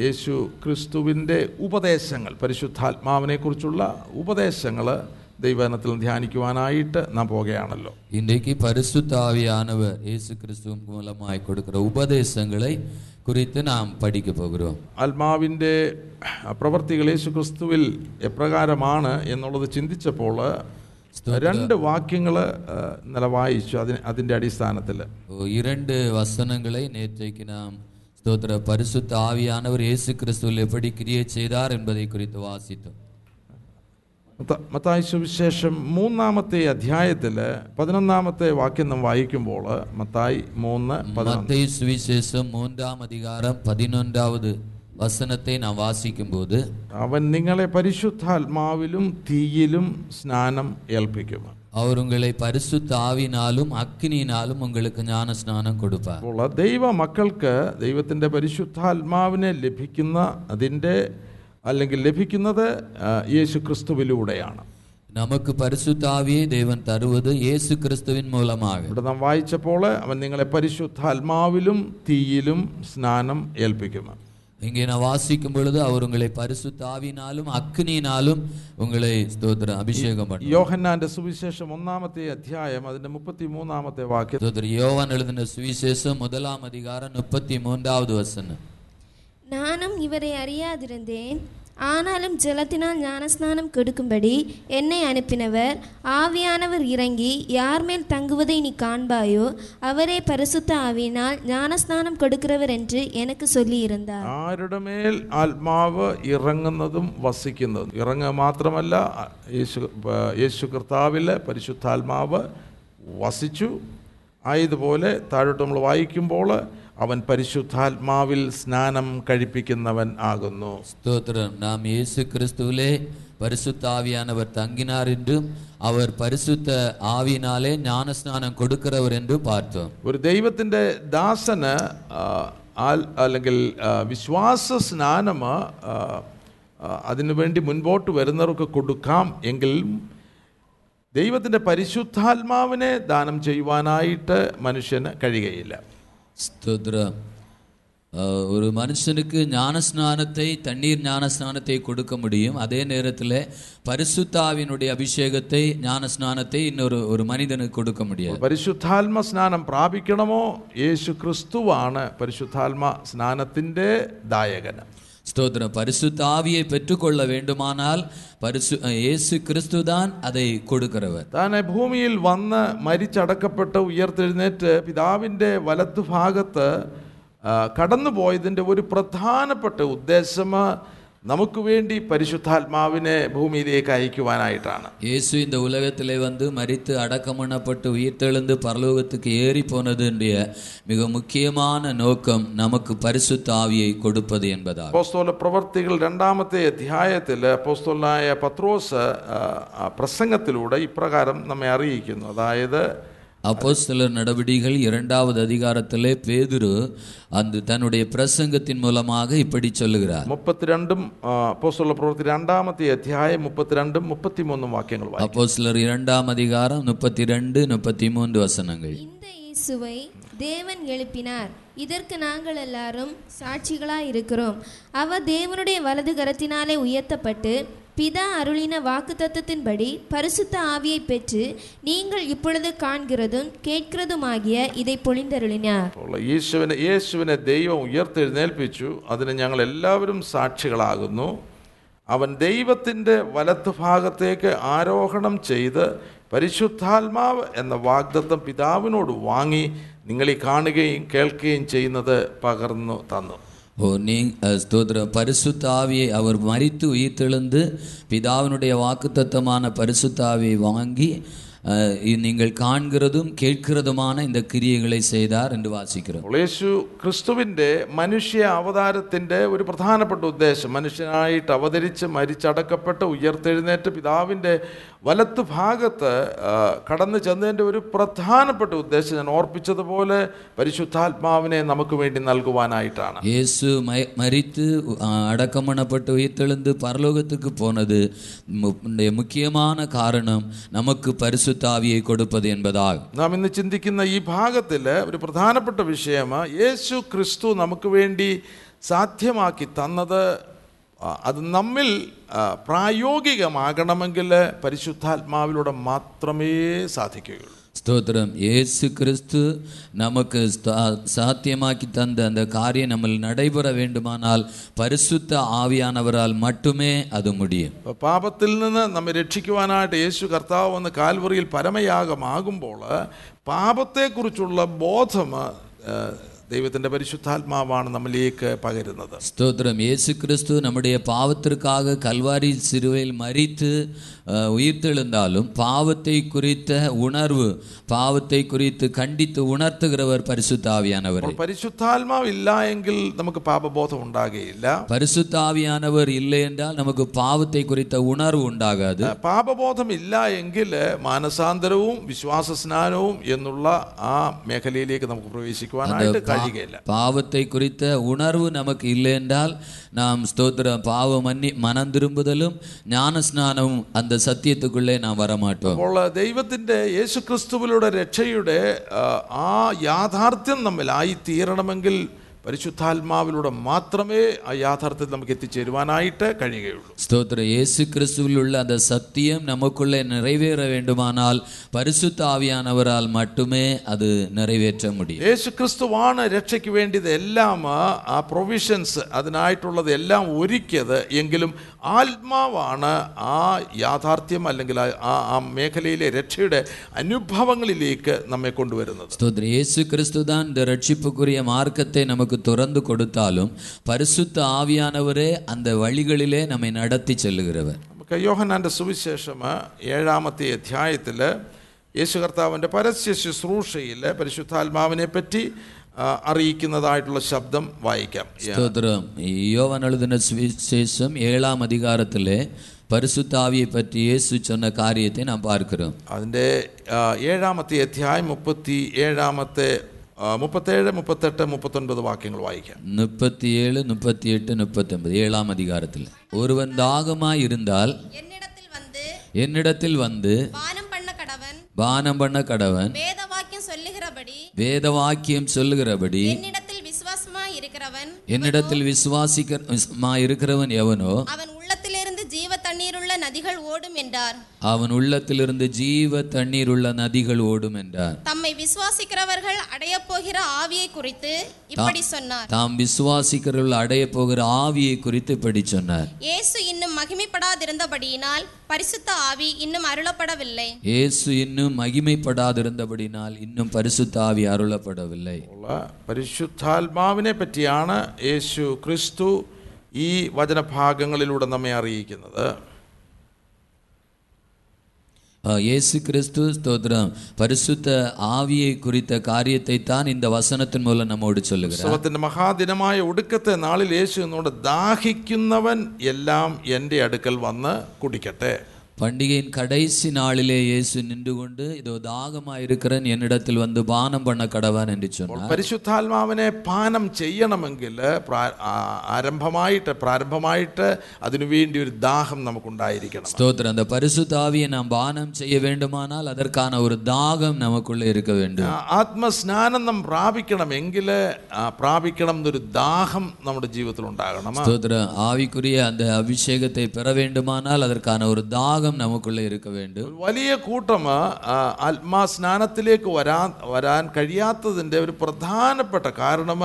യേശു ക്രിസ്തുവിന്റെ ഉപദേശങ്ങൾ പരിശുദ്ധാത്മാവിനെക്കുറിച്ചുള്ള ഉപദേശങ്ങൾ ദൈവനത്തിൽ ധ്യാനിക്കുവാനായിട്ട് നാം പോകുകയാണല്ലോ ഇന്ത്യയ്ക്ക് പരിശുദ്ധാവിയാനവർ യേശു ക്രിസ്തു മൂലമായി കൊടുക്കുന്ന ഉപദേശങ്ങളെ കുറിച്ച് നാം പഠിക്ക പോകും ആത്മാവിന്റെ പ്രവർത്തികൾ യേശു ക്രിസ്തുവിൽ എപ്രകാരമാണ് എന്നുള്ളത് ചിന്തിച്ചപ്പോൾ രണ്ട് വാക്യങ്ങൾ നിലവായിച്ചു വായിച്ചു അതിന് അതിന്റെ അടിസ്ഥാനത്തിൽ. ഇരണ്ട് വസനങ്ങളെ നേറ്റേക്ക് നാം ஸ்தோத்திர பரிசுத்த ஆவியானவர் இயேசு கிறிஸ்துவில் எப்படி கிரியை செய்தார் என்பதை குறித்து வாசித்தோம் മത്ത- മത്തായി സുവിശേഷം മൂന്നാമത്തെ അധ്യായത്തിൽ പതിനൊന്നാമത്തെ വാക്യം നാം വായിക്കുമ്പോൾ മത്തായി മൂന്ന് പതിനൊന്ന് மத்தேயு சுவிசேஷம் மூன்றாம் அதிகாரம் பதினொன்றாவது வசனத்தை நாம் வாசிக்கும்போது അവൻ നിങ്ങളെ പരിശുദ്ധാത്മാവിലും തീയിലും സ്നാനം ഏൽപ്പിക്കും அவர் உங்களை பரிசுத்த ஆவினாலும் அக்கினியினாலும் உங்களுக்கு ஞான ஸ்நானம் கொடுப்பார் അപ്പോൾ ദൈവ മക്കൾക്ക് ദൈവത്തിൻ്റെ പരിശുദ്ധാത്മാവിനെ ലഭിക്കുന്ന അതിൻ്റെ അല്ലെങ്കിൽ ലഭിക്കുന്നത് ആ, യേശു ക്രിസ്തുവിലൂടെയാണ് நமக்கு பரிசுத்த ஆவியை தேவன் தருவது இயேசு கிறிஸ்துவின் மூலமாக ഇവിടെ നാം വായിച്ചപ്പോൾ അവൻ നിങ്ങളെ പരിശുദ്ധാത്മാവിലും തീയിലും സ്നാനം ഏൽപ്പിക്കും இங்கே நான் வாசிக்கும் பொழுது அவர் உங்களை பரிசுத்த ஆவினாலும் அக்கினியினாலும் உங்களை ஸ்தோத்திரம் அபிஷேகம் பண்ண യോഹന്നാന്റെ സുവിശേഷം ഒന്നാമത്തെ അധ്യായം അതിന്റെ മുപ്പത്തി മൂന്നാമത്തെ വാക്യം ஸ்தோத்திரம் யோவான் எழுதின சுவிசேஷம் முதலாம் அதிகாரம் முப்பத்தி மூன்றாவது வசனம் நானும் இவரை அறியாதிருந்தேன் ஆனாலும் ஜலத்தினால் ஞானஸ்நானம் கொடுக்கும்படி என்னை அனுப்பினவர் ஆவியானவர் இறங்கி யார் மேல் தங்குவதை நீ காண்பாயோ அவரே பரிசுத்த ஆவியினால் ஞானஸ்நானம் கொடுக்கிறவர் என்று எனக்கு சொல்லியிருந்தார் ആരുടെ മേൽ ആത്മാവ് ഇറങ്ങുന്നതും വസിക്കുന്നതും ഇറങ്ങുക മാത്രമല്ല യേശു യേശു കർത്താവിലെ പരിശുദ്ധാത്മാവ് വസിച്ചു ആയതുപോലെ താഴോട്ട് നമ്മൾ വായിക്കുമ്പോൾ അവൻ പരിശുദ്ധാത്മാവിൽ സ്നാനം കഴിപ്പിക്കുന്നവൻ ആകുന്നു ஸ்தோத்திரம் நாம் இயேசு கிறிஸ்துவிலே பரிசுத்த ஆவியானவர் தங்கினார் என்றும் அவர் பரிசுத்த ஆவியினாலே ஞானஸ்நானம் கொடுக்கிறவர் என்றும் பார்த்தோம் ഒരു ദൈവത്തിൻ്റെ ദാസന് ആ, ആൽ- അല്ലെങ്കിൽ ആ, വിശ്വാസ സ്നാനം ആ, ആ, അതിനുവേണ്ടി മുൻപോട്ട് വരുന്നവർക്ക് കൊടുക്കാം എങ്കിലും ദൈവത്തിൻ്റെ പരിശുദ്ധാത്മാവിനെ ദാനം ചെയ്യുവാനായിട്ട് മനുഷ്യന് കഴിയുകയില്ല ஸ்தோத்திரம் அஹ், ஒரு மனுஷனுக்கு ஞானஸ்நானத்தை தண்ணீர் ஞானஸ்நானத்தை கொடுக்க முடியும் அதே நேரத்தில் பரிசுத்தாவினுடைய அபிஷேகத்தை ஞானஸ்நானத்தை இன்னொரு ஒரு மனிதனுக்கு கொடுக்க முடியாது പരിശുദ്ധാത്മ സ്നാനം പ്രാപിക്കണമോ യേശു ക്രിസ്തുവാണ് പരിശുദ്ധാത്മ സ്നാനത്തിൻ്റെ ദായകന് ஸ்தோத்திரம் பரிசுத்த ஆவியை பெற்றுக்கொள்ள வேண்டுமானால் பரிசு அஹ், இயேசு கிறிஸ்து தான் அதை கொடுக்கிறவர் താൻ ഭൂമിയിൽ വന്ന് മരിച്ചടക്കപ്പെട്ട് ഉയർത്തെഴുന്നേറ്റ് പിതാവിൻ്റെ വലത്തുഭാഗത്ത് ആ, കടന്നുപോയതിൻ്റെ ഒരു പ്രധാനപ്പെട്ട ഉദ്ദേശം നമുക്ക് വേണ്ടി പരിശുദ്ധാത്മാവിനെ ഭൂമിയിലേക്ക് അയക്കുവാനായിട്ടാണ് இயேசு இந்த உலகத்திலே வந்து மரித்து அடக்கம் பண்ணப்பட்டு உயிர்த்தெழுந்து பரலோகத்துக்கு ஏறி போனதுடைய மிக முக்கியமான நோக்கம் நமக்கு பரிசுத்த ஆவியை கொடுப்பது என்பதாகும் അപ്പോസ്തോല പ്രവർത്തികൾ രണ്ടാമത്തെ അധ്യായത്തിൽ അപ്പോസ്തോലായ പത്രോസ് ആ, ആ പ്രസംഗത്തിലൂടെ ഇപ്രകാരം നമ്മെ അറിയിക്കുന്നു അതായത് அப்போ சில நடவடிக்கைகள் இரண்டாவது அதிகாரத்திலே பேதுரு அந்த தன்னுடைய பிரசங்கத்தின் மூலமாக இப்படி சொல்லுகிறார். முப்பத்தி ரெண்டும் அப்போ சொல்ல பிரவர்த்தி ரெண்டாமத்தை அத்தியாயம் முப்பத்தி ரெண்டும் முப்பத்தி மூன்றும் வாக்கியங்கள் அப்போ சிலர் இரண்டாம் அதிகாரம் முப்பத்தி ரெண்டு முப்பத்தி மூன்று வசனங்கள். இந்த இயேசுவை தேவன் எழுப்பினார். இதற்கு நாங்கள் எல்லாரும் சாட்சிகளாக இருக்கிறோம் அவர் தேவனுடைய வலது கரத்தினாலே உயர்த்தப்பட்டு பிதா அருளின வாக்குத்தத்தத்தின்படி பரிசுத்த ஆவியை பெற்று நீங்கள் இப்பொழுது காண்கிறதும் கேட்கிறதுமாகிய இதை பொழிந்தருளினார் അപ്പോൾ യേശുവിനെ യേശുവിനെ ദൈവം ഉയർത്തെഴുന്നേൽപ്പിച്ചു അതിന് ഞങ്ങൾ എല്ലാവരും സാക്ഷികളാകുന്നു അവൻ ദൈവത്തിൻ്റെ വലത്ത് ഭാഗത്തേക്ക് ആരോഹണം ചെയ്ത് പരിശുദ്ധാത്മാവ് എന്ന വാഗ്ദത്തം പിതാവിനോട് വാങ്ങി നിങ്ങളീ കാണുകയും കേൾക്കുകയും ചെയ്യുന്നത് പകർന്നു തന്നു ஓ நீ அஹ், ஸ்தோத்திரம் பரிசுத்த ஆவியை அவர் மரித்து உயிர்த்தெழுந்து பிதாவினுடைய வாக்குத்தத்தமான பரிசுத்த ஆவியை வாங்கி அஹ், இ- நீங்கள் காண்கிறதும் கேட்கிறதுமான இந்த கிரியைகளை செய்தார் என்று வாசிக்கிறோம் അപ്പോൾ യേശു ക്രിസ്തുവിൻ്റെ മനുഷ്യ അവതാരത്തിൻ്റെ ഒരു പ്രധാനപ്പെട്ട ഉദ്ദേശം മനുഷ്യനായിട്ട് അവതരിച്ച് മരിച്ചടക്കപ്പെട്ട് ഉയർത്തെഴുന്നേറ്റ് പിതാവിൻ്റെ വലത്ത് ഭാഗത്ത് കടന്നു ചെന്നതിന്റെ ഒരു പ്രധാനപ്പെട്ട ഉദ്ദേശം ഞാൻ ഓർപ്പിച്ചതുപോലെ പരിശുദ്ധാത്മാവിനെ നമുക്ക് വേണ്ടി നൽകുവാനായിട്ടാണ്. യേശു മരിത്ത് അടക്കമണപ്പെട്ട് ഉയർത്തെളുന്ന് പരലോകത്തേക്ക് പോണത് മുഖ്യമായ കാരണം നമുക്ക് പരിശുദ്ധാവിയെ കൊടുപ്പത് എന്നതാണ് നാം ഇന്ന് ചിന്തിക്കുന്ന ഈ ഭാഗത്തിൽ ഒരു പ്രധാനപ്പെട്ട വിഷയമാണ് യേശു ക്രിസ്തു നമുക്ക് വേണ്ടി സാധ്യമാക്കി തന്നത് അത് നമ്മിൽ ആ, പ്രായോഗികമാകണമെങ്കിൽ പരിശുദ്ധാത്മാവിലൂടെ മാത്രമേ സാധിക്കുകയുള്ളൂ ஸ்தோத்திரம் இயேசு கிறிஸ்து நமக்கு ஸ்தா- சாத்தியமாக்கி தந்த அந்த காரியம் நம்ம நடைபெற வேண்டுமானால் பரிசுத்த ஆவியானவரால் மட்டுமே அது முடியும் അപ്പോൾ പാപത്തിൽ നിന്ന് നമ്മെ രക്ഷിക്കുവാനായിട്ട് യേശു കർത്താവ് വന്ന് കാൽവറിയിൽ പരമയാഗമാകുമ്പോൾ പാപത്തെക്കുറിച്ചുള്ള ബോധം ആ, ദൈവത്തിൻ്റെ പരിശുദ്ധാത്മാവാണ് നമ്മിലേക്ക് പകരുന്നത് ஸ்தோத்திரம் இயேசு கிறிஸ்து நம்முடைய பாவத்திற்காக கல்வாரி சிலுவையில் மரித்து அஹ், உயிர்த்தெழுந்தாலும் பாவத்தை குறித்த உணர்வு பாவத்தை குறித்து கண்டித்து உணர்த்துகிறவர் பரிசுத்த ஆவியானவர் അപ്പോൾ പരിശുദ്ധാത്മാവില്ല എങ്കിൽ നമുക്ക് പാപബോധം ഉണ്ടാകുകയില്ല பரிசுத்த ஆவியானவர் இல்லை என்றால் நமக்கு பாவத்தை குறித்த உணர்வு உண்டாகாது പാപബോധം ഇല്ല എങ്കിൽ മാനസാന്തരവും വിശ്വാസ സ്നാനവും എന്നുള്ള ആ മേഖലയിലേക്ക് നമുക്ക് പ്രവേശിക്കുവാനായിട്ട് കഴിയുകയില്ല பாவத்தை குறித்த உணர்வு நமக்கு இல்லை என்றால் நாம் ஸ்தோத்திரம் பாவ மன்னி மனம் திரும்புதலும் ஞான ஸ்நானமும் அந்த சத்தியத்துக்குள்ளே நாம் வரமாட்டோம் അപ്പോൾ ദൈവത്തിൻ്റെ യേശുക്രിസ്തുവിലൂടെ രക്ഷയുടെ ആ, ആ യാഥാർത്ഥ്യം നമ്മിലായി തീരണമെങ്കിൽ പരിശുദ്ധാത്മാവിലൂടെ മാത്രമേ ആ യാഥാർത്ഥ്യത്തിൽ നമുക്ക് എത്തിച്ചേരുവാനായിട്ട് കഴിയുകയുള്ളൂ ஸ்தோத்திர இயேசு கிறிஸ்துவில் உள்ள அந்த சத்தியம் நமக்குள்ளே நிறைவேற வேண்டுமானால் பரிசுத்த ஆவியானவரால் மட்டுமே அது நிறைவேற்ற முடியும் യേശു ക്രിസ്തുവാണ് രക്ഷയ്ക്ക് വേണ്ടിയത് എല്ലാം ആ പ്രൊവിഷൻസ് അതിനായിട്ടുള്ളത് എല്ലാം ഒരുക്കിയത് എങ്കിലും ആത്മാവാണ് ആ യാഥാർത്ഥ്യം അല്ലെങ്കിൽ ആ- ആ ആ മേഖലയിലെ രക്ഷയുടെ അനുഭവങ്ങളിലേക്ക് നമ്മെ കൊണ്ടുവരുന്നത് ஸ்தோத்திர இயேசு கிறிஸ்து தான் இந்த ரட்சிப்புக்குரிய மார்க்கத்தை நமக்கு துறந்து கொடுத்தாலும் பரிசுத்த ஆவியானவரே அந்த வழிகளிலே நம்மை நடத்தி செல்லுகிறவர் നമുക്ക് യോഹന്നാൻ്റെ സുവിശേഷം ഏഴാമത്തെ അധ്യായത്തിൽ യേശു കർത്താവിൻ്റെ പരസ്യ ശുശ്രൂഷയിൽ പരിശുദ്ധാത്മാവിനെ പറ്റി ആ, അറിയിക്കുന്നതായിട്ടുള്ള ശബ്ദം വായിക്കാം ஸ்தோத்திரம் யோவான் எழுதின சுவிசேஷம் ஏழாம் அதிகாரத்திலே பரிசுத்த ஆவியை பற்றி இயேசு சொன்ன காரியத்தை நாம் பார்க்கிறோம் അതിൻ്റെ ആ, ഏഴാമത്തെ അധ്യായം മുപ്പത്തി ഏഴാമത്തെ ആ, മുപ്പത്തേഴ് മുപ്പത്തെട്ട് മുപ്പത്തൊൻപത് വാക്യങ്ങൾ വായിക്കാം முப்பத்தி ஏழு முப்பத்தி எட்டு முப்பத்தொன்பது ஏழாம் அதிகாரத்தில் ஒருவன் தாகமாய் இருந்தால் என்னிடத்தில் வந்து என்னிடத்தில் வந்து பானம் பண்ண கடவன் பானம் பண்ண கடவன் வேத வாக்கியம் சொல்லுகிறபடி வேத வாக்கியம் சொல்லுகிறபடி என்னிடத்தில் விசுவாசமா இருக்கிறவன் என்னிடத்தில் விசுவாசிக்க இருக்கிறவன் எவனோ அவன் உள்ளத்திலிருந்து ஜீவ தண்ணீருள்ள நதிகள் ஓடும் என்றார் அவன் உள்ளத்திலிருந்து ஜீவ தண்ணீர் உள்ள நதிகள் ஓடும் என்றார் தம்மை விசுவாசிக்கிறவர்கள் அடையப் போகிற ஆவியை குறித்து இப்படி சொன்னார் தாம் விசுவாசிக்கிறவர்கள் அடைய போகிற ஆவியை குறித்து இப்படி சொன்னார் இயேசு இன்னும் மகிமைப்படாதிருந்தபடியினால் பரிசுத்த ஆவி இன்னும் அருளப்படவில்லை இயேசு இன்னும் மகிமைப்படாதிருந்தபடினால் இன்னும் பரிசுத்த ஆவி அருளப்படவில்லை ഉള്ള പരിശുദ്ധാത്മാവിനെ പറ്റിയാണ് യേശു ക്രിസ്തു ഈ വചനഭാഗങ്ങളിലൂടെ നമ്മെ അറിയിക്കുന്നത് ஆ, இயேசு கிறிஸ்து ஸ்தோத்திரம் பரிசுத்த ஆவியை குறித்த காரியத்தை தான் இந்த வசனத்தின் மூலம் நம்மோடு சொல்லுகிறார் ഉത്സവത്തിന്റെ മഹാദിനമായ ഒടുക്കത്തെ നാളിൽ യേശു എന്നോട് ദാഹിക്കുന്നവൻ എല്ലാം എൻ്റെ അടുക്കൽ വന്ന് കുടിക്കട്ടെ பண்டிகையின் கடைசி நாளிலே இயேசு நின்று கொண்டு இதோ தாகமாயிருக்கிறன் என்னிடத்தில் வந்து பானம் பண்ண கடவான் என்று சொன்னார் പരിശുദ്ധാത്മാവിനെ പാനം ചെയ്യണമെങ്കിൽ പ്രാ- ആ- ആരംഭമായിട്ട് പ്രാരംഭമായിട്ട് അതിനുവേണ്ടി ഒരു ദാഹം നമുക്കുണ്ടായിരിക്കണം ஸ்தோத்திரம் அந்த பரிசுத்த ஆவியை நாம் பானம் செய்ய வேண்டுமானால் அதற்கான ஒரு தாகம் நமக்குள்ளே இருக்க வேண்டும் ആ ആത്മസ്നാനം നാം പ്രാപിക്കണമെങ്കിൽ ആ പ്രാപിക്കണം എന്നൊരു ദാഹം നമ്മുടെ ജീവിതത്തിൽ ഉണ്ടാകണം ஸ்தோத்திரம் ஆவிக்குரிய அந்த அபிஷேகத்தை பெற வேண்டுமானால் அதற்கான ஒரு தாகம் நமக்குள்ளே இருக்க வேண்டும் ഒരു വലിയ കൂട്ടം ആ, ആത്മാസ്നാനത്തിലേക്ക് വരാൻ വരാൻ കഴിയാത്തതിൻ്റെ ഒരു പ്രധാനപ്പെട്ട കാരണം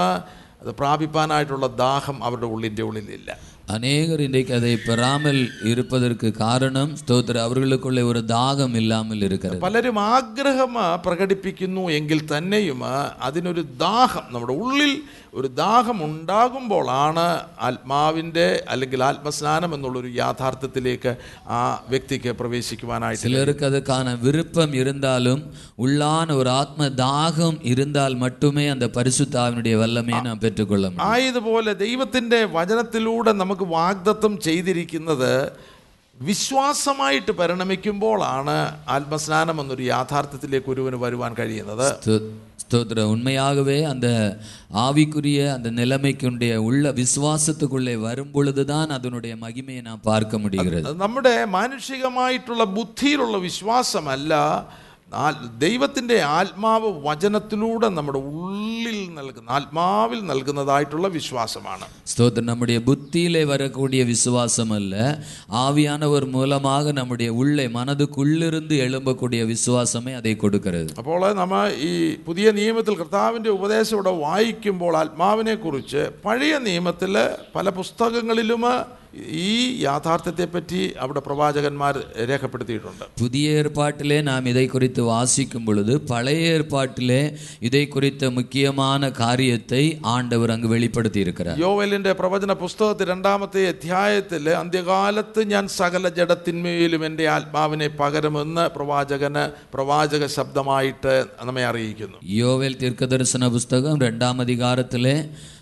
അത് പ്രാപിപ്പാനായിട്ടുള്ള ദാഹം അവരുടെ ഉള്ളിൻ്റെ ഉള്ളിലില്ല அநேகர் இன்றைக்கு அதை பெறாமல் இருப்பதற்கு காரணம் ஸ்தோத்திரம் அவர்களுக்குள்ளே ஒரு தாகம் இல்லாமல் இருக்கிறது പലരും ആഗ്രഹം പ്രകടിപ്പിക്കുന്നു എങ്കിൽ തന്നെയും അതിനൊരു ദാഹം നമ്മുടെ ഉള്ളിൽ ഒരു ദാഹം ഉണ്ടാകുമ്പോഴാണ് ആത്മാവിന്റെ അല്ലെങ്കിൽ ആത്മസ്നാനം എന്നുള്ളൊരു യാഥാർത്ഥ്യത്തിലേക്ക് ആ വ്യക്തിക്ക് പ്രവേശിക്കുവാനായിട്ട് ചിലർക്ക് അതുക്കാന വിരുപ്പം ഇരുന്നാലും ഉള്ളാൻ ഒരു ആത്മദാഹം ഇരുന്നാൽ മട്ടുമേ അത് പരിശുദ്ധാവിനുടേ വല്ലമേ നാം പെറ്റുകൊള്ളും. ആയതുപോലെ ദൈവത്തിന്റെ വചനത്തിലൂടെ നമുക്ക് വാഗ്ദത്വം ചെയ്തിരിക്കുന്നത് വിശ്വാസമായിട്ട് പരിണമിക്കുമ്പോഴാണ് ആത്മസ്നാനം എന്നൊരു യാഥാർത്ഥ്യത്തിലേക്ക് ഒരുവന് വരുവാൻ കഴിയുന്നത്. ஸ்தோ- ஸ்தோத்திரம் உண்மையாகவே அந்த ஆவிக்குரிய அந்த நிலைமைக்குடைய உள்ள விசுவாசத்துக்குள்ளே வரும் பொழுதுதான் அதனுடைய மகிமையை நாம் பார்க்க முடிகிறது അത് നമ്മുടെ മാനുഷികമായിട്ടുള്ള ബുദ്ധിയിലുള്ള വിശ്വാസമല്ല ആ- ദൈവത്തിൻ്റെ ആത്മാവ് വചനത്തിലൂടെ നമ്മുടെ ഉള്ളിൽ നൽകുന്ന ആത്മാവിൽ നൽകുന്നതായിട്ടുള്ള വിശ്വാസമാണ് ஸ்தோத்திரம் நம்முடைய புத்தியிலே வரக்கூடிய விசுவாசம் அல்ல ஆவியானவர் மூலமாக நம்முடைய உள்ளே மனதுக்குள்ளிருந்து எழும்பக்கூடிய விசுவாசமே அதை கொடுக்கிறது അപ്പോൾ നമ്മൾ ഈ പുതിയ നിയമത്തിൽ കർത്താവിൻ്റെ ഉപദേശം ഇവിടെ വായിക്കുമ്പോൾ ആത്മാവിനെ കുറിച്ച് പഴയ നിയമത്തിൽ പല പുസ്തകങ്ങളിലും ഈ യാഥാർത്ഥ്യത്തെപ്പറ്റി അവിടെ പ്രവാചകന്മാർ രേഖപ്പെടുത്തിയിട്ടുണ്ട് പുതിയ ഏർപ്പാട്ടിലെ നാം ഇതേക്കുറിച്ച് വാസിക്കും പൊഴുത് പഴയ ഏർപ്പാട്ടിലെ ഇതേക്കുറിച്ച് മുഖ്യമാണ് കാര്യത്തെ ആണ്ടവർ അങ്ങ് വെളിപ്പെടുത്തിയിരിക്കുന്നത് യോവലിന്റെ പ്രവചന പുസ്തകത്തിൽ രണ്ടാമത്തെ അധ്യായത്തിൽ അന്ത്യകാലത്ത് ഞാൻ സകല ജഡത്തിന്മേലും എൻ്റെ ആത്മാവിനെ പകരുമെന്ന് പ്രവാചകന് പ്രവാചക ശബ്ദമായിട്ട് നമ്മെ അറിയിക്കുന്നു യോവൽ തീർക്കദർശന പുസ്തകം രണ്ടാം അധികാരത്തിലെ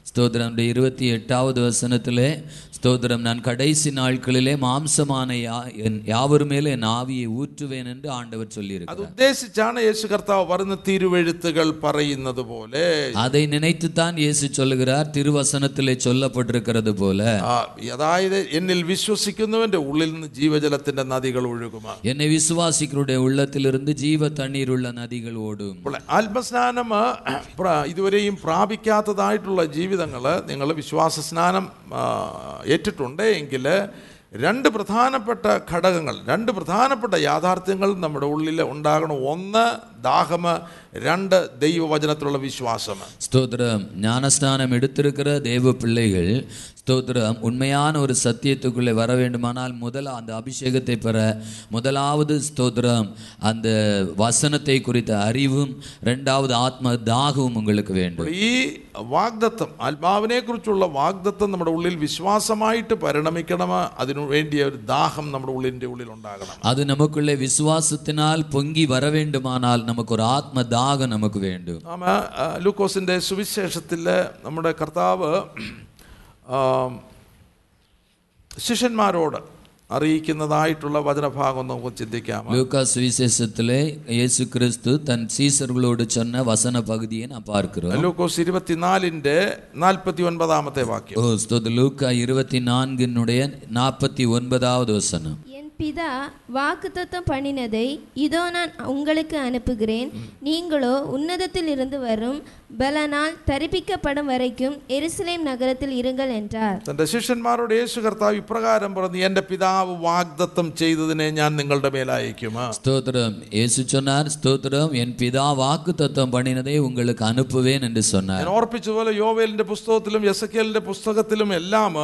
ஸ்தோத்திரம் இருபத்தி எட்டாவது வசனத்திலே ஸ்தோத்திரம் நான் கடைசி நாட்களிலே மாம்சமான யா என் யாவர் மேலே என் ஆவியை ஊற்றுவேன் என்று ஆண்டவர் അത് சொல்லியிருக்கிறார் ഉദ്ദേശിച്ചാണ് യേശു കർത്താവ് പറയുന്ന തിരുവെഴുത്തുകൾ പറയുന്നത് പോലെ அதை நினைத்துத்தான் இயேசு சொல்லுகிறார் திருவசனத்திலே சொல்லப்பட்டிருக்கிறது போல ആ, അതായത് എന്നിൽ വിശ്വസിക്കുന്നവന്റെ ഉള്ളിൽ നിന്ന് ജീവജലത്തിന്റെ നദികൾ ഒഴുകും என்னை விசுவாசிகளுடைய உள்ளத்திலிருந்து ஜீவ தண்ணீர் உள்ள நதிகள் ஓடும் അപ്പോൾ ആത്മസ്നാനം ആ, പ്ര- ഇതുവരെയും പ്രാപിക്കാത്തതായിട്ടുള്ള ജീവിതങ്ങൾ നിങ്ങൾ വിശ്വാസ സ്നാനം ഏറ്റിട്ടുണ്ട് എങ്കിൽ രണ്ട് പ്രധാനപ്പെട്ട ഘടകങ്ങൾ രണ്ട് പ്രധാനപ്പെട്ട യാഥാർത്ഥ്യങ്ങൾ നമ്മുടെ ഉള്ളിൽ ഉണ്ടാകണം ഒന്ന് ദാഹമ രണ്ട് ദൈവവചനത്തിലുള്ള വിശ്വാസം സ്തോത്രം ജ്ഞാനസ്നാനം എടുത്തിരിക്കുന്ന ദൈവ പിള്ളകൾ ஸ்தோத்திரம் உண்மையான ஒரு சத்தியத்துக்குள்ளே வர வேண்டுமானால் முதல்ல அந்த அபிஷேகத்தை பெற முதலாவது ஸ்தோத்திரம் அந்த வசனத்தை குறித்த அறிவும் ரெண்டாவது ആത്മ ദാഹവും നിങ്ങൾക്ക് വേണ്ട ഈ വാഗ്ദത്തം ആത്മാവിനെ കുറിച്ചുള്ള വാഗ്ദത്തം നമ്മുടെ ഉള്ളിൽ വിശ്വാസമായിട്ട് പരിണമിക്കണം അതിനു വേണ്ടിയ ഒരു ദാഹം നമ്മുടെ ഉള്ളിൻ്റെ ഉള്ളിൽ ഉണ്ടാകണം അത് നമുക്കുള്ള വിശ്വാസത്തിനാൽ പൊങ്കി വരവേണ്ടുമാനാൽ നമുക്കൊരു ആത്മദാഹം നമുക്ക് വേണ്ടു ലൂക്കോസിൻ്റെ സുവിശേഷത്തിൽ നമ്മുടെ കർത്താവ് ശിഷ്യന്മാരോട് അറിയിക്കുന്നതായിട്ടുള്ള വചനഭാഗം നമുക്ക് ചിന്തിക്കാം. ലൂക്കാ സുവിശേഷത്തിലെ യേശു ക്രിസ്തു തൻ സീസറുകളോട് ചെന്ന വസന പകുതിയെ നാം പാർക്കുന്നു ലൂക്കോസ് ഇരുപത്തിനാലിന്റെ നാൽപ്പത്തി ഒൻപതാമത്തെ വാക്യം ലൂക്ക ഇരുപത്തിനാലിനുടേ നാൽപ്പത്തി ഒൻപതാമത് വസനം. நாற்பத்தி ஒன்பதாவது வசனம் என் பிதா வாக்குத்தத்தம் பண்ணினதை இதோ நான் உங்களுக்கு அனுப்புகிறேன் நீங்களோ உன்னதத்தில் இருந்து வரும் பலனால் தரிப்பிக்கப்படும் வரைக்கும் எருசலேம் நகரத்தில் இருங்கள் என்றார் തൻ്റെ ശിഷ്യന്മാരോട് യേശു കർത്താവ് ഇപ്രകാരം പറഞ്ഞു എൻ്റെ പിതാവ് വാഗ്ദത്തം ചെയ്തതിനെ ഞാൻ നിങ്ങളുടെ മേൽ അയക്കും ஸ்தோத்திரம் இயேசு சொன்னார் ஸ்தோத்திரம் என் பிதா வாக்கு தத்துவம் பண்ணினதை உங்களுக்கு அனுப்புவேன் என்று சொன்னார் ഞാൻ ഓർപ്പിച്ചതുപോലെ യോവേലിൻ്റെ പുസ്തകത്തിലും എസക്കേലിൻ്റെ പുസ്തകത്തിലും എല്ലാം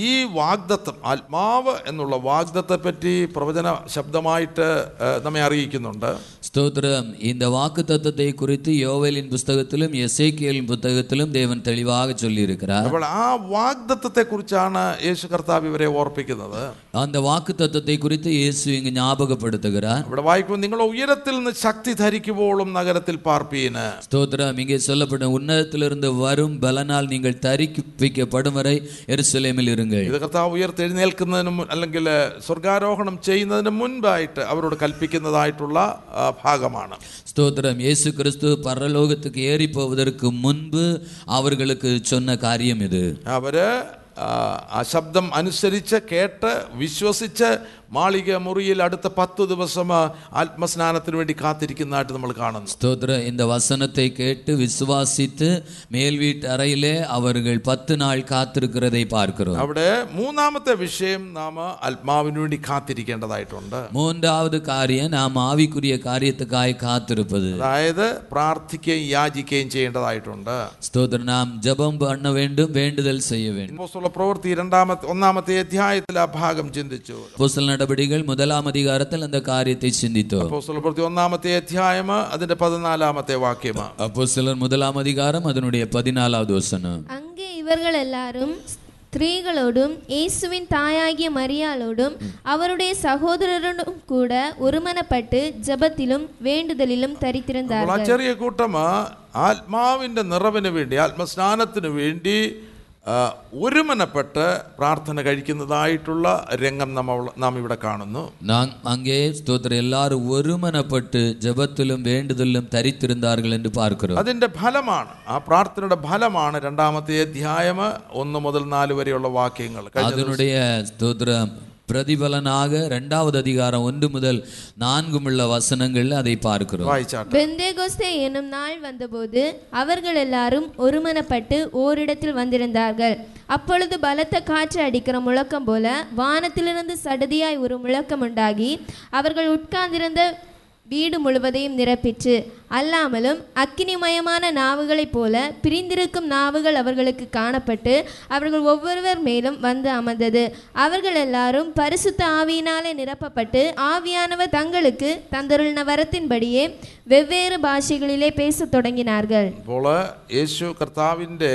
ഈ വാഗ്ദത്തം ആത്മാവ് എന്നുള്ള വാഗ്ദത്തെ പറ്റി പ്രവചന ശബ്ദമായിട്ട് ഏഹ്, നമ്മെ അറിയിക്കുന്നുണ്ട് ஸ்தோத்திரம் இந்த வாக்கு தத்துவத்தை குறித்து யோவேலின் புஸ்தகத்திலும் எசேக்கியலின் புத்தகத்திலும் தேவன் தெளிவாக சொல்லியிருக்கிறார் അപ്പോൾ ആ വാഗ്ദത്തത്തെ കുറിച്ചാണ് യേശു കർത്താവ് ഇവരെ ഓർപ്പിക്കുന്നത് அந்த வாக்கு தத்துவத்தை குறித்து இயேசு இங்கு ஞாபகப்படுத்துகிறார் ഇവിടെ വായിക്കുമ്പോൾ നിങ്ങൾ ഉയരത്തിൽ നിന്ന് ശക്തി ധരിക്കുമ്പോഴും നഗരത്തിൽ പാർപ്പീന് ஸ்தோத்திரம் இங்கே சொல்லப்பட்ட உன்னதத்திலிருந்து வரும் பலனால் நீங்கள் தரிப்பிக்கப்படும் வரை எருசலேமில் இருங்கள் ഇത് കർത്താവ് ഉയർത്തെഴുന്നേൽക്കുന്നതിന് മുൻ അല്ലെങ്കിൽ സ്വർഗാരോഹണം ചെയ്യുന്നതിന് മുൻപായിട്ട് അവരോട് കൽപ്പിക്കുന്നതായിട്ടുള്ള ആ, ഭാഗമാണ് ஸ்தோத்திரம் இயேசு கிறிஸ்து பரலோகத்துக்கு ஏறி போவதற்கு முன்பு அவர்களுக்கு சொன்ன காரியம் இது അവര് ആ, ആ ശബ്ദം അനുസരിച്ച് കേട്ട് വിശ്വസിച്ച് മാളിക മുറിയിൽ അടുത്ത പത്ത് ദിവസം ആ, ആത്മസ്നാനത്തിന് വേണ്ടി കാത്തിരിക്കുന്നതായിട്ട് നമ്മൾ കാണുന്നു ஸ்தோத்திரம் இந்த வசனத்தை கேட்டு விசுவாசித்து மேல் வீட்டு அறையிலே அவர்கள் பத்து நாள் காத்திருக்கிறதை பார்க்கிறோம் അവിടെ മൂന്നാമത്തെ വിഷയം നാം ആത്മാവിന് വേണ്ടി കാത്തിരിക്കേണ്ടതായിട്ടുണ്ട് மூன்றாவது காரியம் நாம் ஆவிக்குரிய காரியத்துக்காய் காத்திருப்பது അതായത് പ്രാർത്ഥിക്കുകയും യാചിക്കുകയും ചെയ്യേണ്ടതായിട്ടുണ്ട് ஸ்தோத்திரம் நாம் ஜெபம் பண்ண வேண்டும் வேண்டுதல் செய்ய வேண்டும் അപ്പോസ്തല പ്രവൃത്തി രണ്ടാമത്തെ ഒന്നാമത്തെ അധ്യായത്തിൽ ആ ഭാഗം ചിന്തിച്ചു அப்போஸ்தல நடவடிக்கைகள் முதலாம் அதிகாரத்தில் அந்த காரியத்தை சிந்தித்தோம் അപ്പോസ്തല പ്രവൃത്തി ഒന്നാമത്തെ അധ്യായം അതിന്റെ പതിനാലാമത്തെ വാക്യം அப்போஸ்தலர் முதலாம் அதிகாரம் அதனுடைய பதினாலாவது வசனம் அங்கே இவர்கள் எல்லாரும் ஸ்திரீகளோடும் இயேசுவின் தாயாகிய மரியாளோடும் அவருடைய சகோதரரோடும் கூட ஒருமனப்பட்டு ஜெபத்திலும் வேண்டுதலிலும் അപ്പോൾ ആ தரித்திருந்தார்கள் ചെറിയ കൂട്ടം ആത്മാവിന്റെ നിറവിന് വേണ്ടി ആത്മസ്നാനത്തിന് വേണ്ടി ആ, ഒരുമനപ്പെട്ട് പ്രാർത്ഥന കഴിക്കുന്നതായിട്ടുള്ള രംഗം നമ്മൾ നാം ഇവിടെ കാണുന്നു. അങ്ങേ സ്തോത്രം. എല്ലാവരും ഒരുമനപ്പെട്ട് ജപത്തിലും വേണ്ടതിലും തരിത്തിരുന്നാറുകൾ എന്ന് പാർക്കുന്നു അതിന്റെ ഫലമാണ് ആ പ്രാർത്ഥനയുടെ ഫലമാണ് രണ്ടാമത്തെ അധ്യായം ഒന്ന് മുതൽ നാല് വരെയുള്ള വാക്യങ്ങൾ. അതിനുടേ സ്തോത്രം. பிரதிபலனாக இரண்டாவது அதிகாரம் ஒன்று முதல் நான்கு உள்ள வசனங்கள் அதை பார்க்கிறோம். பெந்தேகோஸ்தே எனும் நாள் வந்தபோது அவர்கள் எல்லாரும் ஒருமனப்பட்டு ஓரிடத்தில் வந்திருந்தார்கள். அப்பொழுது பலத்த காற்று அடிக்கிற முழக்கம் போல வானத்திலிருந்து சடதியாய் ஒரு முழக்கம் உண்டாகி அவர்கள் உட்கார்ந்திருந்த வீடு முழுவதையும் நிரப்பிற்று அல்லாமலும் அக்கினிமயமான நாவுகளைப் போல பிரிந்திருக்கும் நாவுகள் அவர்களுக்கு காணப்பட்டு அவர்கள் ஒவ்வொருவர் மேலும் வந்து அமர்ந்தது அவர்கள் எல்லாரும் பரிசுத்த ஆவியினாலே நிரப்பப்பட்டு ஆவியானவர் தங்களுக்கு தந்தருளின வரத்தின்படியே வெவ்வேறு பாஷைகளிலே பேசத் தொடங்கினார்கள் അപ്പോൾ യേശു കർത്താവിൻ്റെ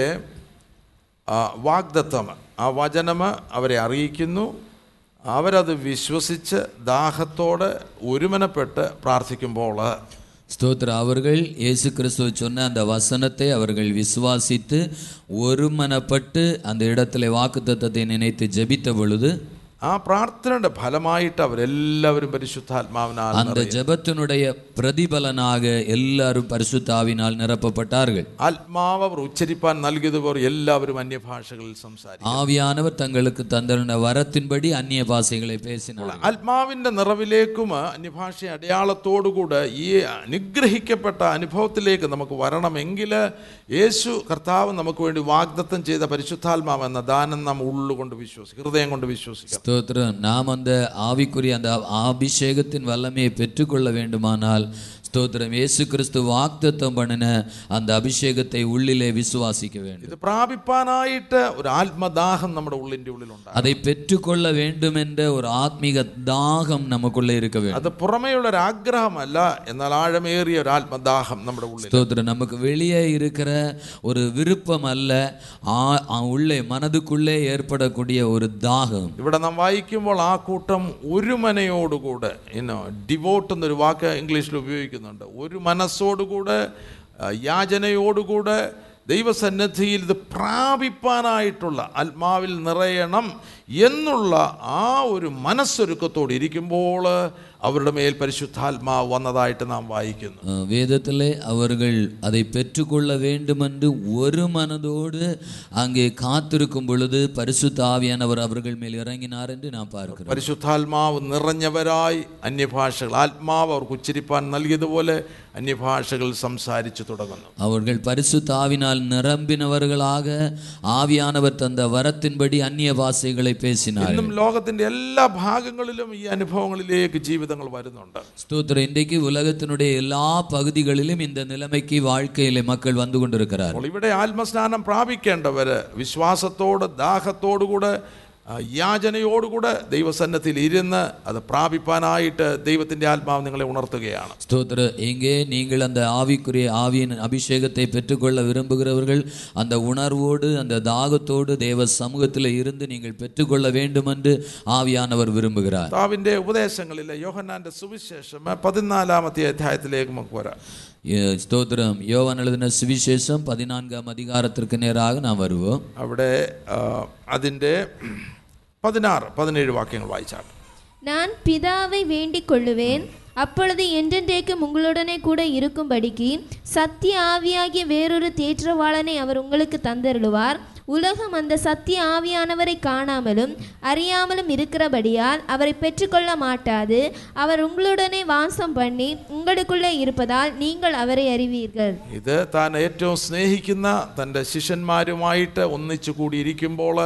ആ, വാഗ്ദത്തം ആ വചനം അവരെ അറിയിക്കുന്നു അവരത് വിശ്വസിച്ച് ദാഹത്തോടെ ഒരുമനപ്പെട്ട് പ്രാർത്ഥിക്കുമ്പോൾ ஸ்தோத்திரம் அவர்கள் இயேசு கிறிஸ்துவ சொன்ன அந்த வசனத்தை அவர்கள் விசுவாசித்து ஒருமனப்பட்டு அந்த இடத்துல வாக்குத்தத்தத்தை நினைத்து ஜெபித்த பொழுது ആ പ്രാർത്ഥനയുടെ ഫലമായിട്ട് അവരെല്ലാവരും പരിശുദ്ധാത്മാവിനാൽ அந்த ஜெபத்தினுடைய பிரதிபலனாக எல்லாரும் பரிசுத்தாவினால் நிரப்பப்பட்டார்கள் ആത്മാവ് അവർ ഉച്ചരിപ്പാൻ നൽകിയതുപോലെ എല്ലാവരും അന്യഭാഷകളിൽ സംസാരിക്കും ஆவியானவர் தங்களுக்கு தந்தன வரத்தின்படி அந்நிய பாஷைகளை பேசினார் ആത്മാവിൻ്റെ നിറവിലേക്കും അന്യഭാഷ അടയാളത്തോടുകൂടെ ഈ അനുഗ്രഹിക്കപ്പെട്ട അനുഭവത്തിലേക്ക് നമുക്ക് വരണമെങ്കിൽ യേശു കർത്താവ് നമുക്ക് വേണ്ടി വാഗ്ദത്തം ചെയ്ത പരിശുദ്ധാത്മാവ് എന്ന ദാനം നാം ഉള്ളുകൊണ്ട് വിശ്വസിക്കും ഹൃദയം കൊണ്ട് വിശ്വസിക്കാം ஸ்தோத்திரம் நாம் அந்த ஆவிக்குரிய அந்த அபிஷேகத்தின் வல்லமையை பெற்றுக்கொள்ள வேண்டுமானால் ஸ்தோத்திரம் இயேசு கிறிஸ்து வாக்தத்தம் பண்ணின அந்த அபிஷேகத்தை உள்ளிலே விசுவாசிக்க வேண்டும் ഇത് പ്രാപിപ്പാനായിട്ട് ഒരു ആത്മദാഹം നമ്മുടെ ഉള്ളിൻ്റെ ഉള്ളിലുണ്ട് அதை பெற்றுக்கொள்ள வேண்டும் என்ற ஒரு ஆத்மீக தாகம் நமக்குள்ளே இருக்க வேண்டும் അത് പുറമേയുള്ള ഒരു ആഗ്രഹമല്ല എന്നാൽ ആഴമേറിയ ഒരു ആത്മദാഹം നമ്മുടെ ഉള്ളിൽ ஸ்தோத்திரம் நமக்கு வெளியே இருக்கிற ஒரு விருப்பம் அல்ல ஆ- ஆ உள்ளே மனதுக்குள்ளே ஏற்படக்கூடிய ஒரு தாகம் ഇവിടെ നാം വായിക്കുമ്പോൾ ആ കൂട്ടം ഒരു മനയോടുകൂടെ ഇന്നോ ഡിവോട്ട് എന്നൊരു വാക്ക് ഇംഗ്ലീഷിൽ ഉപയോഗിക്കുന്നുണ്ട് ഒരു മനസ്സോടുകൂടെ യാചനയോടുകൂടെ ദൈവസന്നദ്ധിയിൽ ഇത് പ്രാപിപ്പാനായിട്ടുള്ള ആത്മാവിൽ നിറയണം എന്നുള്ള ആ ഒരു മനസ്സൊരുക്കത്തോട് ഇരിക്കുമ്പോൾ അവരുടെ മേൽ പരിശുദ്ധാത്മാവ് വന്നതായിട്ട് നാം വായിക്കുന്നു அஹ், வேதத்திலே அவர்கள் அதை பெற்றுக்கொள்ள வேண்டுமென்று ஒரு மனதோடு அங்கே காத்திருக்கும் பொழுது பரிசுத்த ஆவியானவர் அவர்கள் மேல் இறங்கினார் என்று நான் பார்க்கிறோம் പരിശുദ്ധാത്മാവ് നിറഞ്ഞവരായി അന്യഭാഷകൾ ആത്മാവ് അവർക്ക് ഉച്ചരിപ്പാൻ നൽകിയതുപോലെ അന്യഭാഷകൾ സംസാരിച്ചു തുടങ്ങുന്നു அவர்கள் பரிசுத்த ஆவினால் நிரம்பினவர்களாக ஆவியானவர் தந்த வரத்தின்படி அந்நிய பாஷைகளை பேசினார் ഇന്നും ലോകത്തിന്റെ എല്ലാ ഭാഗങ്ങളിലും ഈ അനുഭവങ്ങളിലേക്ക് ജീവിതങ്ങൾ വരുന്നുണ്ട് ஸ்தோத்திரம் இன்றைக்கு உலகத்தினுடைய எல்லா பகுதிகளிலும் இந்த நிலைமைக்கு வாழ்க்கையிலே மக்கள் வந்து கொண்டிருக்கிறார் അപ്പോൾ ഇവിടെ ആത്മസ്നാനം പ്രാപിക്കേണ്ടവര് വിശ്വാസത്തോട് ദാഹത്തോടുകൂടെ ആ, യാചനയോടുകൂടെ ദൈവസന്നത്തിൽ ഇരുന്ന് അത് പ്രാപിപ്പാനായിട്ട് ദൈവത്തിന്റെ ആത്മാവ് നിങ്ങളെ ഉണർത്തുകയാണ് ஸ்தோத்திர எங்கே நீங்கள் அந்த ஆவிக்குரிய ஆவியின் அபிஷேகத்தை பெற்றுக்கொள்ள விரும்புகிறவர்கள் அந்த உணர்வோடு அந்த தாகத்தோடு தேவ சமூகத்தில் இருந்து நீங்கள் பெற்றுக்கொள்ள வேண்டும் என்று ஆவியானவர் விரும்புகிறார் കർത്താവിന്റെ ഉപദേശങ്ങളിൽ യോഹന്നാന്റെ സുവിശേഷം പതിനാലാമത്തെ അധ്യായത്തിലേക്ക് നമുക്ക് വരാം ஏ- ஸ்தோத்திரம் யோவான் எழுதின சுவிசேஷம் பதினான்காம் அதிகாரத்திற்கு நேராக நாம் வருவோம் അവിടെ ആ, അതിന്റെ പതിനാറ് പതിനേഴ് വാക്യങ്ങൾ വായിച്ചാണ് நான் பிதாவை வேண்டிக் கொள்ளுவேன் அப்பொழுது என்றென்றைக்கும் உங்களுடனே கூட இருக்கும்படிக்கு சத்திய ஆவியாகிய வேறொரு தேற்றவாளனை அவர் உங்களுக்கு தந்தருளுவார் உலகம் அந்த சத்திய ஆவியானவரை காணாமலும் அறியாமலும் இருக்கிறபடியால் அவரை பெற்றுக்கொள்ள மாட்டாது அவர் உங்களுடனே வாசம் பண்ணி உங்களுக்குள்ளே இருப்பதால் நீங்கள் அவரை அறிவீர்கள் ഇത് താൻ ഏറ്റവും സ്നേഹിക്കുന്ന തൻ്റെ ശിഷ്യന്മാരുമായിട്ട് ഒന്നിച്ചു കൂടിയിരിക്കുമ്പോൾ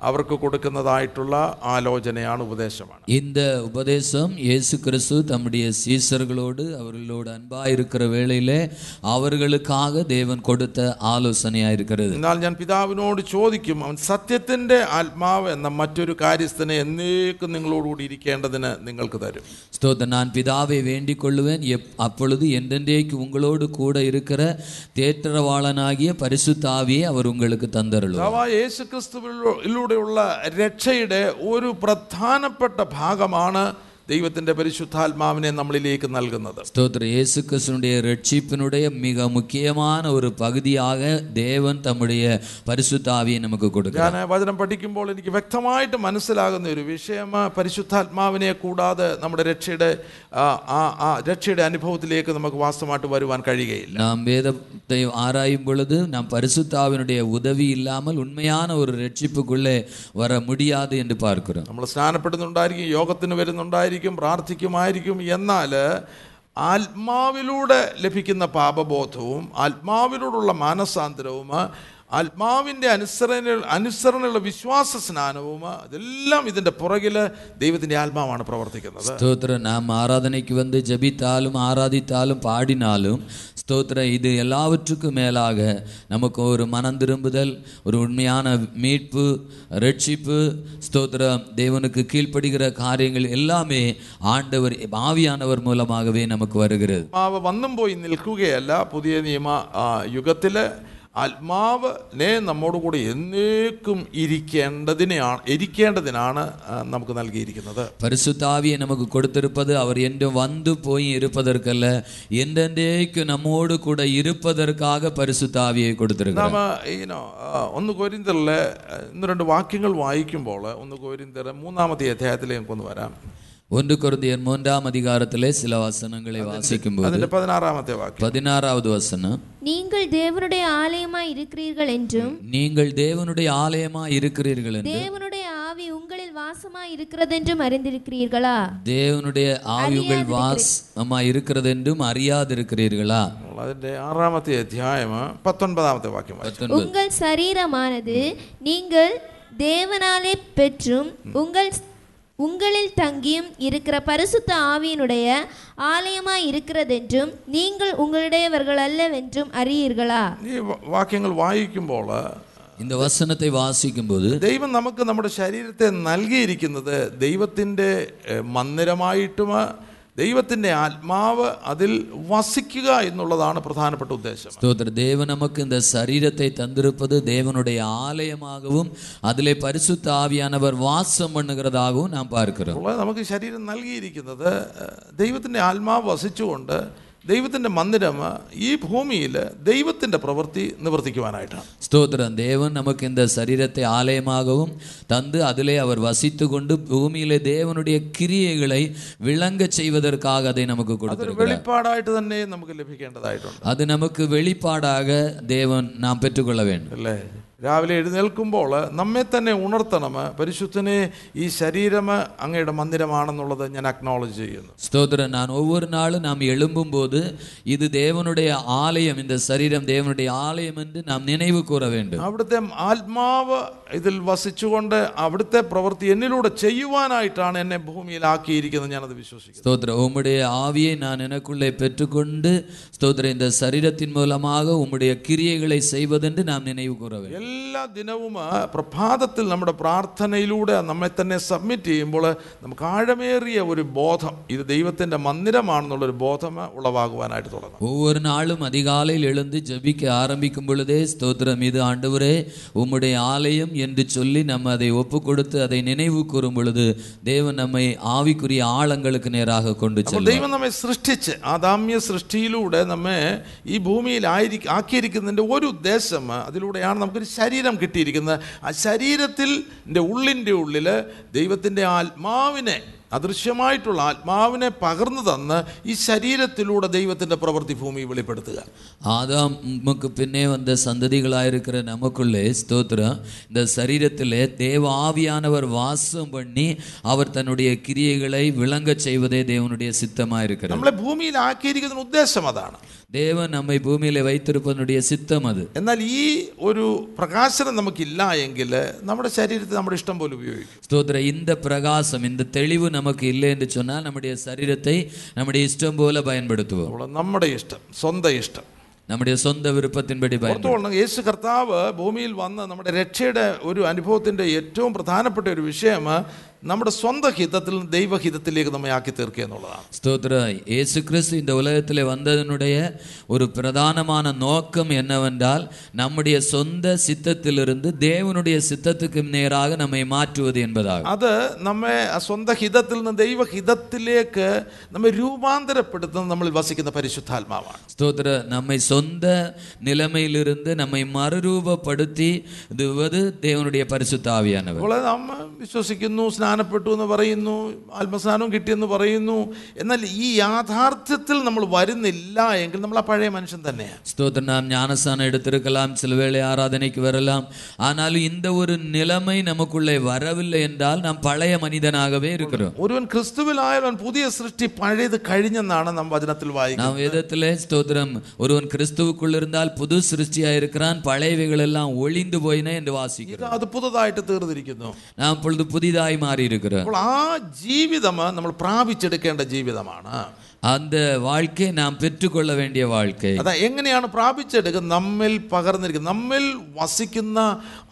അവർക്ക് കൊടുക്കുന്നതായിട്ടുള്ള ആലോചനയാണ് ഉപദേശമാണ് இந்த உபதேசம் இயேசு கிறிஸ்து தம்முடைய சீசர்களோடு அவர்களோடு அன்பாயிருக்கிற வேளையிலே அவர்களுக்காக தேவன் கொடுத்த ஆலோசனையாக இருக்கிறது എന്നാൽ ഞാൻ പിതാവിനോട് ചോദിക്കും അവൻ സത്യത്തിൻ്റെ ആത്മാവ് എന്ന മറ്റൊരു കാര്യസ്ഥനെ എന്നേക്കും നിങ്ങളോടുകൂടി ഇരിക്കേണ്ടതിന് നിങ്ങൾക്ക് തരും ஸ்தோத்திரம் நான் பிதாவை வேண்டிக் கொள்ளுவேன் எப் அப்பொழுது என்றென்றைக்கு உங்களோடு கூட இருக்கிற தேற்றவாளனாகிய பரிசுத்த ஆவியை அவர் உங்களுக்கு தந்தருளும் കർത്താവായ ക്രിസ്തുവിലൂടെയുള്ള രക്ഷയുടെ ഒരു പ്രധാനപ്പെട്ട ഭാഗമാണ് ദൈവത്തിൻ്റെ പരിശുദ്ധാത്മാവിനെ നമ്മളിലേക്ക് നൽകുന്നത് ஸ்தோத்திர இயேசு கிறிஸ்துனுடைய ரட்சிப்பினுடைய மிக முக்கியமான ஒரு பகுதியாக தேவன் தம்முடைய பரிசுத்தாவியை நமக்கு கொடுக்கிறார் ഞാൻ വചനം പഠിക്കുമ്പോൾ എനിക്ക് വ്യക്തമായിട്ട് മനസ്സിലാകുന്ന ഒരു വിഷയം പരിശുദ്ധാത്മാവിനെ കൂടാതെ നമ്മുടെ രക്ഷയുടെ ആ, ആ ആ രക്ഷയുടെ അനുഭവത്തിലേക്ക് നമുക്ക് വാസ്തവമായിട്ട് വരുവാൻ കഴിയുകയില്ല நாம் வேதத்தை ஆராயும் பொழுது நாம் பரிசுத்தாவினுடைய உதவி இல்லாமல் உண்மையான ஒரு ரட்சிப்புக்குள்ளே வர முடியாது என்று பார்க்கிறோம் നമ്മൾ സ്നാനപ്പെടുന്നുണ്ടായിരിക്കും യോഗത്തിന് വരുന്നുണ്ടായിരിക്കും പ്രാർത്ഥിക്കുമായിരിക്കും എന്നാൽ ആത്മാവിലൂടെ ലഭിക്കുന്ന പാപബോധവും ആത്മാവിനോടുള്ള മാനസാന്തരവും ആത്മാവിൻ്റെ അനുസരണ അനുസരണയുള്ള വിശ്വാസ സ്നാനവും ഇതെല്ലാം ഇതിൻ്റെ പുറകിൽ ദൈവത്തിൻ്റെ ആത്മാവാണ് പ്രവർത്തിക്കുന്നത് ஸ்தோத்திரம் நாம் ஆராதனைக்கு வந்து ஜெபித்தாலும் ஆராதித்தாலும் பாடினாலும் ஸ்தோத்திரம் இது எல்லாவற்றுக்கும் மேலாக நமக்கு ஒரு மனம் திரும்புதல் ஒரு உண்மையான மீட்பு ரட்சிப்பு ஸ்தோத்திரம் தேவனுக்கு கீழ்ப்படுகிற காரியங்கள் எல்லாமே ஆண்டவர் ஆவியானவர் மூலமாகவே நமக்கு வருகிறது ആത്മാവ് വന്നും പോയി നിൽക്കുകയല്ല പുതിയ നിയമ ആ, യുഗത്തില് ആത്മാവ് ആത്മാവിനെ നമ്മോടുകൂടി എന്നേക്കും ഇരിക്കേണ്ടതിനെയാണ് ഇരിക്കേണ്ടതിനാണ് നമുക്ക് നൽകിയിരിക്കുന്നത്. പരിശുദ്ധാവിയെ നമുക്ക് കൊടുത്തിരുപ്പത് അവർ എന്റെ വന്നു പോയി ഇരുപ്പതർക്കല്ല എന്റെക്കും നമ്മോട് കൂടെ ഇരുപ്പതർക്കാകെ പരിശുദ്ധാവിയെ നമ്മ ഈനോ ഒന്ന് കോരിന്തറിലെ ഇന്ന് രണ്ട് വാക്യങ്ങൾ വായിക്കുമ്പോൾ ഒന്ന് കോരിന്തറ മൂന്നാമത്തെ അധ്യായത്തിലേക്ക് ഒന്ന് വരാം. ஒன்று கொரிந்தியர் மூன்றாம் அதிகாரத்திலே சில வசனங்களை வாசிக்கும்போது അതിന്റെ പതിനാറാമത്തെ വാക്യം பதினாறாவது வசனம் நீங்கள் தேவனுடைய ஆலயமாய் இருக்கிறீர்கள் என்றும் நீங்கள் தேவனுடைய ஆலயமா இருக்கிறீர்கள் என்று தேவனுடைய ஆவி உங்களில் வாசமாய் இருக்கிறதென்றும் அறிந்திருக்கிறீர்களா தேவனுடைய ஆவி உங்கள் வாசமா இருக்கிறது என்றும் அறியாதிருக்கிறீர்களா അതിന്റെ ആറാമത്തെ അധ്യായം പത്തൊൻപതാമത്തെ വാക്യം വായിച്ചു பத்தொன்பது உங்கள் சரீரமானது நீங்கள் தேவனாலே பெற்றும் உங்கள் உங்களில் தங்கியும் இருக்கிற பரிசுத்த ஆவியினுடைய ஆலயமாய் இருக்கிறதென்றும் நீங்கள் உங்களுடையவர்கள் அல்லவென்றும் அறியீர்களா ഈ വ- വാക്യങ്ങൾ വായിക്കുമ്പോൾ இந்த வசனத்தை வாசிக்கும்போது ദൈവം നമുക്ക് നമ്മുടെ ശരീരത്തെ നൽകിയിരിക്കുന്നത് ദൈവത്തിൻ്റെ ഏഹ്, മന്ദിരമായിട്ടും ദൈവത്തിൻ്റെ ആത്മാവ് അതിൽ വസിക്കുക എന്നുള്ളതാണ് പ്രധാനപ്പെട്ട ഉദ്ദേശം ஸ்தோத்திர தேவன் நமக்கு இந்த சரீரத்தை தந்திருப்பது தேவனுடைய ஆலயமாகவும் அதிலே பரிசுத்த ஆவியானவர் வாசம் பண்ணுகிறதாகவும் நாம் பார்க்கிறோம் അപ്പോൾ നമുക്ക് ശരീരം നൽകിയിരിക്കുന്നത് ഏഹ്, ദൈവത്തിൻ്റെ ആത്മാവ് വസിച്ചുകൊണ്ട് ദൈവത്തിൻ്റെ മന്ദിരം ഈ ഭൂമിയിൽ ദൈവത്തിൻ്റെ പ്രവൃത്തി നിവർത്തിക്കുവാനായിട്ടാണ് ஸ்தோத்திரம் தேவன் நமக்கு இந்த சரீரத்தை ஆலயமாகவும் தந்து அதிலே அவர் வசித்து கொண்டு பூமியிலே தேவனுடைய கிரியைகளை விளங்கச் செய்வதற்காக அதை நமக்கு അതൊരു கொடுத்திருக்கிறார் വെളിപ്പാടായിട്ട് തന്നെ നമുക്ക് ലഭിക്കേണ്ടതായിട്ടുണ്ട് அது நமக்கு வெளிப்பாடாக தேவன் நாம் பெற்றுக்கொள்ள வேண்டும் അല്ലേ രാവിലെ എഴുന്നേൽക്കുമ്പോൾ നമ്മെ തന്നെ ഉണർത്തണം. പരിശുദ്ധനെ ഈ ശരീരം അങ്ങയുടെ മന്ദിരമാണെന്നുള്ളത് ഞാൻ അക്നോളജ് ചെയ്യുന്നു. സ്തോത്രൻ ഞാൻ ഒവ്വൊരു നാളും നാം എഴുമ്പുമ്പോൾ ഇത് ദേവനുടേ ആലയം എന്റെ ശരീരം ദേവനുടേ ആലയം എന്ന് നാം നിലവ് കൂറ വേണ്ട. അവിടുത്തെ ആത്മാവ് ഇതിൽ വസിച്ചുകൊണ്ട് അവിടുത്തെ പ്രവൃത്തി എന്നിലൂടെ ചെയ്യുവാനായിട്ടാണ് എന്നെ ഭൂമിയിലാക്കിയിരിക്കുന്നത് ഞാനത് വിശ്വസിക്കുന്നു. സ്തോത്ര. ഉമ്മുടെ ആവിയെ ഞാൻ എനക്കുള്ളെ പെറ്റുകൊണ്ട് സ്തോത്ര. എന്റെ ശരീരത്തിൻ മൂലമാക ഉമ്മുടെ കിരിയകളെ ചെയ്വതെന്ന് നാം നിലവ് കൂറ എല്ലാ ദിനവും പ്രഭാതത്തിൽ നമ്മുടെ പ്രാർത്ഥനയിലൂടെ നമ്മെ തന്നെ സബ്മിറ്റ് ചെയ്യുമ്പോൾ നമുക്ക് ആഴമേറിയ ഒരു ബോധം ഇത് ദൈവത്തിൻ്റെ മന്ദിരമാണെന്നുള്ളൊരു ബോധം ഉളവാകുവാനായിട്ട് തുടങ്ങും ஒவ்வொரு நாளும் அதிகாலையில் எழுந்து ஜெபிக்க ஆரம்பிக்கும் பொழுதே ஸ்தோத்திரம் இது ஆண்டவரே உம்முடைய ஆலயம் என்று சொல்லி நம்ம அதை ஒப்பு கொடுத்து அதை நினைவு கூறும் பொழுது தேவன் நம்மை ஆவிக்குரிய ஆழங்களுக்கு நேராக கொண்டு അപ്പോൾ செல்லும் ദൈവം നമ്മെ സൃഷ്ടിച്ച് ആദാമ്യ സൃഷ്ടിയിലൂടെ നമ്മെ ഈ ഭൂമിയിൽ ആയിരി ആക്കിയിരിക്കുന്നതിൻ്റെ ഒരു ഉദ്ദേശം അതിലൂടെയാണ് നമുക്കൊരു ശരീരം കിട്ടിയിരിക്കുന്നത് ആ ശരീരത്തിൽ ൻ്റെ ഉള്ളിൻ്റെ ഉള്ളിൽ ദൈവത്തിൻ്റെ ആത്മാവിനെ അദൃശ്യമായിട്ടുള്ള ആത്മാവിനെ പകർന്നു തന്ന് ഈ ശരീരത്തിലൂടെ ദൈവത്തിൻ്റെ പ്രവൃത്തി ഭൂമി വെളിപ്പെടുത്തുക ஆதாமுக்கு பின்னே வந்த சந்ததிகளாயிருக்கிற நமக்குள்ளே ஸ்தோத்திரம் இந்த சரீரத்திலே தேவ ஆவியானவர் வாசம் பண்ணி அவர் தன்னுடைய கிரியைகளை விளங்கச் செய்வதே தேவனுடைய சித்தமாக இருக்கிறது നമ്മളെ ഭൂമിയിൽ ആക്കിയിരിക്കുന്നതിന് ഉദ്ദേശം അതാണ് தேவன் நம்மை பூமியிலே வைத்திருப்பதனுடைய சித்தம் அது എന്നാൽ ഈ ഒരു പ്രകാശനം നമുക്കില്ല എങ്കിൽ നമ്മുടെ ശരീരത്തെ നമ്മുടെ ഇഷ്ടം പോലെ ഉപയോഗിക്കും ஸ்தோத்திர இந்த பிரகாசம் இந்த தெளிவு நமக்கு இல்லை என்று சொன்னால் நம்முடைய சரீரத்தை நம்முடைய இஷ்டம் போல பயன்படுத்துவோம் അപ്പോൾ നമ്മുടെ ഇഷ്ടം സ്വന്തം ഇഷ്ടം நம்முடைய சொந்த விருப்பத்தின்படி பயன்படுத்துவோம் ഓർത്തുകൊള്ളണം യേശു കർത്താവ് ഭൂമിയിൽ വന്ന് നമ്മുടെ രക്ഷയുടെ ഒരു അനുഭവത്തിൻ്റെ ഏറ്റവും പ്രധാനപ്പെട്ട ഒരു വിഷയം നമ്മുടെ സ്വന്തം ഹിതത്തിൽ നിന്ന് ദൈവഹിതത്തിലേക്ക് നമ്മെ ആക്കി തീർക്കുക എന്നുള്ളതാണ് ஸ்தோத்திர இயேசு கிறிஸ்து இந்த உலகத்தில் வந்ததனுடைய ஒரு பிரதானமான நோக்கம் என்னவென்றால் நம்முடைய சொந்த சித்தத்திலிருந்து தேவனுடைய சித்தத்துக்கு நேராக நம்மை மாற்றுவது என்பதாகும் അത് നമ്മെ ആ സ്വന്തം ഹിതത്തിൽ നിന്ന് ദൈവഹിതത്തിലേക്ക് നമ്മെ രൂപാന്തരപ്പെടുത്തുന്ന നമ്മളിൽ വസിക്കുന്ന പരിശുദ്ധാത്മാവാണ് ஸ்தோத்திர நம்மை சொந்த நிலைமையிலிருந்து நம்மை மறுரூபப்படுத்தி இதுவது தேவனுடைய பரிசுத்த ஆவியானவர் അപ്പോൾ നാം വിശ്വസിക്കുന്നു സ്നാനപ്പെട്ടു എന്ന് പറയുന്നു ആത്മസ്നാനം കിട്ടിയെന്ന് പറയുന്നു എന്നാൽ ഈ യാഥാർത്ഥ്യത്തിൽ നമ്മൾ വരുന്നില്ല എങ്കിൽ നമ്മൾ ആ പഴയ മനുഷ്യൻ തന്നെയാണ് ஸ்தோத்திரம் நாம் ஞானஸ்தானம் எடுத்திருக்கலாம் சில வேளை ஆராதனைக்கு வரலாம் ஆனாலும் இந்த ஒரு நிலைமை நமக்குள்ளே வரவில்லை என்றால் நாம் பழைய மனிதனாகவே இருக்கிறோம் ഒരുവൻ ക്രിസ്തുവിലായവൻ പുതിയ സൃഷ്ടി പഴയത് കഴിഞ്ഞെന്നാണ് നാം വചനത്തിൽ വായിക്കുന്നത് நாம் வேதத்திலே ஸ்தோத்திரம் ஒருவன் கிறிஸ்துவுக்குள் இருந்தால் புது சிருஷ்டியா இருக்கிறான் பழையவைகள் எல்லாம் ஒளிந்து போயின என்று வாசிக்கிறோம் ഇത് അത് പുതുതായിട്ട് തീർന്നിരിക്കുന്നു நாம் இப்பொழுது புதிதாய் மாறி മാറിയിരിക്കുന്നത് അപ്പോൾ ആ ജീവിതം നമ്മൾ പ്രാപിച്ചെടുക്കേണ്ട ജീവിതമാണ് அந்த வாழ்க்கை நாம் பெற்றுக்கொள்ள வேண்டிய வாழ்க்கை അതാ എങ്ങനെയാണ് പ്രാപിച്ചെടുക്കുന്നത് നമ്മിൽ പകർന്നിരിക്കുന്നത് നമ്മിൽ വസിക്കുന്ന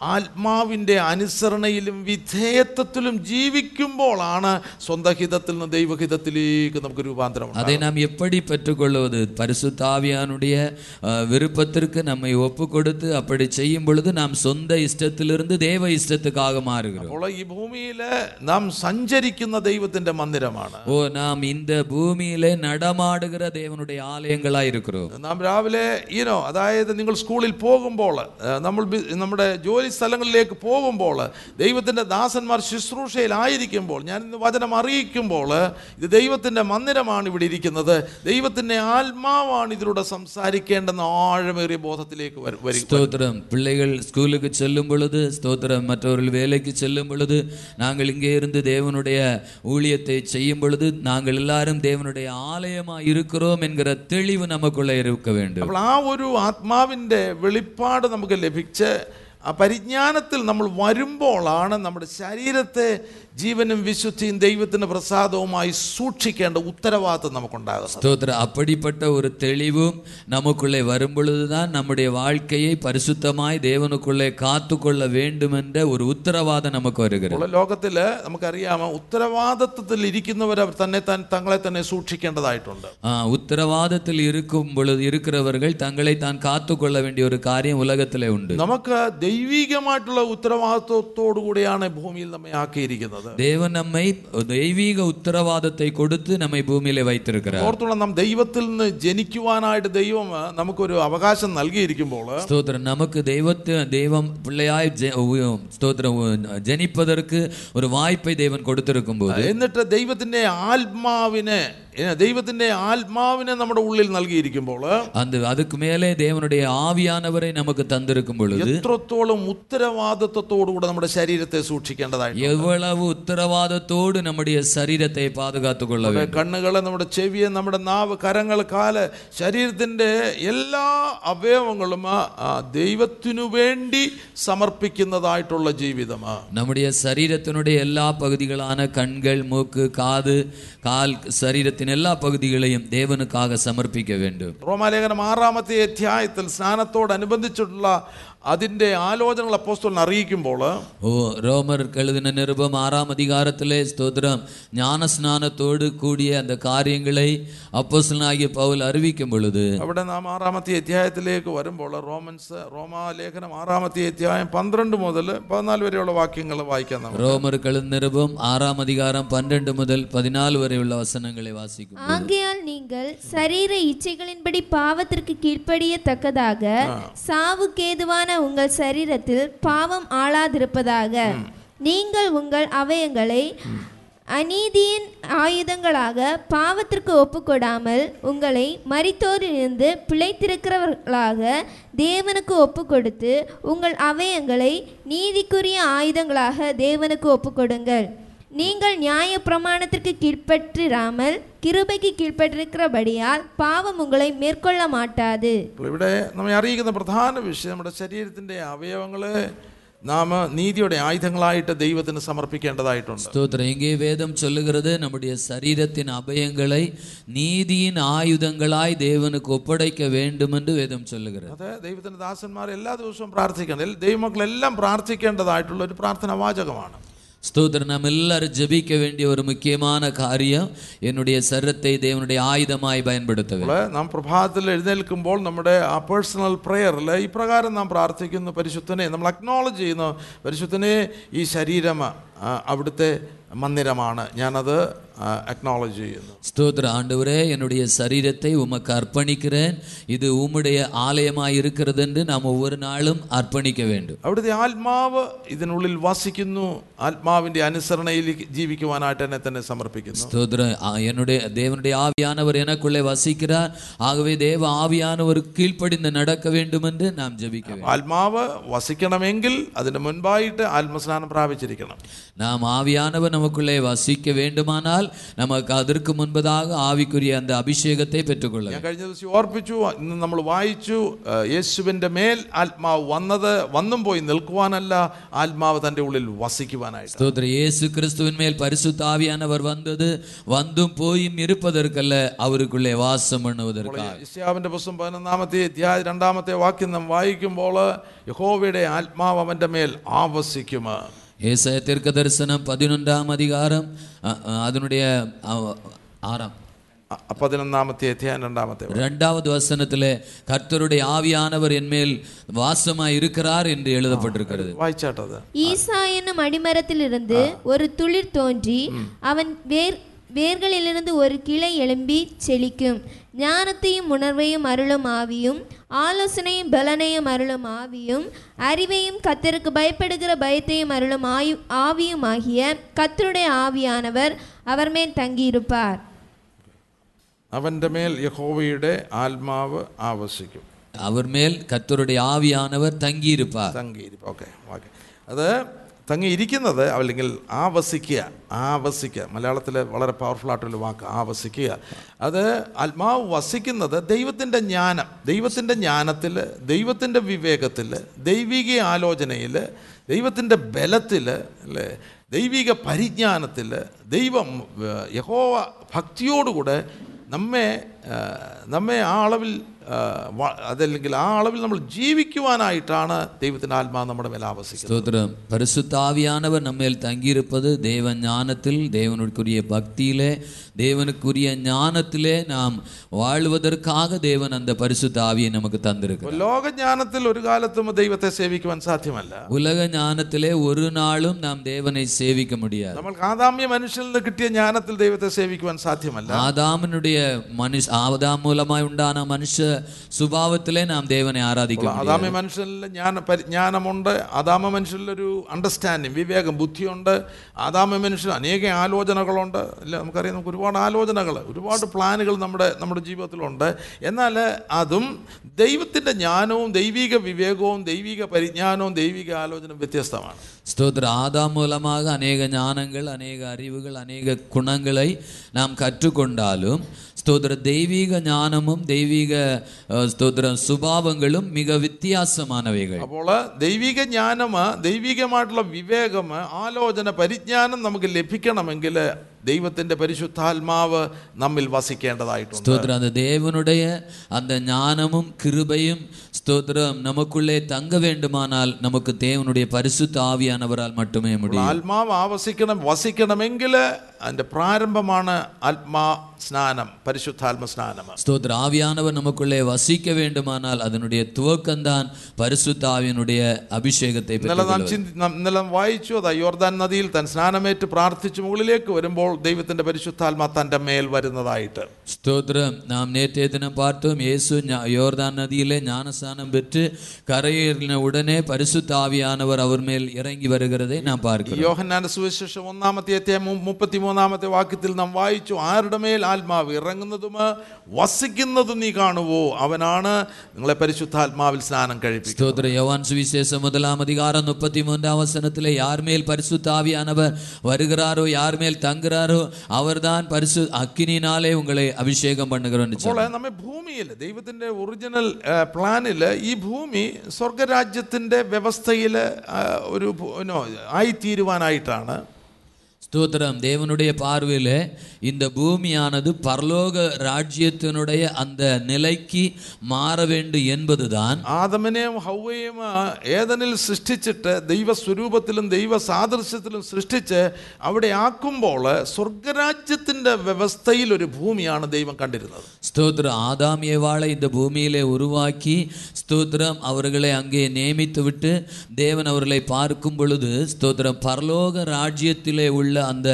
ആത്മാവിൻ്റെ അനുസരണയിലും വിധേയത്വത്തിലും ജീവിക്കുമ്പോഴാണ് സ്വന്തം ഹിതത്തിൽ നിന്ന് ദൈവഹിതത്തിലേക്ക് നമുക്ക് രൂപാന്തരം ഉണ്ടാകുന്നത്. அதை நாம் எப்படி பெற்றுக்கொள்வது பரிசுத்த ஆவியானுடைய அஹ், விருப்பத்திற்கு நம்மை ஒப்பு கொடுத்து அப்படி செய்யும் பொழுது நாம் சொந்த இஷ்டத்திலிருந்து தேவ இஷ்டத்துக்காக மாறுகிறோம் അപ്പോൾ ഈ ഭൂമിയിൽ നാം സഞ്ചരിക്കുന്ന ദൈവത്തിന്റെ മന്ദിരമാണ് ஓ நாம் இந்த பூமியிலே நடமாடுகிற தேவனுடைய ஆலயங்களா இருக்கிறோம் നാം രാവിലെ ഈനോ അതായത് നിങ്ങൾ സ്കൂളിൽ പോകുമ്പോൾ ഏഹ്, നമ്മൾ ബി- നമ്മുടെ ജോലി സ്ഥലങ്ങളിലേക്ക് പോകുമ്പോൾ ദൈവത്തിൻ്റെ ദാസന്മാർ ശുശ്രൂഷയിലായിരിക്കുമ്പോൾ ഞാൻ ഇന്ന് വചനം അറിയിക്കുമ്പോൾ ഇത് ദൈവത്തിൻ്റെ മന്ദിരമാണ് ഇവിടെ ഇരിക്കുന്നത് ദൈവത്തിൻ്റെ ആത്മാവാണ് ഇതിലൂടെ സംസാരിക്കേണ്ടെന്ന ആഴമേറിയ ബോധത്തിലേക്ക് വരും വരിക ஸ்தோத்திரம் பிள்ளைகள் ஸ்கூலுக்கு செல்லும் பொழுது ஸ்தோத்திரம் மற்றவர்கள் வேலைக்கு செல்லும் பொழுது நாங்கள் இங்கே இருந்து தேவனுடைய ஊழியத்தை செய்யும் பொழுது நாங்கள் எல்லாரும் தேவனுடைய ஆலயமா இருக்கிறோம் என்கிற தெளிவு நமக்குள்ளே இருக்க வேண்டும் അപ്പോൾ ആ ഒരു ആത്മാവിൻ്റെ വെളിപ്പാട് നമുക്ക് ലഭിച്ച് ആ പരിജ്ഞാനത്തിൽ നമ്മൾ വരുമ്പോഴാണ് നമ്മുടെ ശരീരത്തെ ജീവനും വിശുദ്ധിയും ദൈവത്തിന് പ്രസാദവുമായി സൂക്ഷിക്കേണ്ട ഉത്തരവാദിത്വം നമുക്കുണ്ടാകും സ്തോത്ര അപ്പടിപ്പെട്ട ഒരു തെളിവും നമുക്കുള്ളേ വരുമ്പോഴുതാൻ നമ്മുടെ വാഴ്ക്കയെ പരിശുദ്ധമായി ദേവനുക്കുള്ളേ കാത്തുകൊള്ള വേണ്ടുമെന്ന ഒരു ഉത്തരവാദം നമുക്ക് വരുകയാണ് ലോകത്തിൽ നമുക്കറിയാമോ ഉത്തരവാദിത്വത്തിൽ ഇരിക്കുന്നവർ തന്നെ താൻ തങ്ങളെ തന്നെ സൂക്ഷിക്കേണ്ടതായിട്ടുണ്ട് ആ ഉത്തരവാദിത്വത്തിൽ ഇരിക്കുമ്പോൾ ഇരിക്കുന്നവർ തങ്ങളെ താൻ കാത്തുകൊള്ള വേണ്ടിയ ഒരു കാര്യം ഉലകത്തിലെ ഉണ്ട് നമുക്ക് ദൈവികമായിട്ടുള്ള ഉത്തരവാദിത്വത്തോടു കൂടിയാണ് ഭൂമിയിൽ നമ്മെ ആക്കിയിരിക്കുന്നത് ദൈവ നമ്മെ ദൈവിക ഉത്തരവാദത്തെ കൊടുത്ത് നമ്മെ ഭൂമിയിലെ വൈത്തിരിക്കുന്നത് ഓർത്തുള്ള നാം ദൈവത്തിൽ നിന്ന് ജനിക്കുവാനായിട്ട് ദൈവം നമുക്കൊരു അവകാശം നൽകിയിരിക്കുമ്പോൾ സ്തോത്രം. നമുക്ക് ദൈവത്തെ ദൈവം പിള്ളയായി സ്തോത്രം ജനിപ്പതർക്ക് ഒരു വായ്പ ദൈവം കൊടുത്തിരിക്കുമ്പോൾ എന്നിട്ട് ദൈവത്തിന്റെ ആത്മാവിനെ ദൈവത്തിന്റെ ആത്മാവിനെ നമ്മുടെ ഉള്ളിൽ നൽകിയിരിക്കുമ്പോൾ അതുക്ക് മേലെ ദേവനുടേ ആവിയാനവരെ നമുക്ക് തന്നിരിക്കുമ്പോൾ എത്രത്തോളം ഉത്തരവാദിത്വത്തോടുകൂടെ നമ്മുടെ ശരീരത്തെ സൂക്ഷിക്കേണ്ടതായി എവ്വളവ് ഉത്തരവാദത്തോട് നമ്മുടെ ശരീരത്തെ പാതുകാത്തുകൊള്ള കണ്ണുകൾ നമ്മുടെ ചെവിയെ നമ്മുടെ നാവ് കരങ്ങൾ കാല് ശരീരത്തിൻ്റെ എല്ലാ അവയവങ്ങളും ദൈവത്തിനു വേണ്ടി സമർപ്പിക്കുന്നതായിട്ടുള്ള ജീവിതമാണ് നമ്മുടെ ശരീരത്തിനുടെ എല്ലാ പകുതികളാണ് കണ്ണുകൾ മൂക്ക് കാത് കാൽ ശരീരത്തിന് എല്ലാ പകുതികളെയും ദേവനുക്കാകെ സമർപ്പിക്ക വേണ്ടു റോമാലേഖനം ആറാമത്തെ അധ്യായത്തിൽ സ്നാനത്തോടനുബന്ധിച്ചിട്ടുള്ള അതിൻ്റെ ആലോചനകൾ അപ്പോസ്തലൻ അറിയിക്കുമ്പോൾ ஓ ரோமர் எழுதின நிருபம் ஆறாம் அதிகாரத்திலே ஸ்தோத்திரம் ஞான ஸ்நானத்தோடு கூடிய அந்த காரியங்களை அப்போஸ்தலனாகிய பவுல் அறிவிக்கும் பொழுது അവിടെ നാം ആറാമത്തെ അധ്യായത്തിലേക്ക് വരുമ്പോൾ റോമൻസ് റോമാലേഖനം ആറാമത്തെ അധ്യായം പന്ത്രണ്ട് മുതൽ പതിനാല് വരെയുള്ള വാക്യങ്ങൾ വായിക്കാം നമുക്ക് ரோமர் எழுதின நிருபம் ஆறாம் அதிகாரம் பன்னெண்டு முதல் பதினாலு வரை உள்ள வசனங்களை வாசிக்கும் ஆகையால் நீங்கள் சரீர இச்சைகளின்படி பாவத்திற்கு கீழ்ப்படியத்தக்கதாக சாவுக்கேதுவான உங்கள் சரீரத்தில் பாவம் ஆளாதிருப்பதாக. நீங்கள் உங்கள் அவயங்களை அநீதியின் ஆயுதங்களாக பாவத்திற்கு ஒப்புக்கொடாமல் உங்களை மரித்தோரிலிருந்து பிழைத்திருக்கிறவர்களாக தேவனுக்கு ஒப்புக்கொடுத்து உங்கள் அவயங்களை நீதிக்குரிய ஆயுதங்களாக தேவனுக்கு ஒப்புக்கொடுங்கள். நீங்கள் நியாய பிரமாணத்திற்கு கீழ்ப்பற்றிராமல் കിരുബയ്ക്ക് കീഴ്പ്പെട്ടിരിക്കപടിയാൽ പാവം ഉങ്ങളെ മേൽക്കൊള്ള മാട്ടാത് ഇവിടെ നമ്മെ അറിയിക്കുന്ന പ്രധാന വിഷയം നമ്മുടെ ശരീരത്തിന്റെ അവയവങ്ങളെ നാം നീതിയുടെ ആയുധങ്ങളായിട്ട് ദൈവത്തിന് സമർപ്പിക്കേണ്ടതായിട്ടുണ്ട്. സ്തോത്രം. വേദം ചൊല്ലുകിറത് നമ്മുടെ ശരീരത്തിൻ അഭയങ്ങളെ നീതിയൻ ആയുധങ്ങളായി ദേവനുക്ക് ഒപ്പടയ്ക്ക വേണ്ടുമെന്ന് വേദം ചൊല്ലുകിറത് അതെ ദൈവത്തിന്റെ ദാസന്മാർ എല്ലാ ദിവസവും പ്രാർത്ഥിക്കണം. ദൈവമക്കളെല്ലാം പ്രാർത്ഥിക്കേണ്ടതായിട്ടുള്ള ഒരു പ്രാർത്ഥന വാചകമാണ് ஸ்தோத்திரம் நாம் எல்லாரும் ஜெபிக்க வேண்டிய ஒரு முக்கியமான காரியம் என்னுடைய சரத்தை தேவனுடைய ആയുധമായി பயன்படுத்த வேண்டும் നമ്മൾ നാം പ്രഭാതത്തിൽ എഴുന്നേൽക്കുമ്പോൾ നമ്മുടെ ആ പേഴ്സണൽ പ്രെയറിൽ ഇപ്രകാരം നാം പ്രാർത്ഥിക്കുന്നു പരിശുദ്ധനെ നമ്മൾ അക്നോളജ് ചെയ്യുന്നു പരിശുദ്ധനെ ഈ ശരീരം ആ, അവിടുത്തെ മന്ദിരമാണ് ഞാനത് അക്നോളജ് ചെയ്യുന്നു ஸ்தோத்திர ஆண்டவரே என்னுடைய சரீரத்தை உமக்கு அர்ப்பணிக்கிறேன் இது உம்முடைய ஆலயமாய் இருக்கிறது என்று நாம் ஒவ்வொரு நாளும் அர்ப்பணிக்க வேண்டும் അവിടുത്തെ ആത്മാവ് ഇതിനുള്ളിൽ വസിക്കുന്നു ആത്മാവിൻ്റെ അനുസരണയിൽ ജീവിക്കുവാനായിട്ട് എന്നെ തന്നെ സമർപ്പിക്കുന്നു ஸ்தோத்திரம் ஆ, என்னுடைய தேவனுடைய ஆவியானவர் எனக்குள்ளே வசிக்கிறார் ஆகவே தேவ ஆவியானவர் கீழ்ப்படிந்து நடக்க வேண்டும் என்று நாம் ஜெபிக்க வேண்டும் ആത്മാവ് വസിക്കണമെങ്കിൽ അതിന് മുൻപായിട്ട് ആത്മസ്നാനം പ്രാപിച്ചിരിക്കണം நாம் ஆவியானவர் நமக்குள்ளே வசிக்க வேண்டுமானால் நமக்கு அதற்கு முன்பதாக ஆவிக்குரிய அந்த அபிஷேகத்தை பெற்றுக்கொள்ள ഞാൻ കഴിഞ്ഞ ദിവസം ഓർപ്പിച്ചു ഇന്ന് നമ്മൾ വായിച്ചു ആ, യേശുവിൻ്റെ മേൽ ആത്മാവ് വന്നത് വന്നും പോയി നിൽക്കുവാനല്ല ആത്മാവ് തൻ്റെ ഉള്ളിൽ വസിക്കുവാനായിട്ട് ஸ்தோத்திர இயேசு கிறிஸ்துவின் மேல் பரிசுத்த ஆவியானவர் வந்தது வந்தும் போயும் இருப்பதற்கல்ல அவருக்குள்ளே வாசம் பண்ணுவதற்காக ഇസ്യാവിൻ്റെ പുസ്തകം പതിനൊന്നാമത്തെ അധ്യായ രണ്ടാമത്തെ വാക്യം നാം വായിക്കുമ്പോൾ യഹോവയുടെ ആത്മാവ് അവൻ്റെ മേൽ ആവസിക്കും ஏசாய தீர்க்க தரிசனம் பதினொன்றாம் அதிகாரம் அ, அ, அதனுடைய அ, ஆறாம் അ- പതിനൊന്നാമത്തെ അധ്യായം രണ്ടാമത്തെ വാക്യം. இரண்டாவது வசனத்திலே கர்த்தருடைய ஆவியானவர் என்மேல் வாசமாய் இருக்கிறார் என்று எழுதப்பட்டிருக்கிறது വായിച്ചാട്ടത് ஈசா என்னும் அடிமரத்திலிருந்து ஒரு துளிர் தோன்றி அவன் வேர் வேர்களிலிருந்து ஒரு கிளை எழும்பி செழிக்கும் ஞானத்தையும் உணர்வையும் அருளும் ஆவியும் ஆலோசனையும் பலனையும் அருளும் ஆவியும் அறிவையும் கத்தருக்கு பயப்படுகிற பயத்தையும் அருளும் ஆயு ஆவியும் ஆகிய கத்தருடைய ஆவியானவர் அவர் மேல் தங்கியிருப்பார் അവൻ്റെ മേൽ യഹോവയുടെ ആത്മാവ് ആവസിക്കും அவர் மேல் கர்த்தருடைய ஆவியானவர் தங்கியிருப்பார் തങ്ങിയിരിക്കും ഓക്കെ ഓക്കെ അത് തങ്ങിയിരിക്കുന്നത് അല്ലെങ്കിൽ ആവസിക്കുക ആവസിക്കുക. മലയാളത്തിൽ വളരെ പവർഫുൾ ആയിട്ടുള്ള വാക്ക് ആവസിക്കുക. അത് ആത്മാവ് വസിക്കുന്നത് ദൈവത്തിന്റെ ജ്ഞാനം ദൈവത്തിന്റെ ജ്ഞാനത്തിൽ ദൈവത്തിന്റെ വിവേകത്തിൽ ദൈവിക ആലോചനയിൽ ദൈവത്തിന്റെ ബലത്തിൽ അല്ലേ? ദൈവിക പരിജ്ഞാനത്തിൽ ദൈവം യഹോവ ഭക്തിയോടുകൂടെ നമ്മെ നമ്മെ ആ അളവിൽ അതല്ലെങ്കിൽ ആ അളവിൽ നമ്മൾ ജീവിക്കുവാനായിട്ടാണ് ദൈവത്തിന്റെ ആത്മാവ് നമ്മുടെ മേലെ ആവശ്യം പരിശുദ്ധാവിയാനവൻ നമ്മൾ തങ്ങിയിരുപ്പത് ദൈവജ്ഞാനത്തിൽ ദൈവനോടുക്കുറിയ ഭക്തിയിലെ தேவனுக்குரிய பக்தியிலே தேவனுக்குரிய ஞானத்திலே நாம் வாழ்வதற்காக தேவன் அந்த பரிசுத்த ஆவியை நமக்கு தந்திருக்கிறார் ലോകജ്ഞാനത്തിൽ ഒരു കാലത്തും ദൈവത്തെ സേവിക്കുവാൻ സാധ്യമല്ല உலக ஞானத்திலே ஒரு நாளும் நாம் தேவனை சேவிக்க முடியாது നമ്മൾക്ക് ആദാമ്യ മനുഷ്യനിൽ നിന്ന് കിട്ടിയ ജ്ഞാനത്തിൽ ദൈവത്തെ സേവിക്കുവാൻ സാധ്യമല്ല ஆதாமனுடைய மனுஷ ஆதாம் மூலமாய் உண்டான மனுஷ சுபாவத்திலே நாம் தேவனை ஆராதிக்க முடியாது ആദാമ്യ മനുഷ്യനിൽ ജ്ഞാന പരിജ്ഞാനമുണ്ട് ആദാമ മനുഷ്യനിലൊരു അണ്ടർസ്റ്റാൻഡിങ് വിവേകം ബുദ്ധിയുണ്ട് ആദാമ്യ മനുഷ്യൻ അനേക ആലോചനകളുണ്ട് അല്ല നമുക്കറിയാം നമുക്ക് ഒരുപാട് ആലോചനകൾ ഒരുപാട് പ്ലാനുകൾ നമ്മുടെ നമ്മുടെ ജീവിതത്തിലുണ്ട് എന്നാൽ അതും ദൈവത്തിൻ്റെ ജ്ഞാനവും ദൈവിക വിവേകവും ദൈവിക പരിജ്ഞാനവും ദൈവിക ആലോചനയും വ്യത്യസ്തമാണ് ஸ்தோத்திர ஆதாம் மூலமாக அநேக ஞானங்கள் அநேக அறிவுகள் அநேக குணங்களை நாம் கற்றுக்கொண்டாலும் ஸ்தோத்திர தெய்வீக ஞானமும் தெய்வீக அஹ், ஸ்தோத்திர சுபாவங்களும் மிக வித்தியாசமானவைகள் അപ്പോൾ ദൈവിക ജ്ഞാനം ദൈവികമായിട്ടുള്ള വിവേകം ആലോചന പരിജ്ഞാനം നമുക്ക് ലഭിക്കണമെങ്കിൽ ദൈവത്തിൻ്റെ പരിശുദ്ധാത്മാവ് നമ്മിൽ വസിക്കേണ്ടതായിട്ടുണ്ട് ஸ்தோத்திரம் அந்த தேவனுடைய அந்த ஞானமும் கிருபையும் ஸ்தோத்திரம் நமக்குள்ளே தங்க வேண்டுமானால் நமக்கு தேவனுடைய பரிசுத்த ஆவியானவரால் மட்டுமே முடியும் ആത്മാവ് ആവസിക്കണം വസിക്കണമെങ്കിൽ അതിൻ്റെ പ്രാരംഭമാണ് ആത്മാ സ്നാനം പരിശുദ്ധാത്മ സ്നാനം ஸ்தோத்திர ஆவியானவர் நமக்குள்ளே வசிக்க வேண்டுமானால் அதனுடைய துவக்கம்தான் பரிசுத்த ஆவியனுடைய അഭിഷേകത്തെ ഇന്നലെ നാം ചിന്തി നാം ഇന്നലെ നാം വായിച്ചു അതാ യോർദാൻ നദിയിൽ താൻ സ്നാനമേറ്റ് പ്രാർത്ഥിച്ച് മുകളിലേക്ക് വരുമ്പോൾ ദൈവത്തിന്റെ പരിശുദ്ധാത്മാ തന്റെ മേൽ വരുന്നതായിട്ട്. സ്തോത്രം. നാം നേറ്റേ ദിനം പാർത്തും. യേശു യോർദാൻ നദിയിലെ ജ്ഞാനസ്ഥാനം പെറ്റ് കരയേറിന ഉടനെ പരിശുദ്ധാവിയാനവർ അവർ മേൽ ഇറങ്ങി വരുகிறதை നാം പാർക്കും യോഹന്നാന സുവിശേഷം ഒന്നാമത്തെ അധ്യായം മുപ്പത്തിമൂന്നാമത്തെ വാക്യത്തിൽ നാം വായിച്ചു ആരുടെ മേൽ ആത്മാവ് ഇറങ്ങുന്നതും വസിക്കുന്നതും നീ കാണുവോ? അവനാണ് നിങ്ങളെ പരിശുദ്ധാത്മാവിൽ സ്നാനം കഴിപ്പിക്കും സ്തോത്ര. യോവാൻ സുവിശേഷം മുതലാം അധികാരം മുപ്പത്തിമൂന്നാം വസനത്തിലെ യാർ മേൽ പരിശുദ്ധാവിയാനവർ വരുകാറോ യാർമേൽ തങ്കറ மேல் தங்குறாரோ அவர்தான் பரிசு അക്കിനിനാലേ ഉങ്ങളെ അഭിഷേകം பண்ணுகிறோம் എന്ന് അപ്പോൾ നമ്മെ ഭൂമിയിൽ ദൈവത്തിൻ്റെ ഒറിജിനൽ പ്ലാനിൽ ഈ ഭൂമി സ്വർഗരാജ്യത്തിൻ്റെ വ്യവസ്ഥയിൽ ഒരു ഭൂ- നോ, ആയിത്തീരുവാനായിട്ടാണ് ஸ்தோத்திரம் தேவனுடைய பார்வையில் இந்த பூமியானது பரலோக ராஜ்யத்தினுடைய அந்த நிலைக்கு மாற வேண்டும் என்பதுதான் ആദമിനെയും ഹൗവയും ആ, ഏദനിൽ സൃഷ്ടിച്ചിട്ട് ദൈവസ്വരൂപത്തിലും ദൈവ സാദൃശ്യത്തിലും സൃഷ്ടിച്ച് അവിടെ ആക്കുമ്പോൾ സ്വർഗരാജ്യത്തിൻ്റെ വ്യവസ്ഥയിൽ ഒരു ഭൂമിയാണ് ദൈവം കണ്ടിരുന്നത് ஸ்தோத்திரம் ஆதாம் ஏவாளை இந்த பூமியிலே உருவாக்கி ஸ்தோத்திரம் அவர்களை அங்கே நியமித்து விட்டு தேவன் அவர்களை பார்க்கும் பொழுது ஸ்தோத்திரம் பரலோக ராஜ்யத்திலே உள்ள அந்த